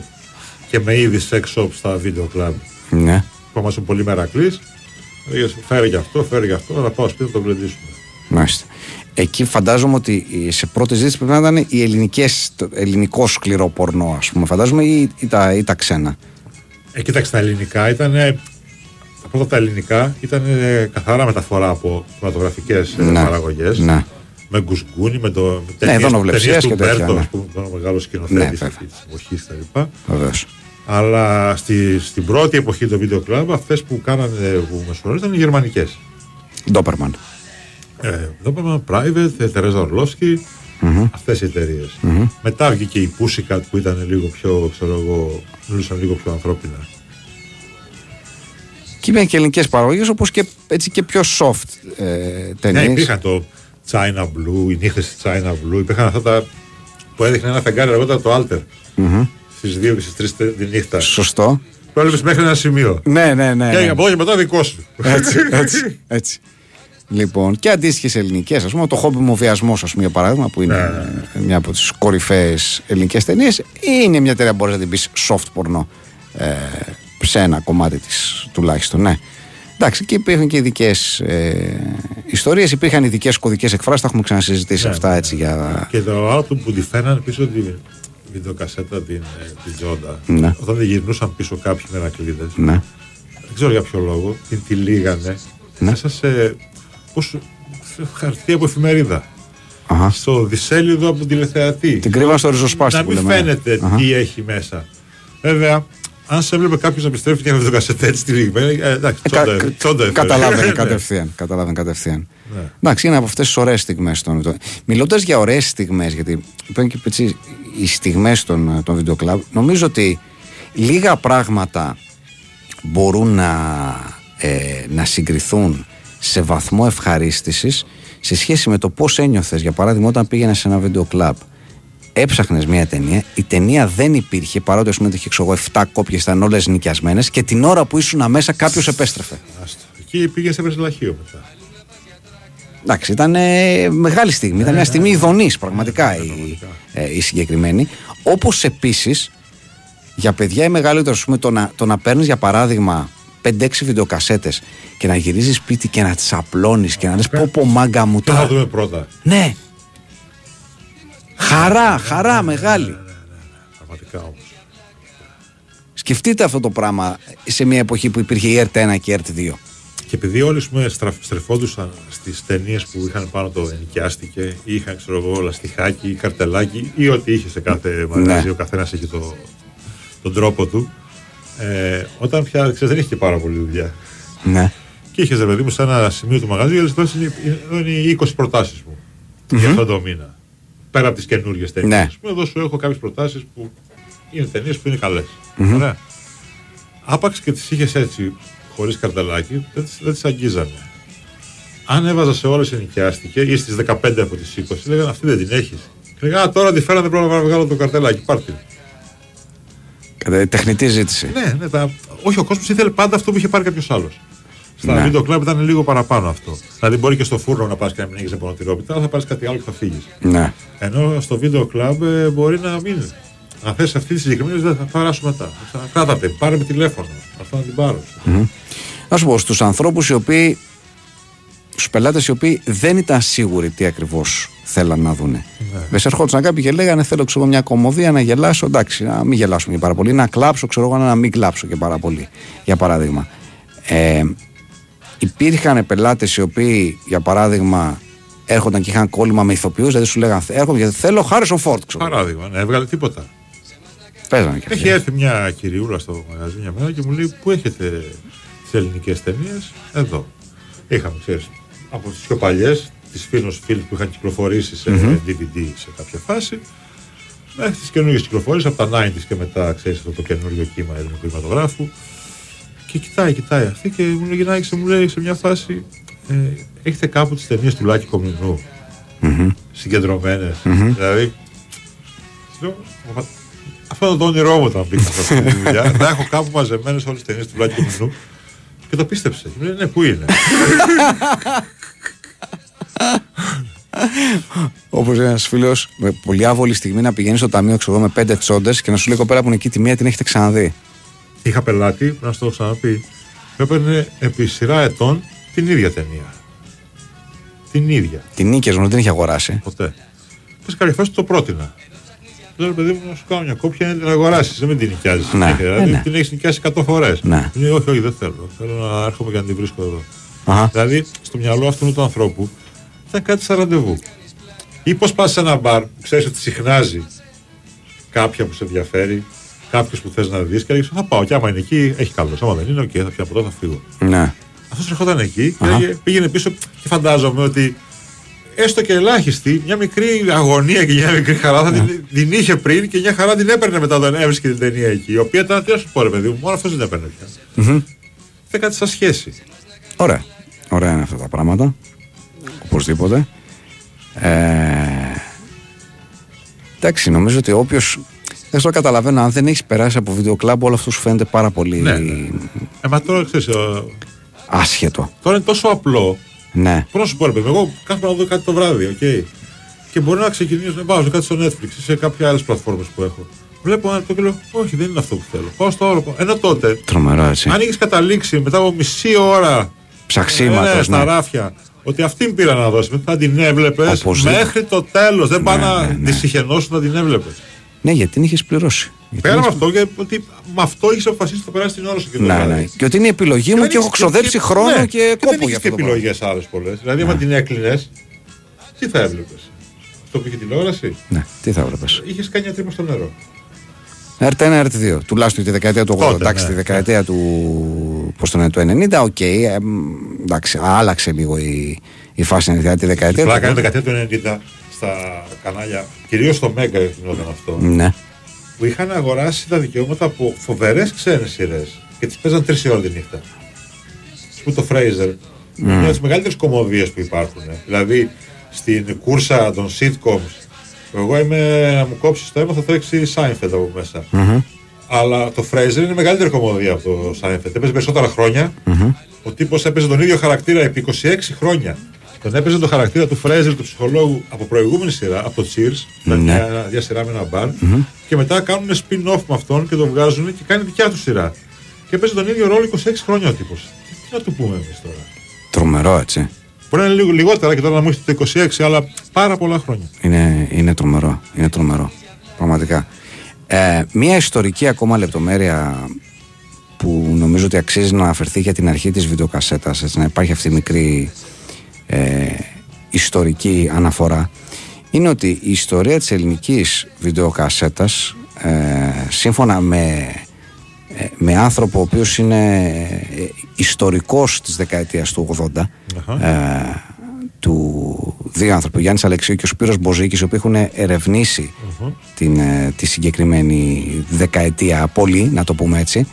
και με είδη sex shop στα video club. Ναι. Που ήμασταν πολύ μερακλεί. Φέρε και αυτό, φέρε και αυτό, να πάω σπίτι να το γλεντήσουμε. Μάλιστα. Εκεί φαντάζομαι ότι σε πρώτη ζήτηση πρέπει να ήταν οι ελληνικές, το ελληνικό σκληρό πορνό, ας πούμε. Φαντάζομαι ή, ή, τα, ή τα ξένα. Ε, κοίταξε τα ελληνικά ήταν. Ε, Τα πρώτα τα ελληνικά ήταν ε, καθαρά μεταφορά από κινηματογραφικές Ναι. παραγωγές. Ναι. Με γκουσγκούνι, με το. με Ναι, ταινίες- δονοβλεψίας ταινίες και του τέτοια, Μπέρτο, ναι. ας πούμε, τον μεγάλος Ναι, σκηνοθέτη βέβαια. της εποχής κτλ. Βεβαίως. Αλλά στη, στην πρώτη εποχή του βίντεο κλαμπ, αυτές που κάνανε που μεσονόριζαν ήταν οι γερμανικές. Ντόπερμαν. Ε, εδώ είπαμε Private, ε, Τερέζα Ορλόσκι, αυτές οι εταιρειε Μετά βγήκε η Pussycat που ήταν λίγο πιο, ξέρω εγώ, μιλούσαν λίγο πιο ανθρώπινα. Και υπήρχαν και ελληνικές παραγωγές όπως και, έτσι και πιο soft ε, Ναι, ταινίε. υπήρχαν το China Blue, οι νύχτες της China Blue, υπήρχαν αυτά τα που έδειχνε ένα φεγγάρι αργότερα το Alter. Στις 2 και στις 3 τη νύχτα. Σωστό. Το έβλεπες μέχρι ένα σημείο. Ναι, ναι, ναι. Και ναι. από εδώ και μετά δικό σου. έτσι, [laughs] έτσι, έτσι. Λοιπόν, και αντίστοιχες ελληνικές, ας πούμε, το χόμπι μου βιασμός, ας πούμε, για παράδειγμα, που είναι Ναι, μια από τις κορυφαίες ελληνικές ταινίες, είναι μια ταινία που μπορείς να την πεις soft πορνό ε, σε ένα κομμάτι της τουλάχιστον, ναι. Εντάξει, και υπήρχαν και ειδικές ε, ιστορίες, υπήρχαν ειδικές κωδικές εκφράσεις, τα έχουμε ξανασυζητήσει Ναι, αυτά ναι, έτσι για. Και το άλλο του που τη φέρνανε πίσω τη βιντεοκασέτα την, ε, την Τζόντα. Ναι. Όταν δεν γυρνούσαν πίσω κάποιοι μερακλείδες. Ναι. Δεν ξέρω για ποιο λόγο. Την τυλίγανε Ναι. μέσα σε, πώς, σε χαρτί από εφημερίδα. Αχα. Στο δισέλιδο από τον τηλεθεατή. Την κρύβαν στο ριζοσπάστη Να που μην λέμε. φαίνεται Αχα. τι έχει μέσα. Βέβαια, αν σε έβλεπε κάποιος να επιστρέφει και με το κασετέ έτσι τυλιγμένη, ε, εντάξει, Ε, τσόντα, κα- τσόντα έφερε. Καταλάβαινε Ναι. κατευθείαν. Καταλάβαινε κατευθείαν. Ναι. Εντάξει, είναι από αυτές τις ωραίες στιγμές. Μιλώντας για ωραίες στιγμές, γιατί είπαν και έτσι, οι στιγμές των, των βιντεοκλαμπ, νομίζω ότι λίγα πράγματα μπορούν να, ε, να συγκριθούν σε βαθμό ευχαρίστησης σε σχέση με το πώς ένιωθες για παράδειγμα όταν πήγαινες σε ένα βίντεο κλαμπ έψαχνες μια ταινία η ταινία δεν υπήρχε παρότι ας πούμε είχε ξέρω εγώ 7 κόπιες ήταν όλες νοικιασμένες και την ώρα που ήσουν μέσα κάποιος επέστρεφε Άστο. Εκεί πήγες σε βρεσλαχείο μετά. Εντάξει, ήταν ε, μεγάλη στιγμή. Ήταν μια στιγμή ειδονής, πραγματικά η, ε, η συγκεκριμένη. Όπως επίσης για παιδιά ή μεγαλύτερα, ας πούμε, το να, το να παίρνεις για παράδειγμα 5-6 βιντεοκασέτες και να γυρίζεις σπίτι και να τι απλώνει και να λες πω πω μάγκα μου Τι θα τα. δούμε πρώτα. Ναι. Χαρά, χαρά μεγάλη. Πραγματικά όμως. Σκεφτείτε αυτό το πράγμα σε μια εποχή που υπήρχε η ΕΡΤ1 και η ΕΡΤ2. Και επειδή όλοι ας πούμε, στρα- στρεφόντουσαν στις ταινίες που είχαν πάνω το ενοικιάστηκε ή είχαν ξέρω εγώ λαστιχάκι ή καρτελάκι ή ό,τι είχε σε κάθε μαγαζί, Ναι. ο καθένας έχει το, τον τρόπο του. Ε, όταν πια ξέρεις, δεν είχε και πάρα πολύ δουλειά. Ναι. Και είχες ρε παιδί μου σε ένα σημείο του μαγαζιού, έλεγε εδώ είναι- εδώ είναι οι 20 προτάσεις μου για αυτόν τον μήνα. Πέρα από τις καινούργιες ταινίε. Ναι. Εδώ σου έχω κάποιες προτάσεις που είναι ταινίες που είναι καλές. Ωραία. Άπαξ και τις είχες έτσι, χωρίς καρτελάκι, δεν τις- δεν τις αγγίζανε. Αν έβαζα σε όλες ενοικιάστηκε ή στις 15 από τις 20, λέγανε αυτή δεν την έχεις. Και λέγανε Α, τώρα τη φέρανε πρέπει να βγάλω το καρτελάκι. Πάρτε. την». Κατά- Τεχνητή ζήτηση. Ναι, ναι τα... όχι, ο κόσμος ήθελε πάντα αυτό που είχε πάρει κάποιος άλλος. Στα Ναι. βίντεο κλαμπ ήταν λίγο παραπάνω αυτό. Δηλαδή, μπορεί και στο φούρνο να πας και να μην έχεις πονοτηρόπιτα, αλλά θα πάρεις κάτι άλλο και θα φύγεις. Ναι. Ενώ στο βίντεο κλαμπ ε, μπορεί να μην. Αν θες αυτή τη συγκεκριμένη, δεν θα περάσω μετά. Θα κράτατε, πάρε με τηλέφωνο. Αυτό να την πάρω. Να σου πω, στους ανθρώπους οι οποίοι. στους πελάτες οι οποίοι δεν ήταν σίγουροι τι ακριβώς θέλαν να δούνε. Ναι. Ναι. ερχόντουσαν κάποιοι και λέγανε: Θέλω ξέρω, εγώ, μια κομμωδία να γελάσω. Εντάξει, να μην γελάσουμε και πάρα πολύ. Να κλάψω, ξέρω εγώ, να μην κλάψω και πάρα πολύ. Για παράδειγμα. Ε, υπήρχαν πελάτες οι οποίοι, για παράδειγμα, έρχονταν και είχαν κόλλημα με ηθοποιούς, δηλαδή σου λέγανε: Έρχομαι γιατί θέλω Χάρισον Φόρτ. Ξέρω. εγώ». Παράδειγμα, ναι, έβγαλε τίποτα. Παίζανε και Έχει αυτοί. έρθει μια κυριούλα στο μαγαζί μια μέρα και μου λέει: Πού έχετε τις ελληνικές ταινίες, Εδώ. Είχαμε, ξέρεις, από τις πιο παλιές, τις φίλου φίλου που είχαν κυκλοφορήσει σε DVD σε κάποια φάση, μέχρι τις καινούργιες κυκλοφορίες από τα 90s και μετά, ξέρεις, αυτό το καινούριο κύμα ελληνικού κινηματογράφου. Και κοιτάει, κοιτάει αυτή και μου λέει: Γυρνάει και μου λέει σε μια φάση: ε, Έχετε κάπου τις ταινίες του Λάκη Κομινού συγκεντρωμένες. Δηλαδή, λέω, «Μα, αυτό είναι το όνειρό μου όταν μπήκα σε αυτή τη δουλειά. [laughs] να έχω κάπου μαζεμένες όλες τις ταινίες του Βλάκη Κομινού. Και το πίστεψε. Μου λέει, ναι, πού είναι; Όπως ένας φίλος με πολύ άβολη στιγμή να πηγαίνει στο ταμείο ξέρω, εγώ, με πέντε τσόντες και να σου λέει κοπέρα που είναι εκεί τη μία την έχετε ξαναδεί. Είχα πελάτη, πρέπει να σου το έχω ξαναπεί, που έπαιρνε επί σειρά ετών την ίδια ταινία. την ίδια. Την νίκη μου την είχε αγοράσει. Ποτέ. Και σε κάποια φάση το πρότεινα. Λέω ρε παιδί μου να σου κάνω μια κόπια να την αγοράσεις. Δεν με την νοικιάζεις. Ναι, δηλαδή ε, ναι. την έχεις νοικιάσει 100 φορές. Ναι. όχι, όχι, δεν θέλω. Θέλω να έρχομαι και να την βρίσκω εδώ. Αχα. Δηλαδή στο μυαλό αυτού του ανθρώπου ήταν κάτι σαν ραντεβού. Ή πώς πας σε ένα μπαρ που ξέρεις ότι συχνάζει κάποια που σε ενδιαφέρει, κάποιος που θες να δεις και λέγει Θα πάω. Και άμα είναι εκεί, έχει καλώς. Άμα δεν είναι, οκ, θα πιω ποτό, θα φύγω. Ναι. Αυτός ερχόταν εκεί και Αχα. έλεγε- πήγαινε πίσω και φαντάζομαι ότι έστω και ελάχιστη, μια μικρή αγωνία και μια μικρή χαρά θα Ναι. την, την είχε πριν και μια χαρά την έπαιρνε μετά όταν έβρισκε την ταινία εκεί. Η οποία ήταν, τι να σου πω, ρε παιδί μου, μόνο αυτός δεν έπαιρνε πια. Ήταν κάτι σαν σχέση. Ωραία. Ωραία είναι αυτά τα πράγματα. Οπωσδήποτε. Ε, εντάξει, νομίζω ότι όποιος. Δεν το καταλαβαίνω, αν δεν έχεις περάσει από βίντεο κλαμπ, όλο αυτό σου φαίνεται πάρα πολύ Ναι, ναι. Ε, μα τώρα ξέρεις, άσχετο. τώρα είναι τόσο απλό. Ναι. Πώς να σου πω, ρε παιδί μου, εγώ κάθομαι να δω κάτι το βράδυ, οκ. Και μπορεί να ξεκινήσω να βάζω κάτι στο Netflix ή σε κάποια άλλες πλατφόρμες που έχω. Βλέπω ένα το και λέω, Όχι, δεν είναι αυτό που θέλω. Πάω στο άλλο. πάω. Ενώ τότε, Τρομερό έτσι. αν είχες καταλήξει μετά από μισή ώρα Ψαξίματος, ε, στα ναι. ράφια ότι αυτήν πήρα να δώσει, θα την έβλεπες Οπωσδήποτε. μέχρι το τέλος. Δεν πάει Ναι, να ναι, ναι. τη σιχαινόσουν να την έβλεπες. Ναι, γιατί την είχες πληρώσει. Γιατί Πέρα την από είχες- αυτό, και ότι με αυτό είχες αποφασίσει ότι θα περάσει την ώρα σου και το Ναι, βράδυ. ναι. Και ότι είναι η επιλογή μου δεν και έχω έχεις- ξοδέψει χρόνο ναι, και δεν κόπο έχεις για και αυτό. το πράγμα. επιλογές άλλες πολλές. Δηλαδή, άμα την έκλεινες, τι θα έβλεπες; Αυτό που είχε τηλεόραση, Ναι, τι θα έβλεπες; είχες κάνει μια τρύπα στο νερό. ΕΡΤ 1, ΕΡΤ2. Τουλάχιστον τη δεκαετία του 80. Τότε, εντάξει, ναι. τη δεκαετία του. Πώς το λένε, του 90, οκ. ε, μ, εντάξει, άλλαξε λίγο η, η φάση δηλαδή, τη δεκαετία Πλάκα είναι του. δεκαετία του 90 στα κανάλια, κυρίως στο Μέγκα γινόταν αυτό, Ναι. που είχαν αγοράσει τα δικαιώματα από φοβερές ξένες σειρές και τις παίζαν τρεις ώρα τη νύχτα. Που το Fraser είναι μια από τις μεγαλύτερες κομμωδίες που υπάρχουν. Δηλαδή στην κούρσα των sitcoms, που εγώ είμαι να μου κόψεις το αίμα, θα τρέξει Seinfeld από μέσα. Αλλά το Fraser είναι μεγαλύτερη κομμωδία από το Seinfeld. Έπαιζε περισσότερα χρόνια. Ο τύπος έπαιζε τον ίδιο χαρακτήρα επί 26 χρόνια. Τον έπαιζε τον χαρακτήρα του Fraser, του ψυχολόγου, από προηγούμενη σειρά, από το Cheers. Ναι. Ναι. Μια, μια σειρά με ένα μπαρ. Και μετά κάνουν spin-off με αυτόν και τον βγάζουν και κάνει δικιά του σειρά. Και έπαιζε τον ίδιο ρόλο 26 χρόνια ο τύπος. Τι, τι να του πούμε εμείς τώρα; Τρομερό έτσι. Μπορεί να είναι λίγο λιγότερα και τώρα να μου έχετε το 26, αλλά πάρα πολλά χρόνια. Είναι, είναι τρομερό. Είναι τρομερό. Πραγματικά. Ε, μία ιστορική ακόμα λεπτομέρεια που νομίζω ότι αξίζει να αναφερθεί για την αρχή της βιντεοκασέτας έτσι, να υπάρχει αυτή η μικρή ε, ιστορική αναφορά είναι ότι η ιστορία της ελληνικής βιντεοκασέτας ε, σύμφωνα με, ε, με άνθρωπο ο οποίος είναι ε, ιστορικός της δεκαετίας του 80 ε, του δύο άνθρωποι, ο Γιάννης Αλεξίου και ο Σπύρος Μποζίκης οι οποίοι έχουν ερευνήσει την, ε, τη συγκεκριμένη δεκαετία πολύ, να το πούμε έτσι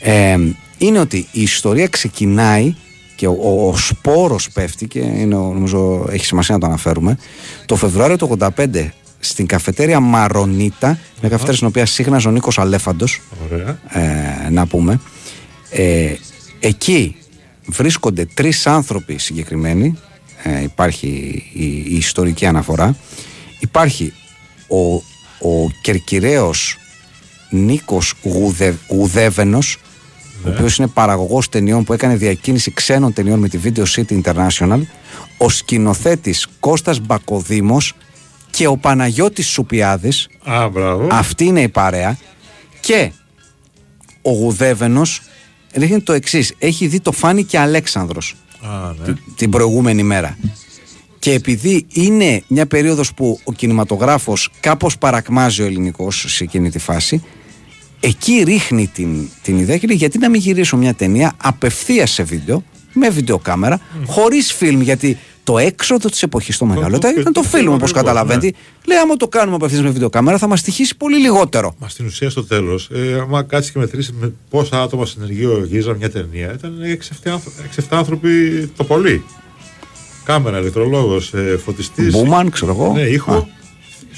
ε, είναι ότι η ιστορία ξεκινάει και ο, ο, ο σπόρος πέφτει και είναι, ο- νομίζω έχει σημασία να το αναφέρουμε. Το Φεβρουάριο του 85 στην καφετέρια Μαρονίτα μια καφετέρια στην οποία σύγχναζε ο Νίκος Αλέφαντος Ωραία. ε, να πούμε ε, εκεί βρίσκονται τρεις άνθρωποι συγκεκριμένοι. Ε, υπάρχει η, η ιστορική αναφορά. Υπάρχει ο, ο κερκυραίος Νίκος Γουδε, Γουδεύενος ο οποίος είναι παραγωγός ταινιών που έκανε διακίνηση ξένων ταινιών με τη Video City International ο σκηνοθέτης Κώστας Μπακοδήμος και ο Παναγιώτης Σουπιάδης Α, μπράβο. αυτή είναι η παρέα. Και ο Γουδέβενος ρίχνει το εξής. Έχει δει το Φάνη και Αλέξανδρος Α, ναι. την προηγούμενη μέρα. Και επειδή είναι μια περίοδος που ο κινηματογράφος κάπως παρακμάζει ο ελληνικός σε εκείνη τη φάση, εκεί ρίχνει την, την ιδέα και λέει γιατί να μην γυρίσω μια ταινία απευθείας σε βίντεο, με βιντεοκάμερα, χωρίς φιλμ, γιατί το έξοδο της εποχής το μεγαλύτερο το- ήταν το το φιλμ φιλμ όπως ακριβώς, καταλαβαίνετε. Λέει άμα το κάνουμε απευθείας με βιντεοκάμερα θα μας στοιχήσει πολύ λιγότερο. Μα στην ουσία στο τέλος, ε, άμα κάτσεις και μετρήσεις με πόσα άτομα συνεργείο γύριζαν μια ταινία, ήταν 6-7 άνθρωποι το πολύ. Κάμερα, ηλεκτρολόγος, ε, φωτιστής. Μπούμαν, ξέρω εγώ. Ναι, ήχο, Α.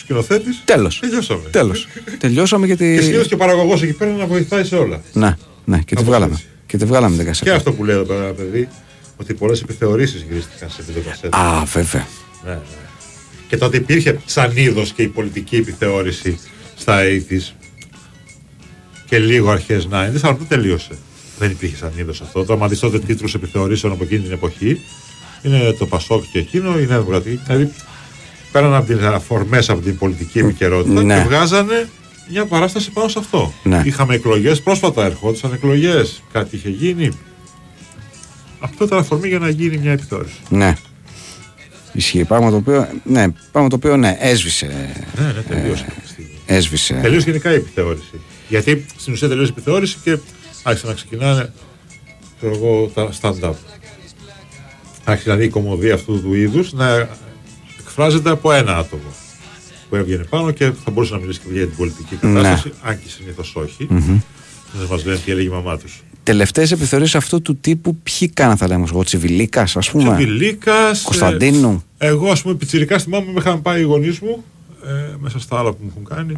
σκηνοθέτης. Τέλος. Τελειώσαμε. Τέλος. Τελειώσαμε γιατί... Και συνήθω και ο παραγωγός εκεί πέρα να βοηθάει σε όλα. Ναι, ναι, και τη Κάπως βγάλαμε. έτσι. Και τη βγάλαμε την Και κασέτα. αυτό που λέει εδώ πέρα, παιδί, ότι πολλές επιθεωρήσεις γυρίστηκαν σε βιντεοκασέτα. Α, βέβαια. Ναι, ναι. Και τότε υπήρχε σαν είδος και η πολιτική επιθεώρηση στα 80s και λίγο αρχές 90s, αλλά δεν τελείωσε. Δεν υπήρχε σαν είδος αυτό. Το άμα δει τότε τίτλους επιθεωρήσεων από εκείνη την εποχή, Είναι το Πασόκ και εκείνο, η Νέα Δημοκρατία. Δηλαδή πέραν από τις αφορμές από την πολιτική επικαιρότητα Ναι. και βγάζανε μια παράσταση πάνω σε αυτό. Ναι. Είχαμε εκλογές, πρόσφατα ερχόντουσαν εκλογές, κάτι είχε γίνει. Αυτό ήταν αφορμή για να γίνει μια επιθεώρηση. Ναι. Ισχύει. Πράγμα το οποίο, ναι, πράγμα το οποίο ναι, έσβησε. Ναι, ναι, τελείωσε αυτή τη στιγμή. Έσβησε. Τελείωσε γενικά η επιθεώρηση. Γιατί στην ουσία τελείωσε η επιθεώρηση και άρχισαν να ξεκινάνε ξέρω εγώ, τα stand-up. Άρχισε δηλαδή η κομμωδία αυτού του είδους να εκφράζεται από ένα άτομο που έβγαινε πάνω και θα μπορούσε να μιλήσει και για την πολιτική κατάσταση, αν και συνήθως όχι. Δεν μας λένε τι έλεγε η μαμά τους. Τελευταίες επιθεωρήσεις αυτού του τύπου, ποιοι κάναν, θα λέμε, εγώ, Τσιβιλίκας, ας πούμε; Τσιβιλίκας. Κωνσταντίνου. εγώ, ας πούμε, πιτσιρικά θυμάμαι, με είχαν πάει οι γονείς μου ε, μέσα στα άλλα που μου έχουν κάνει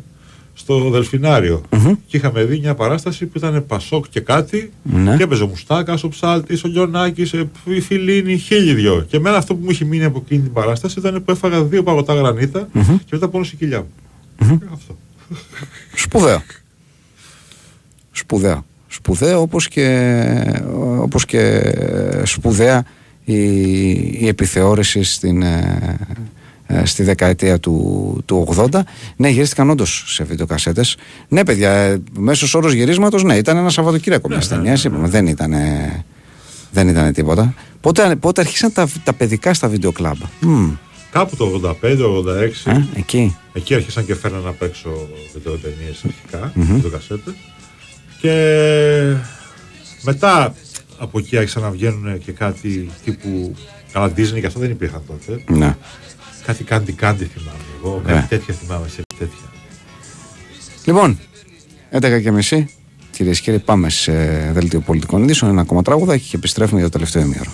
στο δελφιναριο Και είχαμε δει μια παράσταση που ήταν Πασόκ και κάτι. Ναι. Και έπαιζε ο Μουστάκα, ο Ψάλτης, ο Γιονάκη, η Φιλίνη, χίλιοι δυο. Και εμένα αυτό που μου είχε μείνει από εκείνη την παράσταση ήταν που έφαγα δύο παγωτά γρανίτα και μετά πόνωσε η κοιλιά μου. Αυτό. Σπουδαίο. Σπουδαίο. Σπουδαίο όπως και, όπως και σπουδαία η, η επιθεώρηση στην, ε, ε, στη δεκαετία του, του 80. Ναι, γυρίστηκαν όντως σε βιντεοκασέτες. Ναι, παιδιά, ε, μέσος όρος γυρίσματος, ναι, ήταν ένα Σαββατοκύριακο μιας ταινίας. είπαμε, δεν ήταν, δεν ήταν τίποτα. Πότε, πότε αρχίσαν τα, τα παιδικά στα βιντεοκλαμπ. Μμ, Κάπου το 85-86. ε, εκεί. Εκεί άρχισαν και φέρναν απ' έξω βιντεοτενίες αρχικά, βιντεοκασέτες. Και μετά από εκεί άρχισαν να βγαίνουν και κάτι τύπου. Καλά, Disney και αυτά δεν υπήρχαν τότε. Ναι. Κάτι κάντι κάντι θυμάμαι εγώ. Ναι. Κάτι τέτοια θυμάμαι σε τέτοια. Λοιπόν, 11 και μισή. Κυρίες και κύριοι, πάμε σε δελτίο πολιτικών ειδήσεων. Ένα ακόμα τραγουδάκι και επιστρέφουμε για το τελευταίο ημίωρο.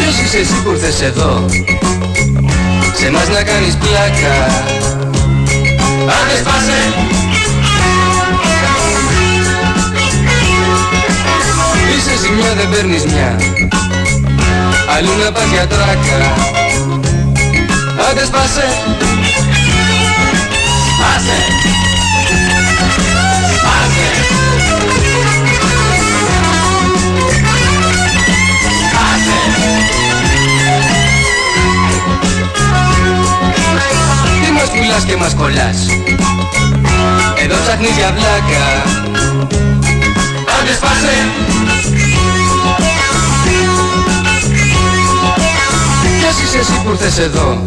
Ποιος είσαι εσύ που ήρθες εδώ; Σε μας να κάνεις πλάκα Άντε σπάσε Είσαι ζημιά δεν παίρνεις μια. Αλλού να πας για τράκα. Άντε σπάσε. Σπάσε. Σπάσε. Σπάσε. Τι μας πουλάς και μας κολλάς. Εδώ ψάχνεις για βλάκα. Άντε σπάσε Ποιος είσαι εσύ που ήρθες εδώ.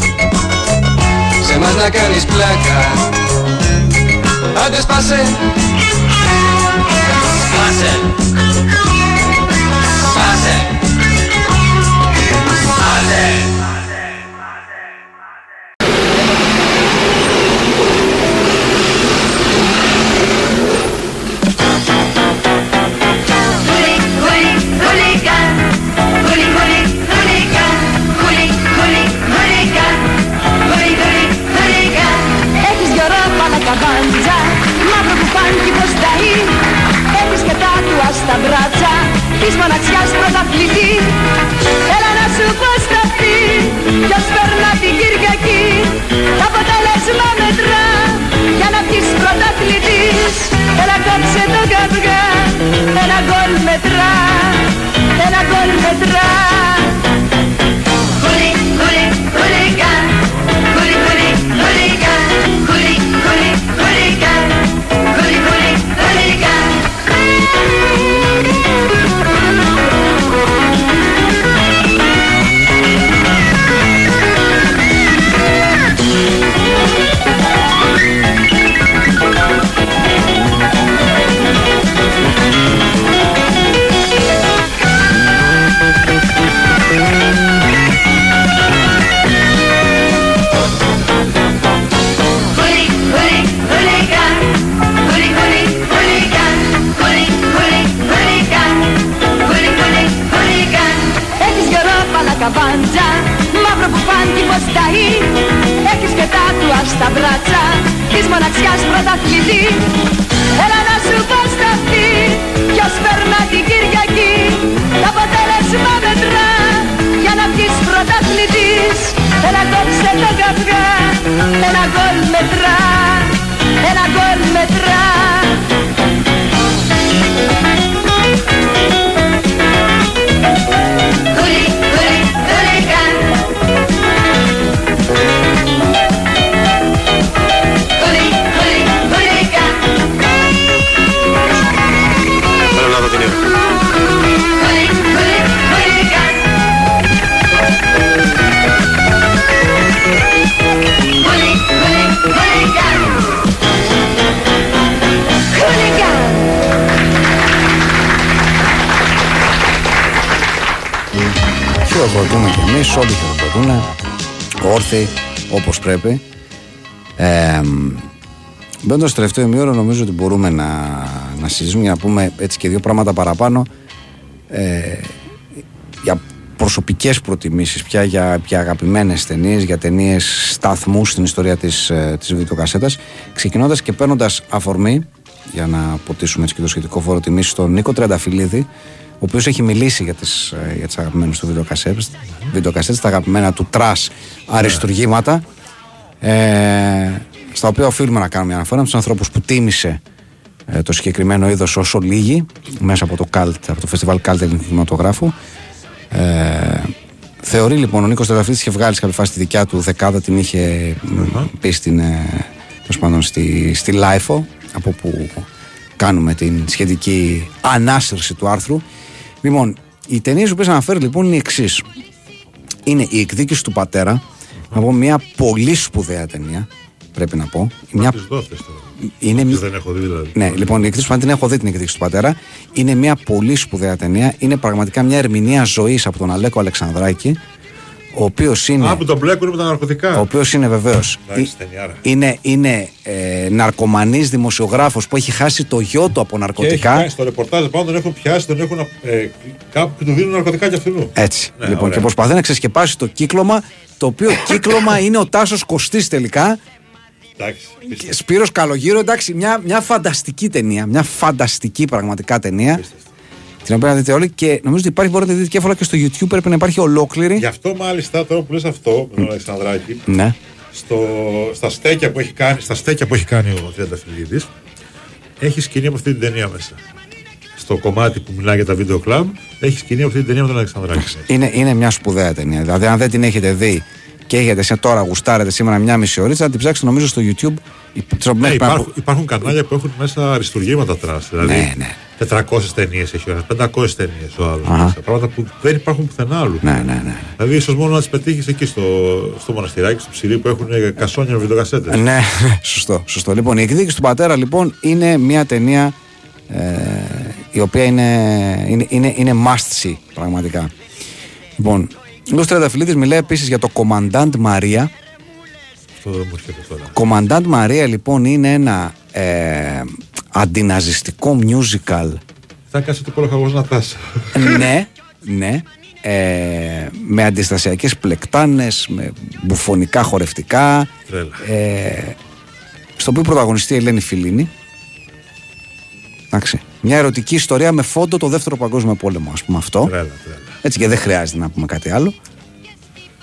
Σε μας να κάνεις πλάκα. Άντε σπάσε. Σπάσε. Σπάσε. Σπάσε πρέπει. Ε, Μπαίνοντας στο τελευταίο ημίωρο, νομίζω ότι μπορούμε να, να συζητήσουμε για να πούμε έτσι και δύο πράγματα παραπάνω. Ε, για προσωπικές προτιμήσεις πια για, για αγαπημένες ταινίες, για ταινίες σταθμού στην ιστορία της, ε, της βιντεοκασέτας ξεκινώντας και παίρνοντας αφορμή για να ποτίσουμε έτσι και το σχετικό φόρο τιμή στον Νίκο Τρενταφυλλίδη ο οποίος έχει μιλήσει για τις, ε, για τις αγαπημένες του βιντεοκασέτες, βιντεοκασέτες τα αγαπημένα του trash αριστουργήματα ε, στα οποία οφείλουμε να κάνουμε μια αναφορά με τους ανθρώπους που τίμησε ε, το συγκεκριμένο είδος όσο λίγοι μέσα από το, Καλτ, από το φεστιβάλ Καλτ Ελληνικού Κινηματογράφου. Ε, θεωρεί λοιπόν ο Νίκος Τριανταφυλλίδης είχε βγάλει σε κάποια φάση τη δικιά του δεκάδα την είχε πει στην, ε, τέλος πάντων, στη, στη LiFO από που κάνουμε την σχετική ανάσυρση του άρθρου. Λοιπόν, οι ταινίε που αναφέρει λοιπόν είναι οι εξής. Είναι η εκδίκηση του πατέρα, από μια πολύ σπουδαία ταινία, πρέπει να πω. Μια... Τις δώθες τώρα. Είναι... Τι δεν έχω δει δηλαδή. Ναι, λοιπόν, η εκδίκηση του πατέρα την έχω δει την εκδίκηση του πατέρα. Είναι μια πολύ σπουδαία ταινία. Είναι πραγματικά μια ερμηνεία ζωής από τον Αλέκο Αλεξανδράκη, ο οποίος είναι. Α, που τον μπλέκουν με τα ναρκωτικά. Ο οποίος είναι βεβαίως. Εντάξει, ταινιάρα. Είναι, είναι ε, ναρκωμανής δημοσιογράφος που έχει χάσει το γιο του από Και έχει ναρκωτικά. κάνει στο ρεπορτάζ πάνω τον έχουν πιάσει, τον έχουν ε, κάπου και του δίνουν ναρκωτικά κι αυτού. Έτσι. Ναι, λοιπόν, ωραία. και προσπαθεί να ξεσκεπάσει το κύκλωμα, το οποίο κύκλωμα είναι ο Τάσος Κωστής τελικά. Εντάξει. Και Σπύρος Καλογύρω, εντάξει, μια, μια φανταστική ταινία. Μια φανταστική πραγματικά ταινία. Την οποία να δείτε όλοι και νομίζω ότι υπάρχει, μπορείτε να δείτε και εύκολα και στο YouTube. Πρέπει να υπάρχει ολόκληρη. Γι' αυτό μάλιστα τώρα που λες αυτό με τον Αλεξανδράκη, Ναι. στο, στα, στέκια που έχει κάνει, στα στέκια που έχει κάνει ο Τριανταφυλλίδης έχει σκηνή από αυτή την ταινία μέσα. Στο κομμάτι που μιλάει για τα βίντεο κλαμπ έχει σκηνή από αυτή την ταινία με τον Αλεξανδράκη. μέσα. Είναι, είναι μια σπουδαία ταινία. Δηλαδή, αν δεν την έχετε δει και έχετε σε τώρα γουστάρετε σήμερα μια μισή ωρίτσα, να την ψάξετε νομίζω στο YouTube. Υπ- Ναι, μέχρι πριν από- υπάρχουν, υπάρχουν κανάλια που έχουν μέσα αριστουργήματα trash. Δηλαδή Ναι, ναι. 400 ταινίες έχει ο ένας, 500 ταινίες ο άλλος. Αχα. Πράγματα που δεν υπάρχουν πουθενά άλλου. Ναι, ναι, ναι. Δηλαδή, ίσως μόνο να τις πετύχεις εκεί στο, στο μοναστηράκι, στο ψηρή που έχουν κασόνια με βιντεοκασέτες. Ναι, [laughs] σωστό, σωστό. Λοιπόν, η εκδίκηση του πατέρα λοιπόν είναι μια ταινία ε, η οποία είναι, είναι, είναι, είναι must see πραγματικά. Λοιπόν, ο Λούς Τρενταφυλλίδης μιλάει επίσης για το Commandant Maria. Αυτό δεν μου έρχεται τώρα. Commandant Maria λοιπόν είναι ένα ε, αντιναζιστικό musical Θα κάτσε το κολοχαγό να τάσει. ναι, ναι. Ε, με αντιστασιακές πλεκτάνες, με μπουφωνικά χορευτικά. Τρέλα. Ε, στο οποίο πρωταγωνιστεί η Ελένη Φιλίνη. Εντάξει. Μια ερωτική ιστορία με φόντο το δεύτερο παγκόσμιο πόλεμο, ας πούμε αυτό. Τρέλα, τρέλα. Έτσι και δεν χρειάζεται να πούμε κάτι άλλο.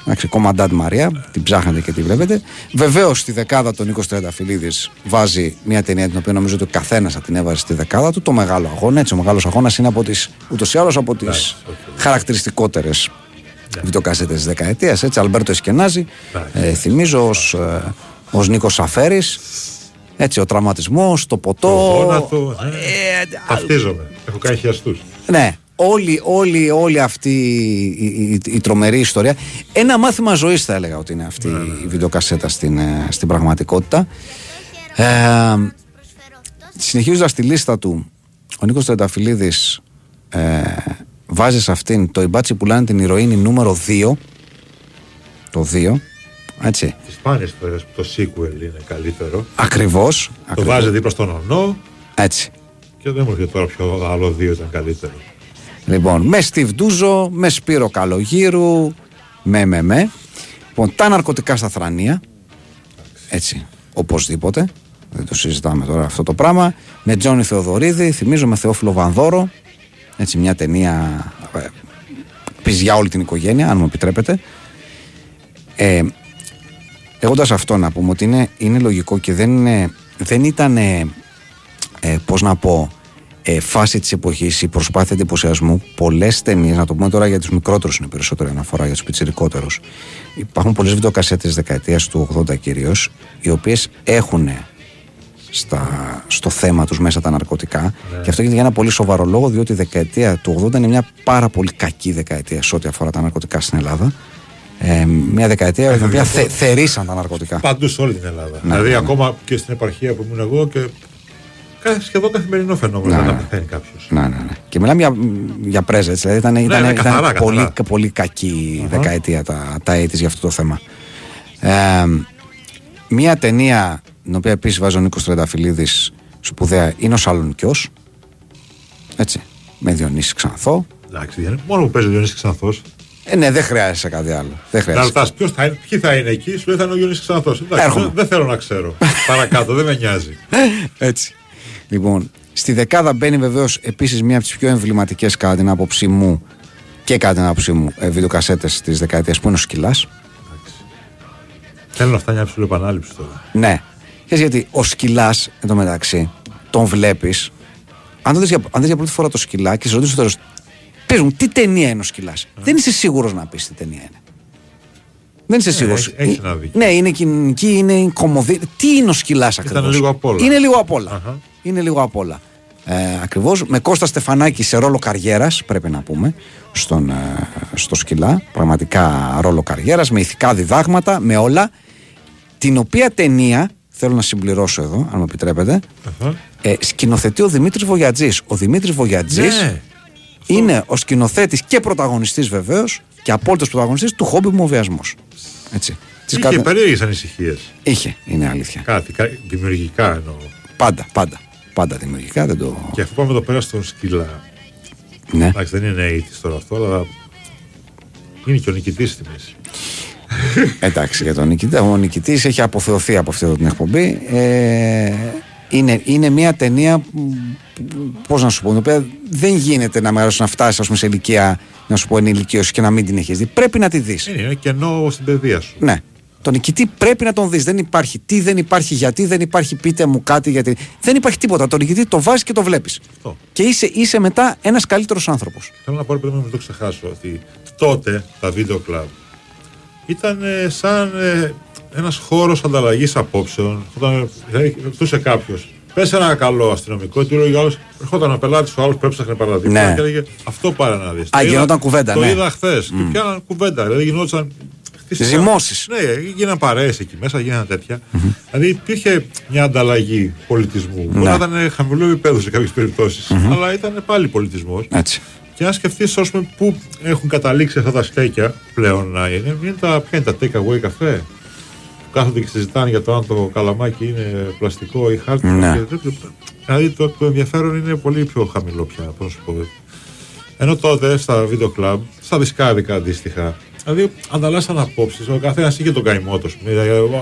Εντάξει, Κομμαντάντ Μαρία, την ψάχνετε και τη βλέπετε. Βεβαίως στη δεκάδα τον Νίκο Τρενταφυλλίδη βάζει μια ταινία την οποία νομίζω ότι ο καθένας θα την έβαζε στη δεκάδα του. Το μεγάλο αγώνα. Έτσι, ο μεγάλος αγώνας είναι από τις ούτως ή άλλως από τις χαρακτηριστικότερες βιντεοκασέτες της δεκαετίας. Έτσι, Αλμπέρτο Εσκενάζη. Ε, θυμίζω ως Νίκος Σαφέρης. Έτσι, ο τραυματισμός, το ποτό. Το γόνατο. ναι. Ε, Ταυτίζομαι. Έχω κάνει χιαστούς. ναι, όλη, όλη, όλη αυτή η, η, η τρομερή ιστορία. Ένα μάθημα ζωής, θα έλεγα ότι είναι αυτή η βιντεοκασέτα στην, ε, στην πραγματικότητα. Ε, Συνεχίζοντας τη λίστα του, ο Νίκος Τρενταφυλλίδης ε, βάζει σε αυτήν το Ιμπάτσι πουλάνε την ηρωίνη νούμερο 2. Το 2. Έτσι. Τις σπάνιε φορέ που το sequel είναι καλύτερο. Ακριβώς. Το βάζει δίπλα στον ονό Έτσι. και δεν μου έρχεται τώρα ποιο άλλο δύο ήταν καλύτερο. Λοιπόν, με Steve Ντούζο, με Σπύρο Καλογύρου, με με με. Λοιπόν, τα ναρκωτικά στα θρανία. Έτσι, οπωσδήποτε. Δεν το συζητάμε τώρα αυτό το πράγμα. Με Τζόνι Θεοδωρίδη, θυμίζω με Θεόφιλο Βανδόρο. Έτσι, μια ταινία ε, πεις για όλη την οικογένεια, αν μου επιτρέπετε. Ε, Λέγοντα αυτό να πούμε ότι είναι, είναι λογικό και δεν, είναι, δεν ήταν, ε, ε, πώς να πω, ε, φάση της εποχής η προσπάθεια εντυπωσιασμού. Πολλές ταινίες, να το πούμε τώρα για τους μικρότερους είναι περισσότερο αναφορά, για τους πιτσιρικότερους. Υπάρχουν πολλές βιντεοκασέτες δεκαετίας του 80 κυρίως, οι οποίες έχουν στα, στο θέμα τους μέσα τα ναρκωτικά και αυτό γίνεται για ένα πολύ σοβαρό λόγο διότι η δεκαετία του 80 είναι μια πάρα πολύ κακή δεκαετία σε ό,τι αφορά τα ναρκωτικά στην Ελλάδα ε, μια δεκαετία την οποία θε, θερήσαν τα ναρκωτικά Παντού σε όλη την Ελλάδα. Ναι, δηλαδή ναι. ακόμα και στην επαρχία που ήμουν εγώ και κα- σχεδόν καθημερινό φαινόμενο Ναι. να πεθαίνει κάποιος. Ναι, ναι, ναι. Και μιλάμε για, για πρέζετ. Δηλαδή ήταν, ήταν, ναι, ήταν καθαρά, πολύ, καθαρά. πολύ κακή δεκαετία τα, τα 80's για αυτό το θέμα. Ε, μία ταινία, την οποία επίσης βάζει ο Νίκος Τρενταφυλλίδη σπουδαία, είναι ο Σαλονικιό. Έτσι. Με Διονύση Ξανθό. Εντάξει, δεν είναι. μόνο που παίζει ο Διονύσης Ξανθός. Ε, ναι, δεν χρειάζεται κάτι άλλο. Δεν Να χρειάζεται. ρωτάς ποιος θα είναι, ποιοι θα είναι εκεί, σου λέει θα είναι ο Γιονύσης Ξανθός. Εντάξει, Έρχομαι. δεν, δεν θέλω να ξέρω. Παρακάτω, δεν με νοιάζει. [laughs] Έτσι. Λοιπόν, στη δεκάδα μπαίνει βεβαίως επίσης μία από τις πιο εμβληματικές κατά την άποψή μου και κατά την άποψή μου ε, βιντεοκασέτες της δεκαετίας που είναι ο Σκυλάς. Θέλω να φτάνει μια ψηλή επανάληψη τώρα. Ναι. Ξέρεις γιατί ο σκυλάς εν τω μεταξύ τον βλέπεις. Αν το δεις για, αν δεις για πρώτη φορά το σκυλά και σε ρωτήσεις τώρα. Πες μου, τι ταινία είναι ο σκυλάς. Δεν είσαι σίγουρος να πεις τι ταινία είναι. Δεν είσαι σίγουρος. έχει- έχεις ένα δίκιο. Ναι, είναι κοινωνική, είναι κομμωδία. Τι είναι ο σκυλάς ακριβώς; λίγο απ' όλα. Είναι λίγο απ' όλα. Αχα. Είναι λίγο απ' όλα. Ε, ακριβώς με Κώστα Στεφανάκη σε ρόλο καριέρας, πρέπει να πούμε, στον, ε, στο σκυλά. Πραγματικά ρόλο καριέρας, με ηθικά διδάγματα, με όλα. Την οποία ταινία, θέλω να συμπληρώσω εδώ, αν μου επιτρέπετε, Αχα. ε, σκηνοθετεί ο Δημήτρης Βογιατζής. Ο Δημήτρης Βογιατζής Ναι. είναι ο σκηνοθέτης και πρωταγωνιστής βεβαίως και απόλυτος πρωταγωνιστής του χόμπι μου ο βιασμός. Έτσι. Της Είχε κάθε- περίεργες ανησυχίες. Είχε, είναι αλήθεια. Κάτι, κα- δημιουργικά εννοώ. Πάντα, πάντα. Πάντα δημιουργικά δεν το. Και αφού πάμε εδώ πέρα στον σκύλα. Ναι. Εντάξει, δεν είναι 80's τώρα αυτό, αλλά είναι και ο νικητής στη μέση. Εντάξει, για τον νικητή. Ο νικητής έχει αποθεωθεί από αυτή την εκπομπή. Ε, είναι, είναι μια ταινία, πώς να σου πω, την οποία δεν γίνεται να μεγαλώσει να φτάσεις ας πούμε, σε ηλικία, να σου πω ενηλικίωση και να μην την έχεις δει. Πρέπει να τη δεις. Είναι, είναι κενό στην παιδεία σου. Ναι. Τον νικητή πρέπει να τον δεις. Δεν υπάρχει τι, δεν υπάρχει γιατί, δεν υπάρχει πείτε μου κάτι γιατί. Δεν υπάρχει τίποτα. Τον νικητή το βάζεις και το βλέπεις. Αυτό. Και είσαι, είσαι μετά ένας καλύτερος άνθρωπος. Θέλω να πω, ρε παιδί μου, μην το ξεχάσω, ότι τότε τα βίντεο κλαμπ ήταν ε, σαν ε, ένας χώρος ανταλλαγής απόψεων. Όταν δηλαδή, ρωτούσε κάποιος. Πες ένα καλό αστυνομικό, τι λέει ο άλλος, Ερχόταν ένα πελάτης, ο άλλος που έψαχνε παραδείγματα Ναι. και έλεγε Αυτό πάρε να δεις. Α, γινόταν κουβέντα, Το ναι. είδα χθες. Και πιάναν κουβέντα. Δηλαδή γινόταν. Ζυμώσεις. Ναι, γίνανε παρέες εκεί μέσα, γίνανε τέτοια. Δηλαδή υπήρχε μια ανταλλαγή πολιτισμού. Μπορεί Ναι. να ήταν χαμηλό επίπεδο σε κάποιες περιπτώσεις, αλλά ήταν πάλι πολιτισμός. Έτσι. Και αν σκεφτείς, ας πούμε, πού έχουν καταλήξει αυτά τα στέκια πλέον να είναι, είναι τα, ποια είναι τα take away καφέ; Που κάθονται και συζητάνε για το αν το καλαμάκι είναι πλαστικό ή χάρτινο. Ναι. και τέτοιο. Δηλαδή το, το ενδιαφέρον είναι πολύ πιο χαμηλό πια, πώς να σου πω. Ενώ τότε στα βίντεο κλαμπ, στα δισκάδικα αντίστοιχα, δηλαδή ανταλλάσσαν απόψεις. Ο καθένας είχε τον καημό του.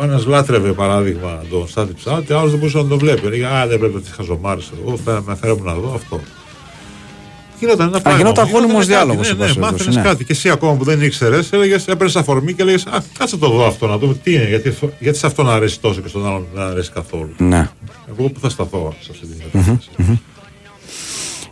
Ο ένας λάτρευε παράδειγμα τον Στάτη Ψάτη, ο άλλος δεν μπορούσε να το βλέπει. Έλεγε Α, δεν πρέπει να τις χαζομάρε. Εγώ θα με φέρω να δω αυτό. Γινόταν ένα πράγμα. γινόταν Γινότανε γόνιμος κάτι, διάλογος, Ναι, εν ναι, πάση μάθαινες περιπτώσει, ναι. κάτι. Και εσύ ακόμα που δεν ήξερες, έλεγες, έπαιρνες αφορμή και έλεγες Α, κάτσε το δω αυτό να δούμε τι είναι. Γιατί, γιατί σε αυτό να αρέσει τόσο και στον άλλον δεν αρέσει καθόλου. Ναι. Εγώ που θα σταθώ σε αυτή την κατάσταση.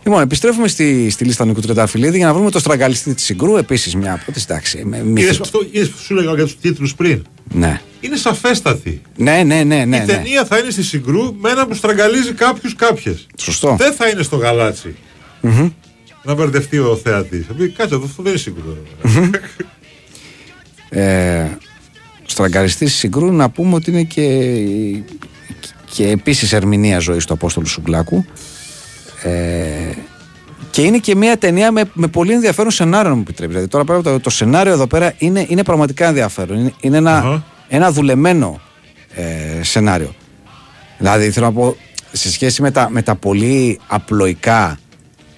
Λοιπόν, επιστρέφουμε στη, στη λίστα Νικού Τρεταφυλλίδη για να βρούμε το στραγγαλιστή της Συγκρού. Επίσης μια από τι εντάξει. με- Είδες μύθικη. αυτό, είδες που σου έλεγα για τους τίτλους πριν; Ναι. Είναι σαφέστατη. Ναι, ναι, ναι, ναι. Η ναι. ταινία θα είναι στη Συγκρού με ένα που στραγγαλίζει κάποιους κάποιες. Σωστό. Δεν θα είναι στο γαλατσι Να μπερδευτεί ο θεατής. Θα πει κάτσε εδώ, αυτό δεν είναι Συγκρού. Ε, στραγγαλιστή Συγκρού να πούμε ότι είναι και, και επίσης ερμηνεία ζωής του Απόστολου Σουγκλάκου. Ε, και είναι και μια ταινία με, με πολύ ενδιαφέρον σενάριο, να μου επιτρέπει. Δηλαδή, τώρα πέρα από το, το σενάριο εδώ πέρα είναι, είναι πραγματικά ενδιαφέρον. Είναι, είναι ένα, Αχα. ένα δουλεμένο ε, σενάριο. Δηλαδή, θέλω να πω, σε σχέση με τα, με τα πολύ απλοϊκά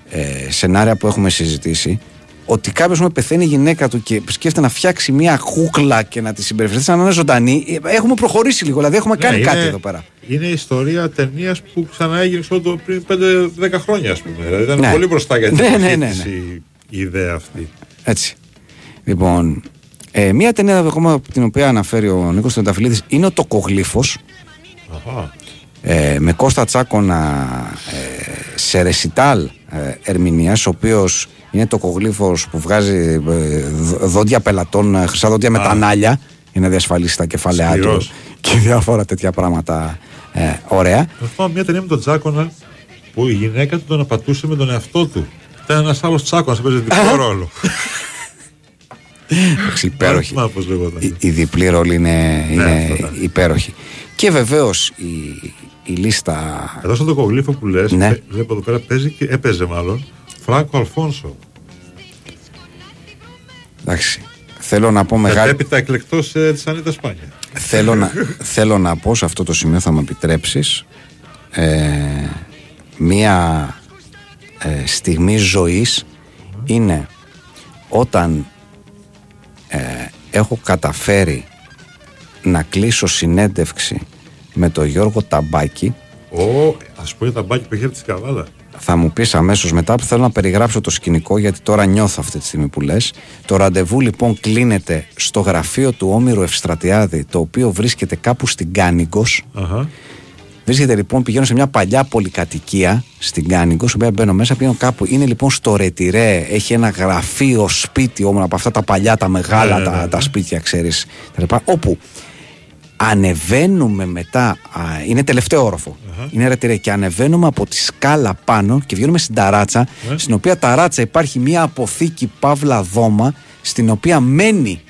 ε, σενάρια που έχουμε συζητήσει, ότι κάποιος μου πεθαίνει η γυναίκα του και σκέφτεται να φτιάξει μια κούκλα και να τη συμπεριφερθεί σαν να είναι ζωντανή, ε, έχουμε προχωρήσει λίγο. Δηλαδή, έχουμε κάνει Ναι, κάτι είναι- εδώ πέρα. Είναι η ιστορία ταινίας που ξαναέγινε ξέρω το πριν 5-10 χρόνια, ας πούμε. Δηλαδή ήταν Ναι. πολύ μπροστά για την Ναι, εποχή ναι, ναι, της ναι. Η, η ιδέα αυτή. Έτσι. Λοιπόν, ε, μια ταινία ακόμα την οποία αναφέρει ο Νίκος Τρενταφυλλίδης είναι ο Τοκογλύφος Αχα. Ε, με Κώστα Τσάκονα ε, σε ρεσιτάλ ε, ερμηνείας ο οποίος είναι τοκογλύφος που βγάζει ε, δ- δόντια πελατών, ε, χρυσά δόντια με Α. τα νάλια για να διασφαλίσει τα κεφαλαία του Σκληρός. και διάφορα τέτοια πράγματα ε, ωραία. Να θυμάμαι μια ταινία με τον Τζάκονα που η γυναίκα του τον απατούσε με τον εαυτό του. Ήταν ένας άλλος Τσάκονας, έπαιζε διπλό ρόλο. Εντάξει, υπέροχη. Δεν θυμάμαι πώς λεγόταν. η, η διπλή ρόλη είναι, Ναι, είναι αυτό, ναι. υπέροχη. Και βεβαίως η, η λίστα. Εδώ στον τοκογλύφο που λες, Ναι. βλέπω εδώ πέρα παίζει και έπαιζε μάλλον Φράνκο Αλφόνσο. Εντάξει. Θέλω να πω μεγάλη. Μετέπειτα εκλεκτός ε, της Ανίτα Σπάνια. θέλω, να, θέλω να πω σε αυτό το σημείο θα μου επιτρέψεις ε, μία ε, στιγμή ζωής είναι όταν ε, έχω καταφέρει να κλείσω συνέντευξη με τον Γιώργο Ταμπάκη Ω, ας πούμε τα μπάκι που έχει από της Σκαβάλα. θα μου πεις αμέσως μετά που θέλω να περιγράψω το σκηνικό γιατί τώρα νιώθω αυτή τη στιγμή που λες το ραντεβού λοιπόν κλείνεται στο γραφείο του Όμηρου Ευστρατιάδη το οποίο βρίσκεται κάπου στην Κάνικος Αχα. Βρίσκεται λοιπόν, πηγαίνω σε μια παλιά πολυκατοικία στην Κάνικο, στην οποία μπαίνω μέσα, πηγαίνω κάπου. Είναι λοιπόν στο Ρετυρέ, έχει ένα γραφείο, σπίτι όμως από αυτά τα παλιά, τα μεγάλα, Ναι, ναι, τα, ναι, τα ναι. σπίτια, ξέρεις. Όπου ανεβαίνουμε μετά, α, είναι τελευταίο όροφο. Είναι Ρετυρέ και ανεβαίνουμε από τη σκάλα πάνω και βγαίνουμε στην ταράτσα, Ναι. στην οποία ταράτσα υπάρχει μια αποθήκη παύλα δώμα, στην οποία μένει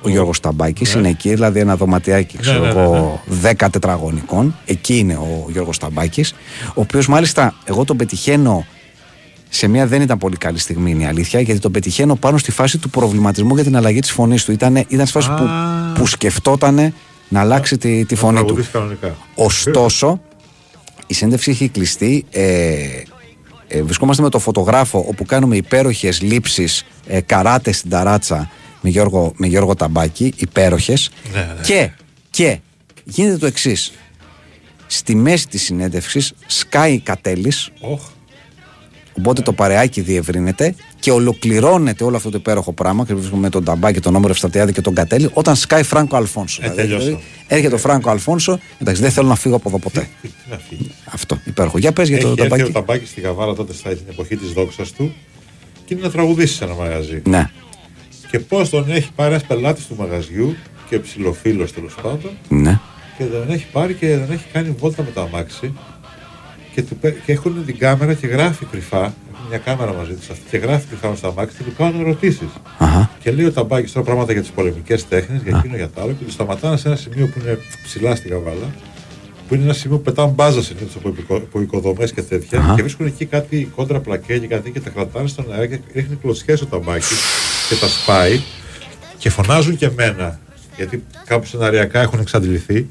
ο Γιώργος Ταμπάκης, είναι εκεί, δηλαδή ένα δωματιάκι, ξέρω ναι, ναι, εγώ, 10 τετραγωνικών. Εκεί είναι ο Γιώργος Ταμπάκης, ο οποίος μάλιστα εγώ τον πετυχαίνω σε μια δεν ήταν πολύ καλή στιγμή είναι η αλήθεια, γιατί τον πετυχαίνω πάνω στη φάση του προβληματισμού για την αλλαγή της φωνής του. Ήτανε, ήταν στη φάση που, Α. που σκεφτόταν να αλλάξει τη, τη φωνή του. Τραγουδίσει κανονικά. Ωστόσο, η σύνδευση έχει κλειστεί. Ε, ε, βρισκόμαστε με το φωτογράφο όπου κάνουμε υπέροχες λήψεις ε, καράτες στην ταράτσα με Γιώργο, με Γιώργο Ταμπάκη, υπέροχες Ναι, ναι. και, και γίνεται το εξής. Στη μέση της συνέντευξης σκάει κατέλης Οχ. Οπότε το παρεάκι διευρύνεται και ολοκληρώνεται όλο αυτό το υπέροχο πράγμα. Και βρίσκομαι με τον Ταμπάκη, τον Όμορο Ευστατιάδη και τον Κατέλη, όταν σκάει Φράνκο Αλφόνσο. Ε, τελειώσαμε. έρχεται ο Φράνκο Αλφόνσο, εντάξει, δεν θέλω να φύγω από εδώ ποτέ. Τι [laughs] να φύγει. αυτό, υπέροχο. Για πες για Έχει το έρθει Ταμπάκη. ο Ταμπάκης στη Γαβάλα τότε στα την εποχή της δόξας του και είναι να τραγουδήσει σε ένα μαγαζί. Ναι, Και πώς τον έχει πάρει ένας πελάτης του μαγαζιού και ψηλοφίλος τέλος πάντων ναι. και τον έχει πάρει και τον έχει κάνει βόλτα με το αμάξι και, του, πέ- και έχουν την κάμερα και γράφει κρυφά. Έχουν μια κάμερα μαζί τους αυτή και γράφει κρυφά μες στο αμάξι και του κάνουν ερωτήσεις. Αχα. Και λέει ο Ταμπάκης τώρα πράγματα για τις πολεμικές τέχνες, για εκείνο για το άλλο, και του σταματάνε σε ένα σημείο που είναι ψηλά στη Γαβάλα, που είναι ένα σημείο που πετάνε μπάζα συνήθως από, υπηκο- από οικοδομές και τέτοια, Αχα. και βρίσκουν εκεί κάτι κόντρα πλακέ και κάτι και τα κρατάνε στον αέρα και ρίχνει κλωτσιές ο Ταμπάκης και τα σπάει και φωνάζουν και εμένα. Γιατί κάπου σεναριακά έχουν εξαντληθεί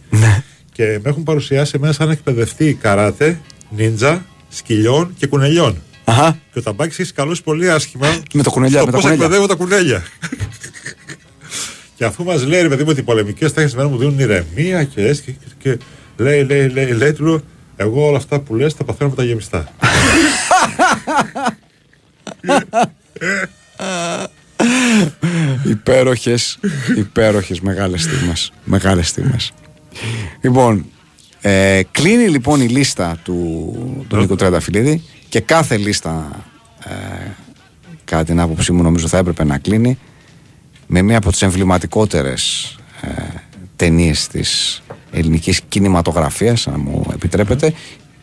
και με έχουν παρουσιάσει εμένα σαν εκπαιδευτή καράτε, νίντζα, σκυλιών και κουνελιών. Αχα. Και ο Ταμπάκης έχει καλώσει πολύ άσχημα [laughs] Με το κουνελιά, στο με τα πώς κουνέλια. εκπαιδεύω τα κουνέλια. [laughs] και αφού μας λέει, ρε παιδί μου, ότι οι πολεμικές τέχνες μένα μου δίνουν ηρεμία και, έτσι, και, και λέει, λέει, λέει, λέει, του λέω, εγώ όλα αυτά που λες τα παθαίνω με τα γεμιστά. [laughs] Υπέροχες, υπέροχες μεγάλες στιγμές. Μεγάλες στιγμές. Λοιπόν, ε, κλείνει λοιπόν η λίστα του, του Νίκο Τρενταφυλλίδη και κάθε λίστα ε, κατά την άποψή μου νομίζω θα έπρεπε να κλείνει με μία από τις εμβληματικότερες ε, ταινίες της ελληνικής κινηματογραφίας αν μου επιτρέπετε.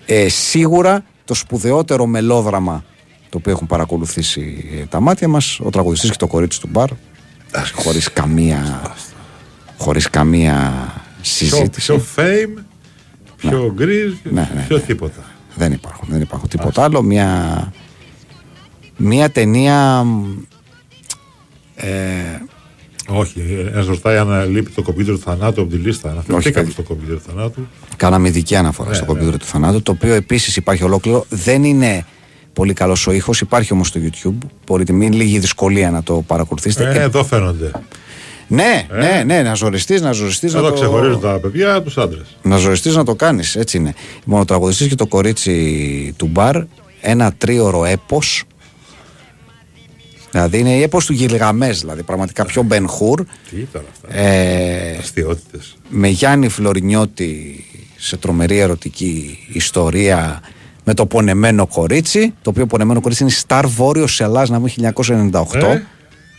Ε, σίγουρα το σπουδαιότερο μελόδραμα το οποίο έχουν παρακολουθήσει ε, τα μάτια μας ο τραγουδιστής και το κορίτσι του μπαρ χωρίς καμία χωρίς καμία πιο, συζήτηση. πιο fame, πιο γκρίζ, Ναι, ναι, πιο ναι. τίποτα. δεν υπάρχουν, δεν υπάρχουν τίποτα άλλο. Μια, μια ταινία. Ε, Όχι, ένα ρωτάει αν λείπει το κομπιούτερ του θανάτου από τη λίστα. Αναφερθήκαμε παιδί. στο κομπιούτερ του θανάτου. κάναμε ειδική αναφορά Ναι, στο ναι. κομπιούτερ του θανάτου, το οποίο επίσης υπάρχει ολόκληρο. Δεν είναι πολύ καλός ο ήχος, υπάρχει όμως στο YouTube. Μπορείτε, μην λίγη δυσκολία να το παρακολουθήσετε. Ε, Ε, εδώ φαίνονται. Ναι, ναι, ναι, να ζοριστείς, να ζοριστείς. Εδώ να ξεχωρίζουν το... τα παιδιά από τους άντρες. Να ζοριστείς να το κάνεις. Έτσι είναι. Λοιπόν, ο τραγουδιστή και το κορίτσι του μπαρ, ένα τρίωρο έπος. Δηλαδή είναι η έπος του Γιλγαμές, δηλαδή πραγματικά πιο Μπενχούρ. Τι ήταν αυτά; Ε, Αστείωτες. με Γιάννη Φλωρινιώτη σε τρομερή ερωτική ιστορία με το πονεμένο κορίτσι. Το οποίο πονεμένο κορίτσι είναι Star Βόρειο Ελλάς να μου 1998. Ε.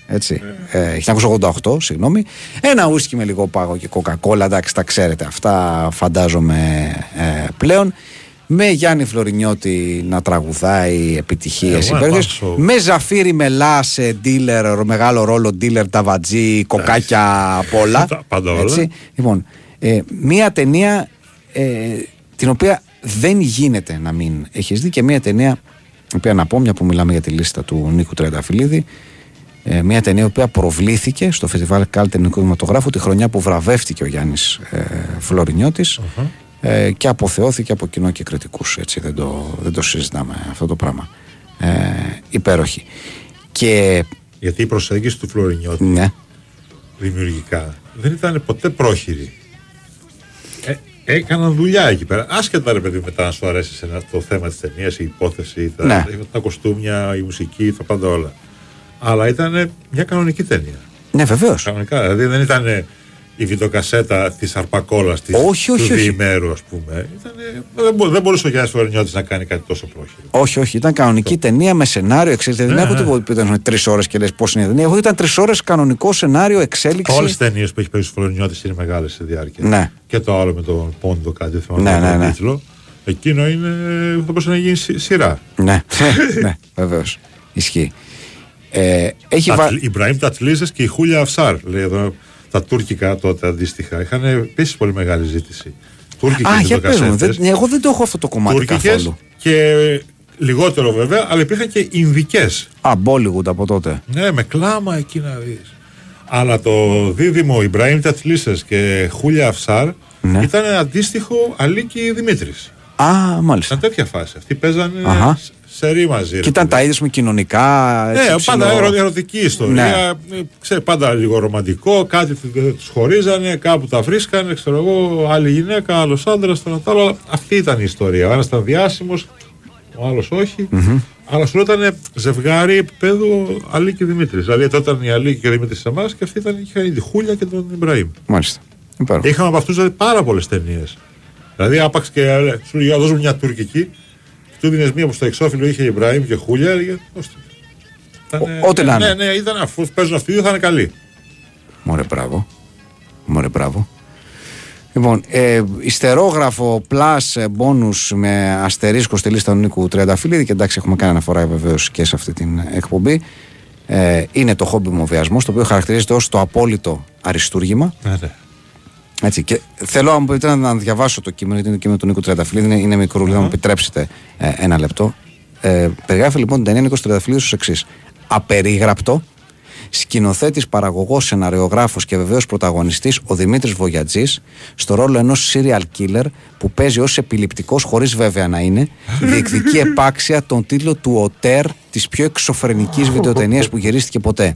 Έτσι. Ε, 1988, συγγνώμη. Ένα ουίσκι με λίγο πάγο και κοκακόλα, εντάξει, τα ξέρετε. Αυτά φαντάζομαι ε, πλέον. Με Γιάννη Φλωρινιώτη να τραγουδάει επιτυχίες Εγώ, υπέροχες. Μάνσο. Με Ζαφύρι Μελά σε dealer, μεγάλο ρόλο dealer, ταβατζή, κοκάκια, απ' όλα. [laughs] Τα πάντα όλα. Έτσι. Λοιπόν, ε, μία ταινία ε, την οποία δεν γίνεται να μην έχεις δει και μια ταινία, η οποία να πω, μια που μιλάμε για τη λίστα του Νίκου Τρενταφυλλίδη, ε, μια ταινία η οποία προβλήθηκε στο Φεστιβάλ Κάλτερνικού Δημοτογράφου τη χρονιά που βραβεύτηκε ο Γιάννης ε, φλωρινιωτης ε, και αποθεώθηκε από κοινό και κριτικούς. Έτσι δεν το, δεν το συζητάμε αυτό το πράγμα. Ε, υπέροχη. Και Γιατί η προσέγγιση του Φλωρινιώτη ναι, δημιουργικά δεν ήταν ποτέ πρόχειρη. Ε, έκαναν δουλειά εκεί πέρα. Άσχετα ρε παιδί μετά να σου αρέσει σε ένα- το θέμα της ταινίας, η υπόθεση, τα, Ναι. τα κοστούμια, η μουσική, τα πάντα όλα. Αλλά ήταν μια κανονική ταινία. ναι βεβαίως. Κανονικά. Δηλαδή δεν ήταν η βιντεοκασέτα της Αρπακόλας της, Όχι, όχι, του όχι. διημέρου, ας πούμε. Ήτανε, δεν, μπο- δεν μπορούσε ο Γιάννης Φλωρινιώτη να κάνει κάτι τόσο πρόχειρο. Όχι, όχι. Ήταν κανονική ταινία με σενάριο εξέλιξη. Δεν Ναι, έχω ναι. τίποτα που ήταν τρεις ώρες και λες πώς είναι η ταινία. Εγώ ήταν τρεις ώρες κανονικό σενάριο εξέλιξη. Όλες τι ταινίες που έχει παίξει ο Φλωρινιώτη είναι μεγάλες σε διάρκεια. Ναι. Και το άλλο με τον Πόντο, κάτι δεν θυμάμαι Ναι, τον ναι, ναι. τίτλο. Εκείνο είναι. θα μπορούσε να γίνει σι- σειρά. Ναι, [laughs] ναι, βεβαίως. Ισχύει. Ε, έχει Τα βα... τλ- Ιμπραήμ Τατσλίζε και η Χούλια Αυσάρ, λέει εδώ. Τα τουρκικά τότε αντίστοιχα. Είχαν επίσης πολύ μεγάλη ζήτηση. Τουρκικέ Α, για πες μου, βιντεοκασέτες. δεν, εγώ δεν το έχω αυτό το κομμάτι Τουρκικές καθόλου. και λιγότερο βέβαια, αλλά υπήρχαν και Ινδικές. Α, Bollywood από τότε. Ναι, με κλάμα εκεί να δεις. Αλλά το δίδυμο Ιμπραήμ Τατσλίζε και Χούλια Αυσάρ Ναι. ήταν αντίστοιχο Αλίκη Δημήτρης. Α, μάλιστα. Ήταν τέτοια φάση. Αυτοί παίζανε Αχα. Σ- σε ρή μαζί. ρε Και ήταν παιδί. τα ίδια με κοινωνικά. Ναι, έτσι, πάντα ψηλό- ερω- ερωτική ιστορία. Ε, Ξέρει, πάντα λίγο ρομαντικό. Κάτι τους χωρίζανε, κάπου τα βρίσκανε. Ξέρω εγώ, άλλη γυναίκα, άλλος άντρας, το ένα το άλλο. Αυτή ήταν η ιστορία. Ο ένας ήταν διάσημος, ο άλλος όχι. Αλλά σου ήταν ζευγάρι επίπεδου Αλίκη Δημήτρης. Δηλαδή τότε ήταν η Αλίκη και ο Δημήτρης σε εμάς και αυτοί ήταν, είχαν τη Χούλια και τον Ιμπραήμ. Μάλιστα. Υπέροχο. Είχαμε από αυτούς δηλαδή, πάρα πολλές ταινίες. Δηλαδή, άπαξ και ε, σου λέει, «Για, δώσ' μου μια τουρκική. Του δίνει μία που στο εξώφυλλο είχε Ιμπραήμ και Χούλια. Έλεγε, «Δώστε». Ήτανε- Ο- ό,τι να ναι, είναι. ναι, ήταν αφού παίζουν αυτοί οι δύο θα είναι καλοί. Μωρέ, μπράβο. Μωρέ, μπράβο. Λοιπόν, ε, ιστερόγραφο plus bonus με αστερίσκο στη λίστα του Νίκου Τριανταφυλλίδη και εντάξει έχουμε κάνει αναφορά βεβαίως και σε αυτή την εκπομπή. Ε, είναι το χόμπι μου ο βιασμός, το οποίο χαρακτηρίζεται ως το απόλυτο αριστούργημα. Ναι, ναι. Έτσι, και θέλω αν μου επιτρέπετε να διαβάσω το κείμενο, γιατί είναι το κείμενο του Νίκου Τριανταφυλλίδη, είναι, είναι μικρούλι, να μου επιτρέψετε ε, ένα λεπτό. Ε, περιγράφει λοιπόν την ταινία Νίκος Τριανταφυλλίδης ως εξής. Απερίγραπτο, σκηνοθέτης, παραγωγός, σεναριογράφος και βεβαίως πρωταγωνιστής ο Δημήτρης Βογιατζής στο ρόλο ενός serial killer που παίζει ως επιληπτικός χωρίς βέβαια να είναι διεκδικεί επάξια τον τίτλο του ΟΤΕΡ της πιο εξωφρενικής βιντεοτενίας που γυρίστηκε ποτέ.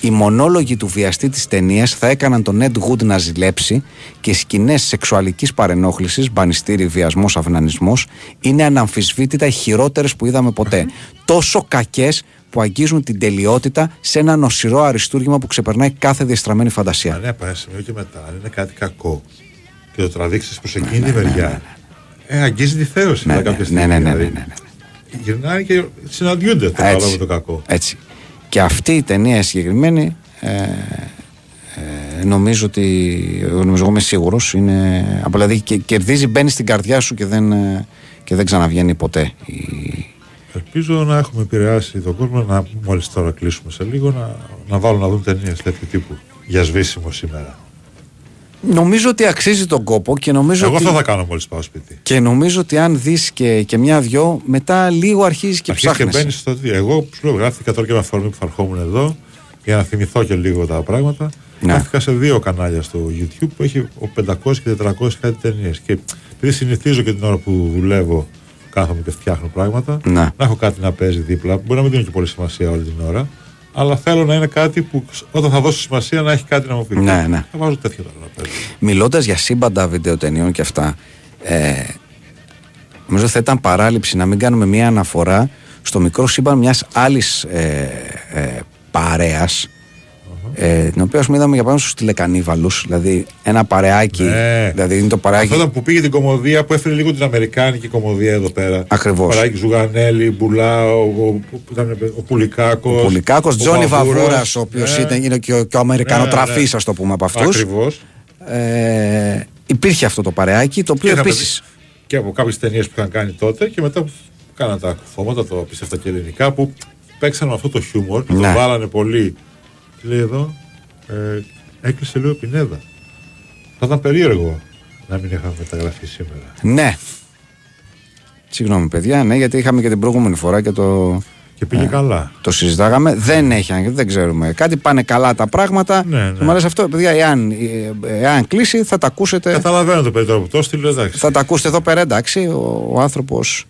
Οι μονόλογοι του βιαστή της ταινίας θα έκαναν τον Ed Wood να ζηλέψει και οι σκηνές σεξουαλικής παρενόχλησης, μπανιστήρι, βιασμός, αυνανισμός είναι αναμφισβήτητα οι χειρότερες που είδαμε ποτέ. Τόσο κακές που αγγίζουν την τελειότητα σε ένα νοσηρό αριστούργημα που ξεπερνάει κάθε διαστραμμένη φαντασία. Αν έπανε σημείο και μετά, αν είναι κάτι κακό και το τραβήξεις προς εκείνη τη μεριά, ε, αγγίζει τη θέωση Ναι, μετά ναι, κάποια στιγμή. ναι, ναι, ναι, ναι, δηλαδή. ναι, ναι. Γυρνάνε και συναντιούνται το καλό με το κακό. Έτσι. Και αυτή η ταινία συγκεκριμένη ε, ε, νομίζω ότι νομίζω εγώ είμαι σίγουρος είναι, απλά δηλαδή και, κερδίζει, μπαίνει στην καρδιά σου και δεν, ε, και δεν ξαναβγαίνει ποτέ. Η- Ελπίζω να έχουμε επηρεάσει τον κόσμο να μόλις τώρα κλείσουμε σε λίγο να, να βάλουν να δουν ταινίες τέτοιου τύπου για σβήσιμο σήμερα. Νομίζω ότι αξίζει τον κόπο και νομίζω Εγώ ότι... αυτό θα κάνω μόλις πάω σπίτι. Και νομίζω ότι αν δεις και, και μια-δυο, μετά λίγο αρχίζεις και Αρχίζεις και ψάχνεις. μπαίνεις στο τι. Εγώ σου λέω, γράφτηκα τώρα και με αφορμή που θα ερχόμουν εδώ για να θυμηθώ και λίγο τα πράγματα. Ναι. Γράφτηκα σε δύο κανάλια στο YouTube που έχει ο 500 και 400 κάτι ταινίες. Και επειδή συνηθίζω και την ώρα που δουλεύω, κάθομαι και φτιάχνω πράγματα, Ναι. να έχω κάτι να παίζει δίπλα. Μπορεί να μην δίνω και πολύ σημασία όλη την ώρα. Αλλά θέλω να είναι κάτι που όταν θα δώσω σημασία να έχει κάτι να μου πει. Ναι, ναι. Θα βάζω τέτοια τώρα να παίζει. Μιλώντας για σύμπαντα βιντεοτενιών και αυτά, ε, νομίζω θα ήταν παράληψη να μην κάνουμε μια αναφορά στο μικρό σύμπαν μιας άλλης ε, ε, παρέας, ε, την οποία ας πούμε είδαμε για πάνω στους τηλεκανίβαλους, δηλαδή ένα παρεάκι, Ναι. δηλαδή είναι το παρεάκι... Αυτό ήταν που πήγε την κομμωδία που έφερε λίγο την Αμερικάνικη κομμωδία εδώ πέρα. Ακριβώς. Παράγει Ζουγανέλη, Μπουλά, ο, ο, που ήταν ο Πουλικάκος. Ο Πουλικάκος, Τζόνι Βαβούρας, ο οποίος Ναι. ήταν είναι και ο, και ο Αμερικανοτραφής, ας το πούμε από αυτούς. Ακριβώς. Ε, υπήρχε αυτό το παρεάκι, το οποίο Και είχαμε επίσης... δει Και από κάποιες ταινίες που είχαν κάνει τότε και μετά που κάναν τα κουφώματα, το απίστευτα και ελληνικά, που παίξαν με αυτό το χιούμορ και Ναι. το βάλανε πολύ. Τι λέει εδώ, ε, έκλεισε λίγο πινέδα. Θα ήταν περίεργο να μην είχαμε μεταγραφεί σήμερα. Ναι. Συγγνώμη, παιδιά, ναι, γιατί είχαμε και την προηγούμενη φορά και το, Και πήγε καλά. το συζητάγαμε. Δεν έχει, αν- δεν ξέρουμε. Κάτι πάνε καλά τα πράγματα. Ναι, ναι. Και Μου αρέσει αυτό, παιδιά, εάν, ε, εάν κλείσει, θα τα ακούσετε. Καταλαβαίνω το παιδί τώρα που το στείλω, εντάξει. Θα τα ακούσετε εδώ πέρα, εντάξει. Ο, ο άνθρωπος.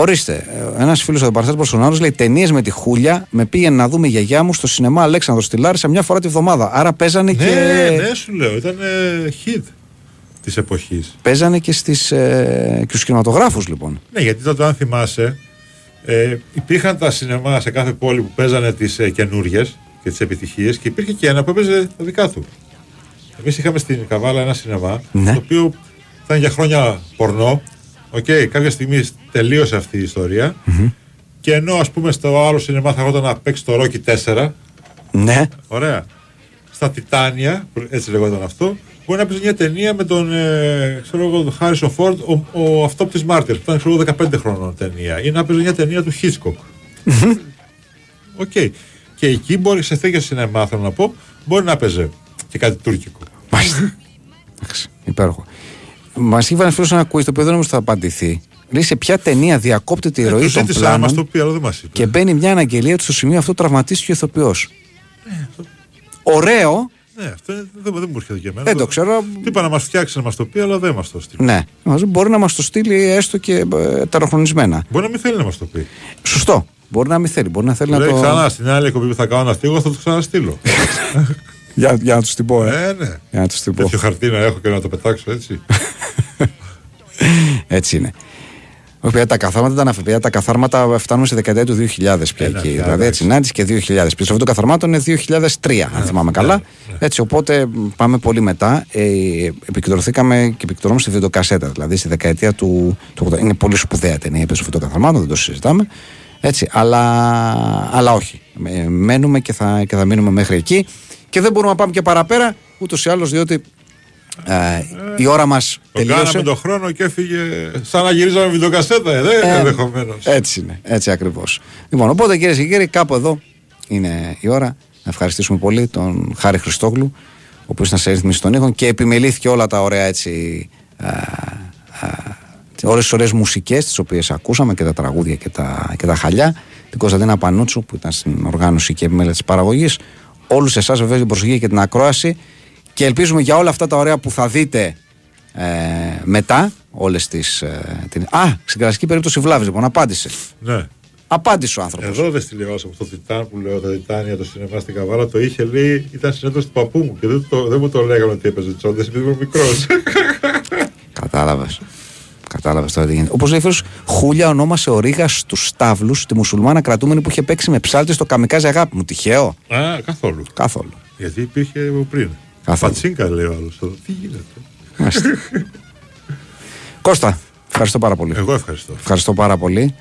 Ορίστε, ένας φίλος από Παρθένο Μπολσονάρο λέει: Ταινίες με τη Χούλια με πήγαινε να δούμε η γιαγιά μου στο σινεμά Αλέξανδρος στη Λάρισα μια φορά τη βδομάδα. Άρα παίζανε Ναι, και. ναι, σου λέω, ήταν ε, hit της εποχής. Παίζανε και, στις, ε, και στους κινηματογράφους λοιπόν. Ναι, γιατί τότε, αν θυμάσαι, ε, υπήρχαν τα σινεμά σε κάθε πόλη που παίζανε τις ε, καινούριες και τις επιτυχίες και υπήρχε και ένα που έπαιζε τα δικά του. Εμείς είχαμε στην Καβάλα ένα σινεμά, Ναι. το οποίο ήταν για χρόνια πορνό. Οκ, κάποια στιγμή τελείωσε αυτή η ιστορία Και ενώ ας πούμε στο άλλο σινεμά θα έρχονταν να παίξει το Rocky 4, Ναι. Ωραία. Στα Τιτάνια, που έτσι λεγόταν αυτό, μπορεί να παίζει μια ταινία με τον, ε, ξέρω εγώ, τον Χάρισον Φόρντ, ο, ο αυτόπτης Μάρτυρ, που ήταν ξέρω, εγώ, 15 χρονών ταινία. Ή να παίζει μια ταινία του Χίτσκοκ. Οκ. Και εκεί μπορεί, σε τέτοιο σινεμά, θέλω να πω, μπορεί να παίζει και κάτι τουρκικό. Μάλιστα. Εντάξει, υπέροχο. Μας είχε ένας φίλος ένα quiz το οποίο δεν νομίζω θα απαντηθεί. Λέει σε ποια ταινία διακόπτεται η Ε, ροή του των ζήτησα να μας πλάνων το πει, αλλά δεν μας είπε. και μπαίνει μια αναγγελία ότι στο σημείο αυτό τραυματίστηκε ο ηθοποιός. Ωραίο, Ναι, αυτό είναι- δεν, δεν μου έρχεται και εμένα. δεν το ξέρω. Τι είπα να μας φτιάξει να μας το πει, αλλά δεν μας το στείλει. Ναι, Μας μπορεί να μας το στείλει έστω και ε, τεροχρονισμένα. Μπορεί να μην θέλει να μας το πει. Σωστό. Μπορεί να μην θέλει. Μπορεί να θέλει να Λέει το. ξανά στην άλλη εκπομπή που θα κάνω να φύγω, θα το ξαναστείλω. [laughs] Για, για να τους την πω, ε. ε, ναι. Για να τους την πω. Τέτοιο χαρτί να έχω και να το πετάξω έτσι. Έτσι είναι. Όχι, παιδιά, τα καθάρματα ήταν αυτά. Παιδιά, Τα καθάρματα φτάνουμε στη δεκαετία του 2000 πια Ε, ναι, εκεί. πια, Δηλαδή έτσι, εντάξει. να και 2000. Πίσω αυτό το καθαρμάτων είναι 2003, αν θυμάμαι καλά. Έτσι, οπότε μ, πάμε πολύ μετά. Ε, επικεντρωθήκαμε και επικεντρωνόμαστε στη βιντεοκασέτα. Δηλαδή στη δεκαετία του, του 80. Είναι πολύ σπουδαία ταινία, πίσω αυτό το καθαρμάτων, δεν το συζητάμε. Έτσι, αλλά, αλλά όχι. Ε, μένουμε και θα, και θα μείνουμε μέχρι εκεί. Και δεν μπορούμε να πάμε και παραπέρα, ούτως ή άλλως, διότι ε, η ώρα μας Το τελείωσε. κάναμε τον χρόνο και έφυγε σαν να γυρίζαμε βιντεοκασέτα, ε, δεν Ε, ενδεχομένως. Έτσι είναι, έτσι ακριβώς. Λοιπόν, οπότε κυρίες και κύριοι, κάπου εδώ είναι η ώρα να ευχαριστήσουμε πολύ τον Χάρη Χριστόγλου, ο οποίος ήταν σε ρύθμιση των ήχων και επιμελήθηκε όλα τα ωραία έτσι. Α, α, όλες τις ωραίες μουσικές τις οποίες ακούσαμε και τα τραγούδια και τα, και τα χαλιά την Κωνσταντίνα Πανούτσου που ήταν στην οργάνωση και επιμέλεια της παραγωγής όλους εσάς βεβαίως την προσοχή και την ακρόαση και ελπίζουμε για όλα αυτά τα ωραία που θα δείτε ε, μετά όλες τις ε, την... Α, στην κλασική περίπτωση Βλάβης λοιπόν απάντησε Ναι. απάντησε ο άνθρωπος Εδώ δεν στη λέω από το Τιτάν που λέω τα Τιτάνια, το σινεμά στην Καβάλα, το είχε λέει, ήταν συνέντευξη του παππού μου και δεν, το, δεν μου το λέγανε ότι έπαιζε τσόντες επειδή ήμουν μικρός. [laughs] Κατάλαβες. Κατάλαβες τώρα τι γίνεται. Όπως λέει ο φίλος, Χούλια ονόμασε ο Ρίγα στους Σταύλους τη μουσουλμάνα κρατούμενη που είχε παίξει με ψάλτη στο καμικάζι αγάπη μου. Τυχαίο. Α, καθόλου. Καθόλου. Γιατί υπήρχε από πριν. Καθόλου. Πατσίνκα λέει ο άλλος. Τι γίνεται. Μάλιστα. Κώστα, ευχαριστώ πάρα πολύ. Εγώ ευχαριστώ. Ευχαριστώ πάρα πολύ.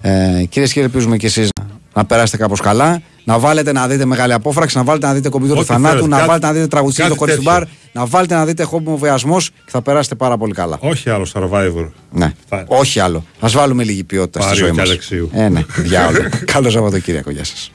Ε, Κυρίες και κύριοι, ελπίζουμε και εσείς να περάσετε κάπως καλά. Να βάλετε να δείτε μεγάλη απόφραξη, να βάλετε να δείτε κομπιούτερ του Ό,τι θανάτου, θέλετε. να Κάτι- βάλετε να δείτε τραγουδιστή κάτι το χωρί τέτοιο. μπαρ, να βάλετε να δείτε χόμπιμο βιασμό και θα περάσετε πάρα πολύ καλά. Όχι άλλο survivor. Ναι. Φτάνει. Όχι άλλο. Α βάλουμε λίγη ποιότητα στη Πάριο ζωή και μας. Αλεξίου. Ε, ναι, διάολο. [laughs] Καλό Σαββατοκύριακο. Γεια σας.